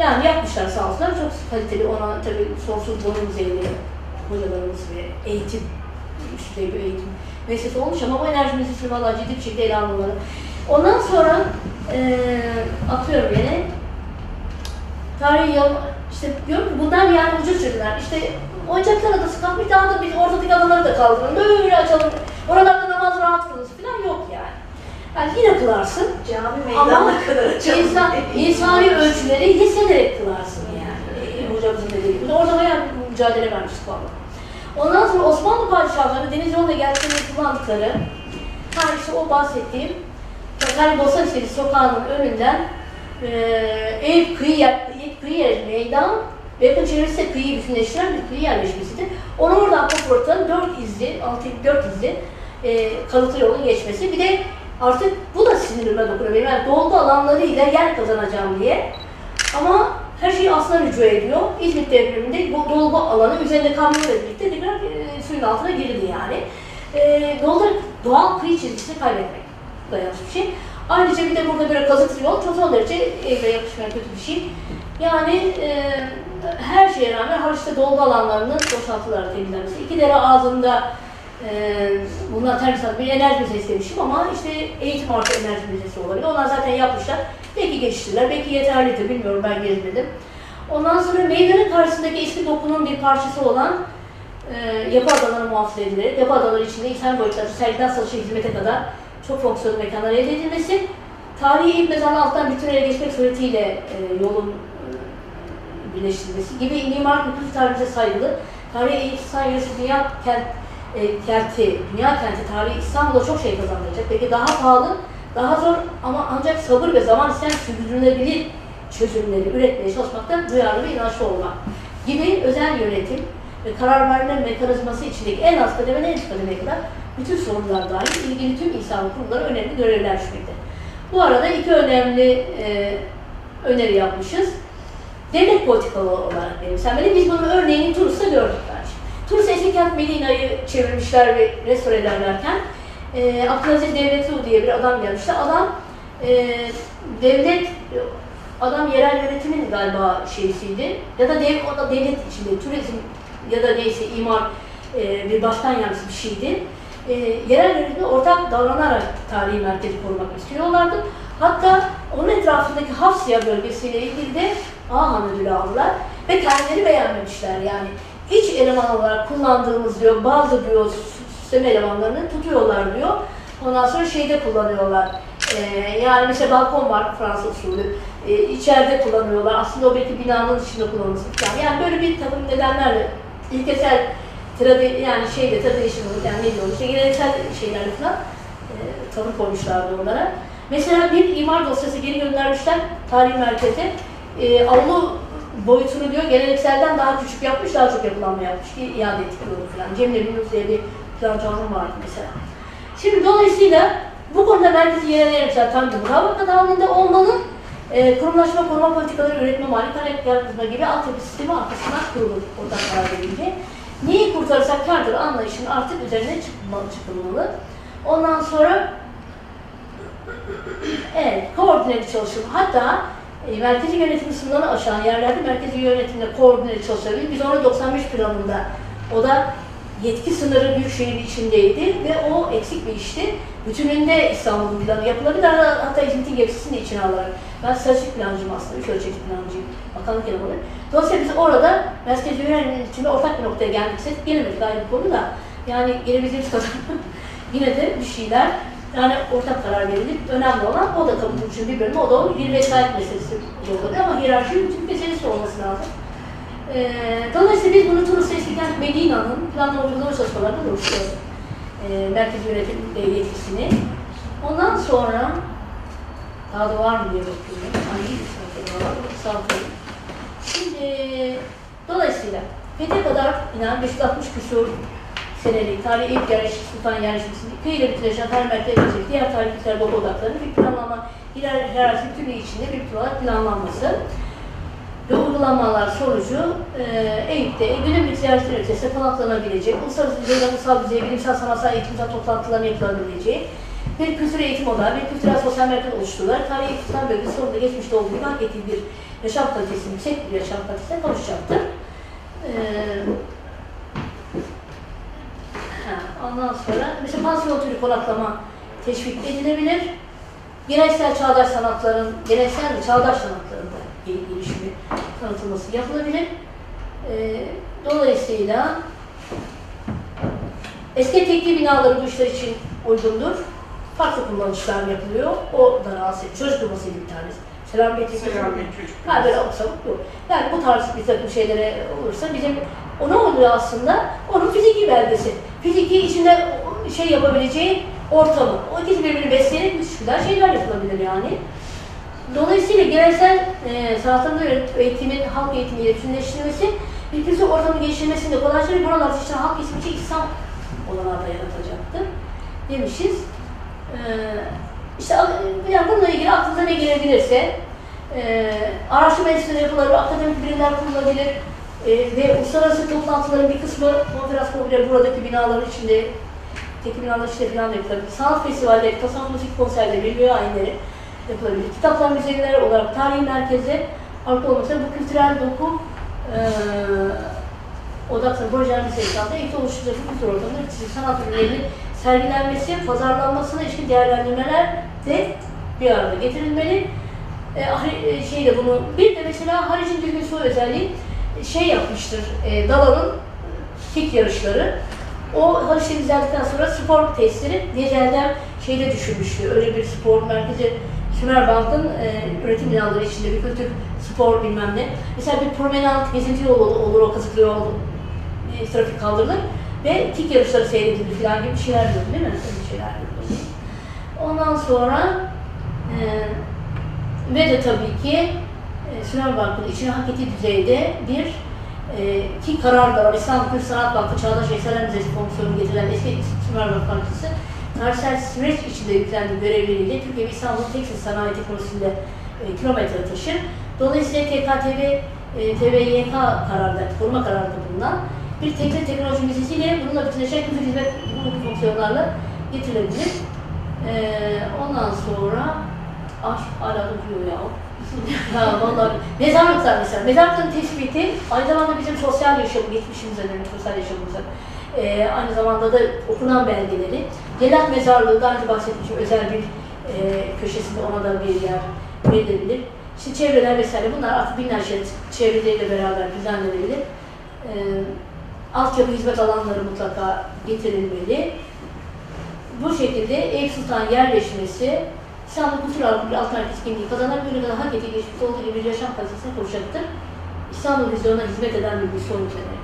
Yani yapmışlar sağ olsunlar. Çok kaliteli, ona tabii sonsuz donum düzeyli hocalarımız ve eğitim, üst düzey bir eğitim meselesi olmuş ama bu enerji meselesini valla ciddi bir şekilde ele almaları. Ondan sonra eee atıyorum yine tarihi yol, işte diyorum ki bunlar yani ucuz çözümler. İşte Oyuncaklar Adası bir daha da biz ortadaki adaları da kaldıralım. Böyle açalım. Oralarda namaz rahat kılınız falan yok yani. Yine kılarsın. Cami meydanına kadar insan, insani ölçüleri hissederek kılarsın yani. E, hocamızın dediği gibi. Orada bayağı bir mücadele vermiştik valla. Ondan sonra Osmanlı padişahları deniz yolunda geldiğinde kullandıkları, ha işte o bahsettiğim, yani Bosan İstedi sokağının önünden e, ev, kıyı, yer, kıyı yer, meydan ve yakın çevresi de kıyıyı bütünleştiren bir kıyı yerleşmesidir. Onu oradan Koport'tan dört izli, altı, dört izli e, kalıtı yolun geçmesi. Bir de artık bu da sinirime dokunuyor benim. Yani dolgu alanlarıyla yer kazanacağım diye. Ama her şeyi aslında rücu ediyor. İzmit devriminde bu dolgu alanı üzerinde kamyonla birlikte tekrar e, suyun altına girildi yani. E, dolgu doğal kıyı çizgisini kaybetmek. Bu da yanlış bir şey. Ayrıca bir de burada böyle kazıklı yol çok son derece evre yapışmayan kötü bir şey. Yani e, her şeye rağmen Haliç'te dolgu alanlarının boşaltılarak temizlenmesi. İki dere ağzında e, bunlar termisat bir enerji müzesi demişim ama işte eğitim artı enerji müzesi olabilir. Onlar zaten yapmışlar. Belki geçiştiler, belki yeterlidir bilmiyorum ben gezmedim. Ondan sonra meydanın karşısındaki eski dokunun bir parçası olan e, yapı adaları muhafaza edilerek, yapı adaları içinde insan boyutları sergiden satışa hizmete kadar çok fonksiyonlu mekanlar elde edilmesi, tarihi ilk mezarın alttan bütün ele geçmek suretiyle e, yolun e, birleştirilmesi gibi mimarlık ve kültür tarihimize saygılı, tarihe eğitim saygısı dünya kent e, kenti, dünya kenti tarihi İstanbul'a çok şey kazandıracak. Peki daha pahalı, daha zor ama ancak sabır ve zaman isteyen sürdürülebilir çözümleri üretmeye çalışmakta duyarlı ve inançlı olmak gibi özel yönetim ve karar verme mekanizması içindeki en az kademe en üst kademeye kadar bütün sorunlar dahil ilgili tüm insan kurumları önemli görevler düşmekte. Bu arada iki önemli e, öneri yapmışız. Devlet politikalı olarak benimsenmeli. Biz bunu örneğini Tunus'ta gördük bence. Tunus eski kent Medina'yı çevirmişler ve restore ederlerken e, Abdülaziz Devletlu diye bir adam gelmişti. Adam e, devlet adam yerel yönetimin galiba şeysiydi ya da dev, o da devlet içinde turizm ya da neyse imar e, bir başkan yardımcısı bir şeydi. E, yerel yönetimle ortak davranarak tarihi merkezi korumak istiyorlardı. Hatta onun etrafındaki Hafsiya bölgesiyle ilgili de A ödülü aldılar ve kendileri beğenmemişler yani. İç eleman olarak kullandığımız diyor bazı diyor sistem elemanlarını tutuyorlar diyor. Ondan sonra şeyde kullanıyorlar. Ee, yani mesela balkon var Fransız usulü. Ee, içeride kullanıyorlar. Aslında o belki binanın içinde kullanılması falan. Yani böyle bir takım nedenlerle ilkesel tradi yani şeyde traditional yani ne diyoruz işte geleneksel şeylerle falan e, tavır koymuşlardı onlara. Mesela bir imar dosyası geri göndermişler tarihi merkeze. E, avlu boyutunu diyor gelenekselden daha küçük yapmış, daha çok yapılanma yapmış ki iade ettikleri falan. Cemile Binus diye bir plan canım vardı mesela. Şimdi dolayısıyla bu konuda merkezi yönetimler tam bir mutabakat halinde olmalı. E, kurumlaşma, koruma politikaları, üretme, malikane yaratma gibi altyapı sistemi arkasından kurulur oradan karar verince. Neyi kurtarırsak kârdır anlayışının artık üzerine çıkmalı, çıkılmalı. Ondan sonra evet, koordineli çalışım. Hatta e, merkezi yönetim sınırını aşan yerlerde merkezi yönetimle koordineli çalışabilir. Biz onu 95 planında o da yetki sınırı büyükşehir içindeydi ve o eksik bir işti. Bütününde İstanbul'un planı yapılabilir. Hatta İzmit'in gerisini içine alarak. Ben stratejik plancıyım aslında, üç ölçekli plancıyım. Bakanlık elemanı. Dolayısıyla biz orada merkezi yönetimle ortak bir noktaya geldiksek gelemedik ayrı bir konu da. Yani gelebildiğimiz kadar [laughs] yine de bir şeyler yani ortak karar verilip önemli olan o da bu için bir bölümü, o da o bir vesayet meselesi olabilir ama hiyerarşi bütün meselesi olması lazım. Ee, dolayısıyla biz bunu Tunus Eskiden Medina'nın planlama uygulama çalışmalarında oluşturuyoruz. Ee, merkez yönetim e, yetkisini. Ondan sonra daha da var mı diye bakıyorum. Hangi? Sayfayı. Şimdi dolayısıyla Fethe kadar inen 560 küsur senelik tarihi ilk yerleşik sultan yerleşmesini kıyıyla birleşen tarih merkezleri diğer tarihçiler baba odaklarını bir planlama, hiyerarşi bütünlüğü içinde bir olarak planlanması ve uygulamalar sonucu e, Eyüp'te günümüz ziyaretler ötesinde konaklanabilecek, uluslararası düzeyde, ulusal düzeyde, bilimsel sanatsal eğitimsel toplantıların yapılabileceği bir kültür eğitim odağı, bir kültürel sosyal merkez oluşturularak tarihi iktisal bölgesi sonunda geçmişte olduğu gibi hak ettiği bir yaşam kalitesinin, yüksek bir yaşam kalitesine kavuşacaktır. Ee, ondan sonra mesela pansiyon türü konaklama teşvik edilebilir. Geleneksel çağdaş sanatların, geleneksel çağdaş sanatların da gel- gelişimi tanıtılması yapılabilir. Ee, dolayısıyla eski tekli binaları bu işler için uygundur. Farklı kullanışlar yapılıyor. O da rahatsız ediyor. Çocuk durmasıydı bir tanesi. Selamet Selamet çocuk. Ha böyle abuk yok. Yani bu tarz bir takım şeylere olursa bizim o ne oluyor aslında? Onun fiziki belgesi. Fiziki içinde şey yapabileceği ortamı. O ikisi birbirini besleyerek müthiş güzel şeyler yapılabilir yani. Dolayısıyla geleneksel e, sanatların eğitimin, halk eğitimiyle bütünleştirilmesi, bir kültür ortamı geliştirmesinde kolayca buralar işte halk eğitimi için İslam olanağı da yaratacaktır demişiz. Ee, işte yani bununla ilgili aklınıza ne gelebilirse e, araştırma enstitüleri yapılabilir, akademik birimler kurulabilir e, ve uluslararası toplantıların bir kısmı konferans kongre buradaki binaların içinde tek binalar içinde falan da yapılabilir. Sanat festivalleri, tasavvuf müzik konserleri, bilgi ayinleri yapılabilir. Kitaplar müzeleri olarak tarihi merkeze arka olmasa bu kültürel doku e, odaklı projeler müzesinde ilk oluşturacak bu kültür ortamında sanat ürünlerinin sergilenmesi, pazarlanmasına ilişkin değerlendirmeler de bir arada getirilmeli. E, e, şey de bunu, bir de mesela Haric'in Düzgün Su özelliği e, şey yapmıştır, e, Dalan'ın kick yarışları. O Haliç'te düzeldikten sonra spor tesisleri Dizel'den şeyde düşürmüştü. Öyle bir spor merkezi Sümerbank'ın e, üretim binaları içinde bir kültür, spor bilmem ne. Mesela bir promenant, gezinti yolu olur, o kazıklı yol, e, trafik kaldırılır. Ve tik yarışları seyredildi falan gibi şeyler gördüm değil mi? Öyle şeyler gördüm. Ondan sonra e, ve de tabii ki e, Sümer Bank'ın içine hak ettiği düzeyde bir e, ki karar da var. İstanbul Kültür Sanat Vakfı Çağdaş Eserler Müzesi fonksiyonu getirilen eski Sümer Bank Bankası tarihsel süreç içinde yüklendiği görevleriyle Türkiye ve İstanbul tekstil sanayi teknolojisinde e, kilometre taşır. Dolayısıyla TKTV, e, TVYK kararda, koruma kararında bulunan bir tekstil teknoloji müzesiyle bununla bütünleşen kültür hizmet fonksiyonlarla getirilebilir. E, ondan sonra Ay hala duruyor ya. [laughs] ha vallahi mezarlıklar mesela. Mezarlıkların tespiti aynı zamanda bizim sosyal yaşamı, geçmişimize dönük sosyal yaşamımıza e, aynı zamanda da okunan belgeleri. Gelat Mezarlığı daha önce bahsetmişim özel bir e, köşesinde ona da bir yer verilebilir. İşte çevreler vesaire bunlar artık binlerce çevreleriyle beraber düzenlenebilir. E, altyapı hizmet alanları mutlaka getirilmeli. Bu şekilde Eyüp Sultan yerleşmesi İstanbul Kültür bir alternatif kimliği kazanabilir ve hak ettiği geçmiş olduğu gibi bir yaşam kalitesine kavuşacaktır. İstanbul vizyonuna hizmet eden bir bir sonuç üzerine.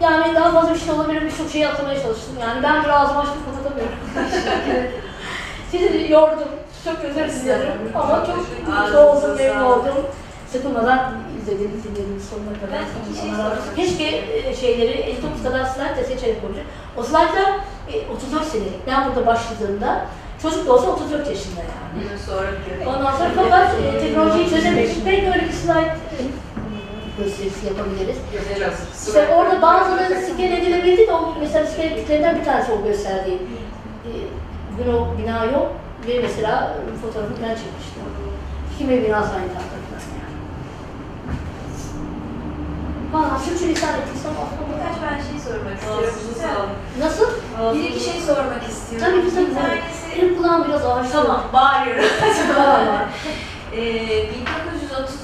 Yani daha fazla bir şey olabilir, birçok şeyi atlamaya çalıştım. Yani ben bir ağzımı açtım kapatamıyorum. [laughs] Sizi yordum, çok özür dilerim ama çok mutlu oldum, memnun oldum. Sıkılmadan izlediğiniz, dinlediğiniz sonuna kadar. Ben iki şey sormak Keşke e, şeyleri 59 kadar slide de seçerek konuşur. O slide'lar e, 34 senelik. Ben burada başladığımda çocuk da olsa 34 yaşında yani. Sonra. Ondan sonra fakat e, teknolojiyi çözemedik. Belki öyle bir slide e, gösterisi yapabiliriz. İşte orada bazıları sken edilebildi de o mesela sken ettiklerinden bir tanesi o gösterdiği. E, bugün o bina yok ve mesela e, fotoğrafını ben çekmiştim. Kime binası aynı falan yani. Valla sürçülisan ettik ama Birkaç ben şey sormak istiyorum Ağzınıza size. sağlık. Nasıl? Bir iki şey sormak istiyorum. Tabii ki Bir tabii. tanesi... Benim kulağım biraz ağır. Tamam, bağırıyorum. [laughs] Valla. Ee,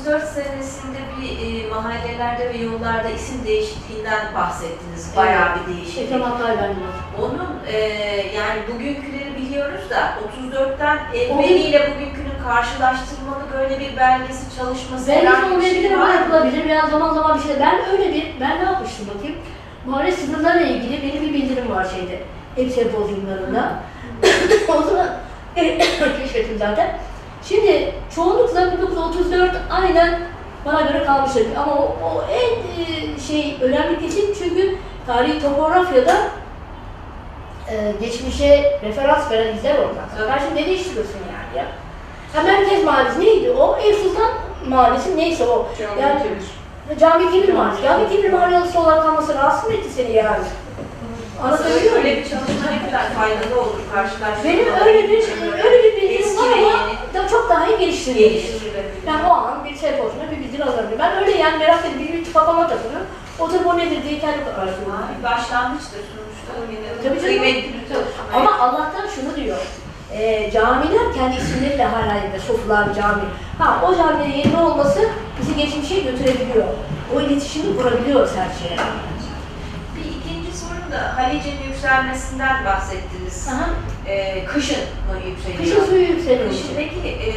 1934 senesinde bir e, mahallelerde ve yollarda isim değişikliğinden bahsettiniz. Bayağı bir değişiklik. Ekrem biraz. Onun e, yani bugünküleri biliyoruz da 34'ten evveliyle bugünkünün karşılaştırmalı böyle bir belgesi çalışması herhangi bir olmayabilir şey yapılabilir. Veya zaman zaman bir şey. Ben öyle bir, ben ne yapmıştım bakayım. Mahalle sınırlarla ilgili benim bir bildirim var şeyde. Hep sempozyumlarında. [coughs] o zaman [coughs] keşfettim zaten. Şimdi çoğunlukla 1934 aynen bana göre kalmıştır. Ama o, o en e, şey önemli kesim çünkü tarihi topografyada e, geçmişe referans veren izler orada. Evet. Karşı ne değiştiriyorsun yani ya? Ha, Merkez Mahallesi neydi o? Ev Sultan Mahallesi neyse o. Cami Yani Kemir. Cami Kebir Mahallesi. Cami Kebir Mahallesi olarak kalması rahatsız mı etti seni yani? Anlatabiliyor muyum? Öyle bir çalışma ne kadar faydalı olur karşılaştırmalı. Benim öyle bir öyle bir bilgim Eski var ve ama yeni. da geliştirilmiş. geliştirilebilir. Yani o an bir şey boşuna bir bilgi alabilirim. Ben öyle yani merak edip bir, kafama. Oturup o nedir diye kendi araştırıyorum. Başlangıçtır sonuçta. Yine Tabii kıymetli bir. Ama Allah'tan şunu diyor. E, camiler kendi isimleriyle hala yapıyor. Sofular cami. Ha o camilerin yerine olması bizi geçmişe götürebiliyor. O iletişimi kurabiliyoruz her şeye. Bir ikinci sorum da Halic'in yükselmesinden bahsettiniz. Aha. Ee, kışın mı yükseliyor? Kışın suyu yükseliyor. Kışın peki e,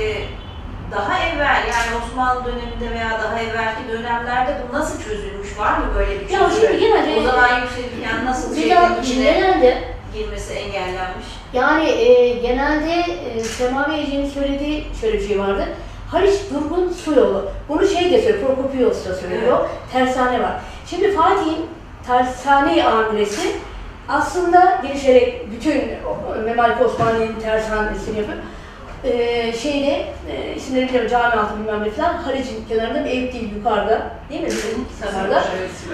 daha evvel yani Osmanlı döneminde veya daha evvelki dönemlerde bu nasıl çözülmüş? Var mı böyle bir Ya çözüm? şimdi genelde- o zaman yükselirken nasıl daha içine genelde girmesi engellenmiş? Yani e, genelde e, Semavi Ece'nin söylediği şöyle bir şey vardı. Haliç durgun su yolu. Bunu şey de söylüyor, Prokopios da söylüyor. Tersane var. Şimdi Fatih'in tersane amiresi aslında gelişerek bütün Memalik Osmaniye'nin tersanesini yapıp e, şeyde e, isimleri bilmiyorum cami altı bilmem ne falan Haliç'in kenarında bir ev değil yukarıda değil mi? Yukarıda.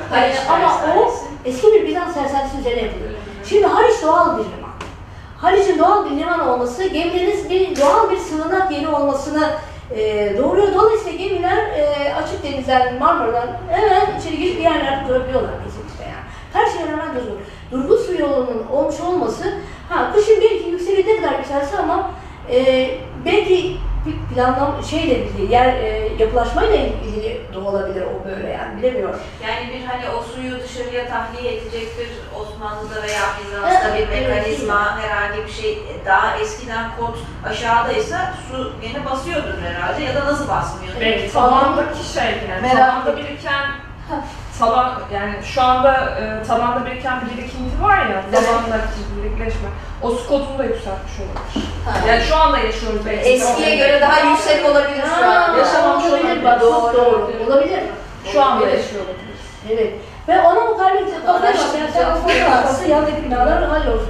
Haliç Ee, ama o eski bir Bizans tersanesi üzerine yapılıyor. Şimdi Haliç doğal bir liman. Haliç'in doğal bir liman olması gemilerin bir doğal bir sığınak yeri olmasını e, doğuruyor. Dolayısıyla gemiler e, açık denizden, Marmara'dan hemen içeri girip bir yerlerde durabiliyorlar kesinlikle yani. Her şeye rağmen durgun. Durgun su yolunun olmuş olması, ha kışın belki yükselir ne kadar yükselse ama e, belki bir planlama şeyle ilgili, yer e, yapılaşmayla ilgili de olabilir o böyle yani bilemiyorum. Yani bir hani o suyu dışarıya tahliye edecektir Osmanlı'da veya Bizans'ta Evet, bir evet, mekanizma, herhangi bir şey daha eskiden kod aşağıdaysa su gene basıyordur herhalde ya da nasıl basmıyor? Belki tavandaki şey yani tavanda biriken taban yani şu anda e, tabanda biriken bir birikinti var ya, Evet. tabandaki birikleşme. O skotunu da yükseltmiş olabilir. Ha. Yani şu anda yaşıyoruz belki. Eskiye göre daha yüksek olabilir şu an. Ha, Yaşamamış olabilir, olabilir. bak Doğru. doğru. Olabilir. Şu anda Evet. yaşıyor olabilir. Evet. Ve ona. Yani sen Araştıracağım. asfalt kalsın, yandaki binalar hallolsun.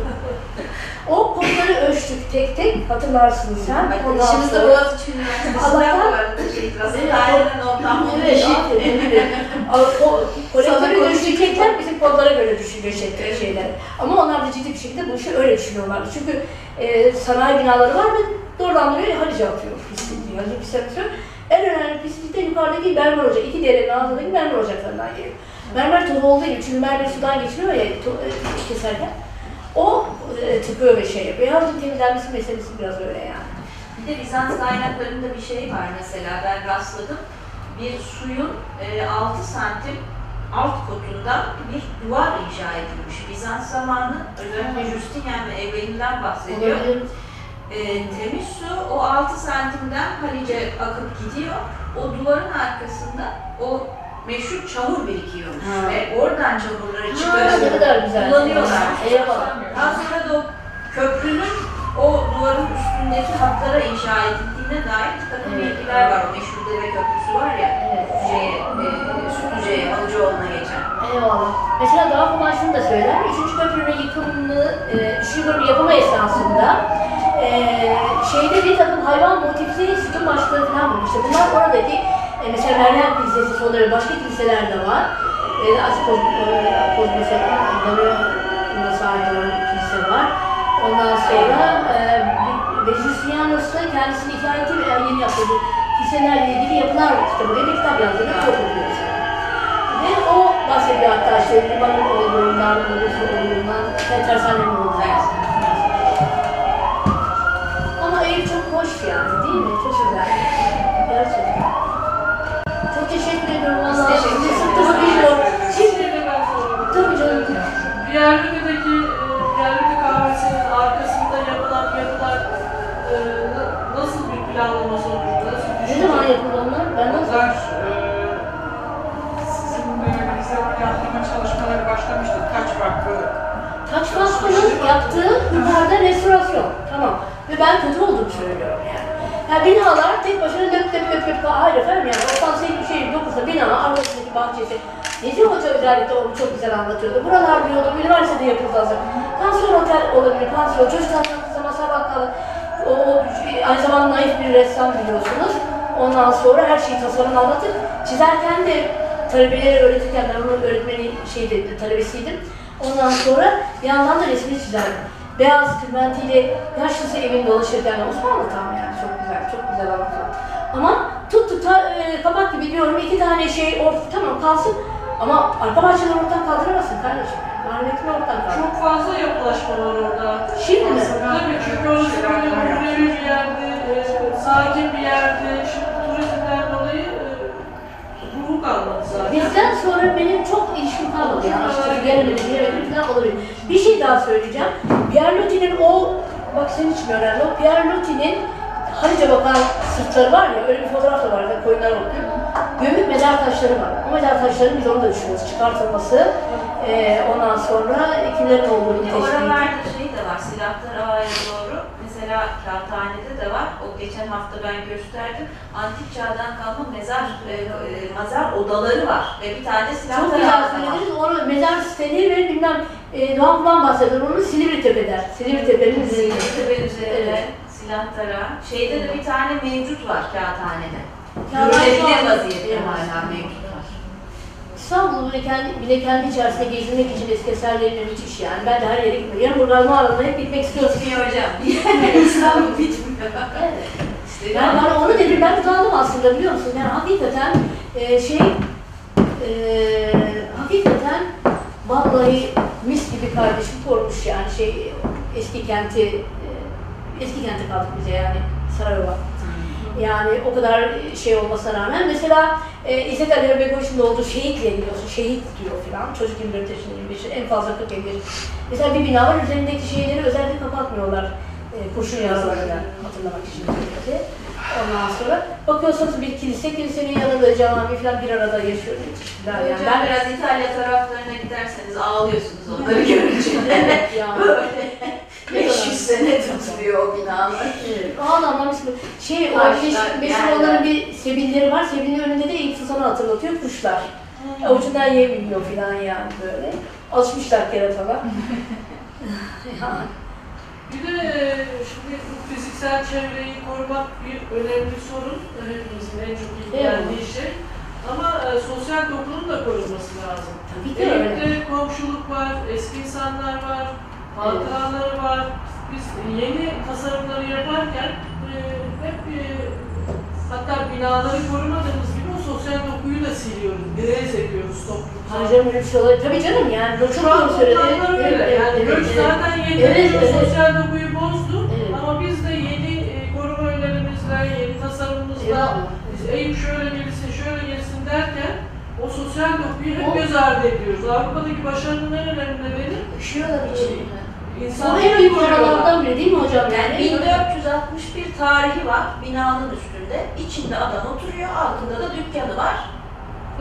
O kodları ölçtük tek tek hatırlarsın sen. Ondan İşimizde Boğaziçi [laughs] Üniversitesi'nden Allah'tan- bu arada şey, aynen ondan Evet, evet. [laughs] O- Kolektörü dönüşecekler bizim kodlara göre düşünüyor şey, şeyler. Ama onlar da ciddi bir şekilde bu işi öyle düşünüyorlardı. Çünkü e, sanayi binaları var ve doğrudan doğruya Halice atıyor pisliği. Halice pisliği atıyor. En önemli pislik de yukarıdaki mermer ocak. İki derenin ağzındaki mermer ocaklarından geliyor. Mermer tozu olduğu için çünkü mermer sudan geçiriyor ya e, keserken. O e, tıkıyor ve şey yapıyor. Yazın temizlenmesi meselesi biraz öyle yani. Bir de Bizans kaynaklarında bir şey var mesela ben rastladım. Bir suyun e, 6 santim alt kotundan bir duvar inşa edilmiş. Bizans zamanı özellikle Justinian ve evvelinden bahsediyor. Olabilir. E, temiz su o 6 santimden Halice akıp gidiyor. O duvarın arkasında o meşhur çamur birikiyormuş Ha. ve oradan çamurları çıkarıp kullanıyorlar. Eyvallah. Daha sonra da o köprünün o duvarın üstündeki hatlara inşa edildiğine dair takım Evet. bilgiler var. O meşhur deve köprüsü var ya, Evet. şeye, e, Sütlüce'ye, Halıcıoğlu'na geçen. Eyvallah. Mesela daha kolay şunu da söyler. Üçüncü köprünün yıkımını, e, üçüncü köprü yapımı esnasında e, şeyde bir takım hayvan motifli sütun başlıkları falan bulmuştu. Bunlar oradaki e, mesela Meryem Kilisesi sonları başka kiliseler de var. E, Aziz Koz, e, sahip olan kilise var. Ondan sonra e, ve Justinianus da kendisini hikayeti ve yeni yaptığı kiliselerle ilgili yapılar kitabı, bir kitap yazdı. Çok okuyor mesela. Ve o bahsediyor hatta işte limanın olduğundan, Odası olduğundan, ve tersanenin olduğundan. Ama ev çok hoş yani değil mi? Çok güzel. Gerçekten. Çok teşekkür ediyorum Biz Allah. Teşekkür biliyor. Şimdi de ben sorayım. tabii arkasında yapılan yapılar na- nasıl bir planlama sonucu, nasıl Ne? Ben nasıl? Onlar e, planlama çalışmaları başlamıştı. Kaç farklı Taç Baskı'nın yaptığı yukarıda restorasyon. Tamam. Ve ben kötü olduğunu söylüyorum yani. Yani binalar tek başına löp löp löp löp hayır efendim yani 98 şey 9'da bina arkasındaki bahçesi. Neci Hoca özellikle onu çok güzel anlatıyordu. Buralar diyordu üniversitede yapıldı hazır. Pansiyon otel olabilir, pansiyon, çocuk zaman sabah kalır. O, o aynı zamanda naif bir ressam biliyorsunuz. Ondan sonra her şeyi tasarım anlatır. Çizerken de talebelere öğretirken ben onun öğretmeni şeydi, talebesiydim. Ondan sonra bir yandan da resmini çizerdim. Beyaz tülbentiyle yaşlısı evin dolaşırken Osmanlı tam yani çok güzel anlatıyor. Ama tuttu ta, e, kabak gibi diyorum iki tane şey or, tamam kalsın ama arka bahçeleri ortadan kaldıramazsın kardeşim. Marifetini ortadan kaldır. çok fazla yapılaşma var orada. Şimdi mi? Tabii çünkü orası böyle bir yerde, e, sakin bir yerde. Şimdi turizmden dolayı e, ruhu kalmadı zaten. Bizden sonra benim çok ilişkim kalmadı yani açıkçası gelemedim, gelemedim falan olabilir. Bir şey daha söyleyeceğim. Pierre Loti'nin o, bak senin için önemli, o Pierre Loti'nin Halice bakan sırtları var ya, öyle bir fotoğraf da var, da koyunlar bakıyor. Gömük mezar taşları var. O mezar taşlarının biz onu da düşünüyoruz, çıkartılması. Ee, ondan sonra kimlerin olduğunu tespit. oralarda şey de var, Silahtar Ağa'ya doğru. Mesela Kağıthane'de de var. O geçen hafta ben gösterdim. Antik çağdan kalma mezar, e, e, mezar odaları var. Ve bir tane Çok Silahtar güzel söylediniz. Onu mezar siteli ve bilmem e, Doğan Kuban bahseder. Onu Silivri Tepe'de. Silivri Tepe'nin üzerinde. Tepe üzerinde Evet. Silahtara. Şeyde de bir tane mevcut var Kağıthane'de. Görülebilir vaziyette hala mevcut var. İstanbul'u bile kendi, bile kendi içerisinde gezdirmek için eski eserlerini müthiş yani. Ben de her yere gitmiyorum. Yarın Burgaz Mağaraları'na hep gitmek istiyorum. Bitmiyor hocam. [laughs] [laughs] İstanbul bitmiyor. Evet. İşte Yani bana onu dedim, ben utandım aslında biliyor musun? Yani hakikaten e, şey, e, hakikaten vallahi mis gibi kardeşim korumuş yani şey, eski kenti, eski kenti kaldık bize yani Sarayova. Yani o kadar şey olmasına rağmen mesela e, İzzet Ali da olduğu şehitle biliyorsun, şehit diyor filan. Çocuk 24 yaşında 25 en fazla 40 yaş. Mesela bir bina var üzerindeki şeyleri özellikle kapatmıyorlar. E, kurşun yaralarını hatırlamak için. Ondan sonra bakıyorsunuz bir kilise, kilisenin yanında cami falan bir arada yaşıyor. Yani. Hocam Ben biraz İtalya taraflarına giderseniz ağlıyorsunuz onları görünce. Evet yani. Böyle 500 sene tutuluyor o binalar. Evet, o anlamda mesela şey, o Taşlar, yerler. onların bir sebilleri var, sebilin önünde de ilk sana hatırlatıyor kuşlar. Avucundan yemiyor falan yani böyle. Alışmışlar keratalar. [laughs] yani. Bir de şimdi bu fiziksel çevreyi korumak bir önemli sorun. Hepimizin en çok ilgilendiği şey. Ama e, sosyal dokunun da korunması lazım. Tabii ki öyle. Evde komşuluk var, eski insanlar var, hatıraları var. Biz yeni tasarımları yaparken e, hep e, hatta binaları korumadığımız gibi o sosyal dokuyu da siliyoruz, grez ediyoruz toplumsal. Harcam öyle bir şey olabilir. Tabii canım yani çok Şu an söyledi. toplamlar öyle. Yani göç zaten yeterince Evet, evet. sosyal dokuyu bozdu. Evet. Ama biz de yeni e, koruma önlerimizle, yeni tasarımımızla biz Eyüp şöyle gelsin, şöyle gelsin derken o sosyal dokuyu hep göz ardı ediyoruz. Avrupa'daki başarının en önemli nedeni Üşüyorlar için. O insanları en büyük koruyorlar. konulardan biri değil mi hocam? Yani Yani 1461 tarihi var binanın üstünde. İçinde adam oturuyor, altında da dükkanı var.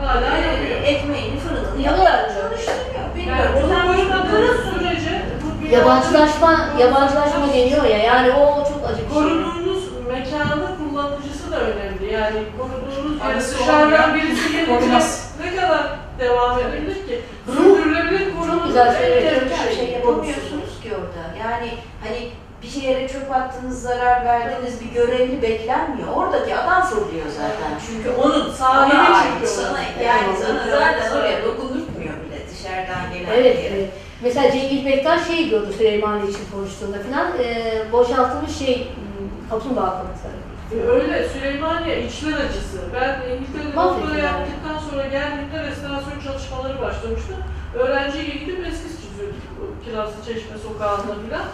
Hala Ee, yapıyor. ekmeğini, fırınını Ya yapıyor, çalıştırıyor. Yani onu 1461 korumadığımız kırılsın. sürece bu yabancılaşma, yabancılaşma deniyor ya. Yani o çok acı bir şey. Koruduğunuz mekanın kullanıcısı da önemli. Yani koruduğunuz yere Arası dışarıdan olmayan birisi gelince korumaz. ne kadar devam edebilir ki? Ruh. Sürdürülebilir korunun güzel en önemli Bir şey şeyi yapamıyorsunuz orada. Yani hani bir yere çöp attınız, zarar verdiniz, bir görevli beklenmiyor. Oradaki adam fırlıyor zaten. Çünkü onun Sahibi ona ait, sana, yani Evet. sana zaten oraya dokunulmuyor bile dışarıdan gelen Evet, yere. evet. Mesela Cengiz Bektaş şey diyordu Süleymaniye için konuştuğunda falan, e, boşaltılmış şey, m, kaplumbağa kanıtları. E, Öyle Süleymaniye içler acısı. Ben İngiltere'de doktora yaptıktan sonra geldiğimde restorasyon çalışmaları başlamıştı. Öğrenciyle gidip bu Kirazlı Çeşme sokağında filan.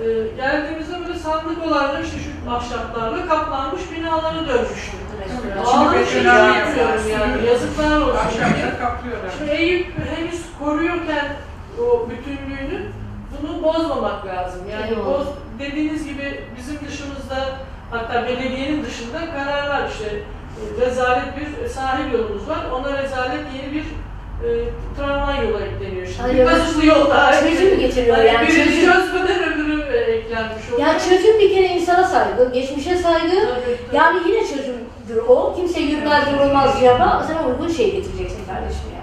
E, geldiğimizde böyle sandıkolarla işte şu ahşaplarla kaplanmış binalara dönmüştü. Şey bina yapmıyorum yani. Yazıklar olsun. Ahşapları kaplıyorlar. Şimdi Eyüp henüz koruyorken o bütünlüğünü bunu bozmamak lazım. Yani Eyvallah. boz, dediğiniz gibi bizim dışımızda hatta belediyenin dışında kararlar işte e, rezalet bir sahil yolumuz var. Ona rezalet yeni bir e, tramvay yolu ekleniyor şimdi. Ay, bir evet. hızlı yol daha. Çözüm mü getiriyor Hani yani? birini Çözüm. çözmeden öbürü eklenmiş oluyor. Ya çözüm bir kere insana saygı, geçmişe saygı. Tabii. Yani yine çözümdür o. Kimse yürümez yorulmaz cevap. Sana uygun şey getireceksin kardeşim yani.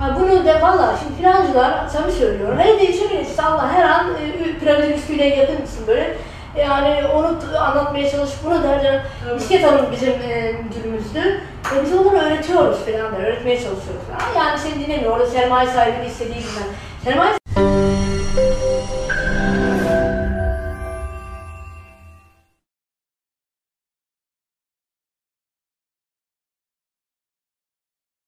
Ha bunu da valla şimdi plancılar sana söylüyorum. Hele değişebilirsin Allah her an e, piramidin üstüne yakın mısın böyle. Yani onu anlatmaya çalışıp bunu derler. Tabii. Misket Hanım bizim e, müdürümüzdü. E, biz onları öğretiyoruz falan da öğretmeye çalışıyoruz. Ha, yani seni dinlemiyor. Orada sermaye sahibinin istediği gibi. Sermaye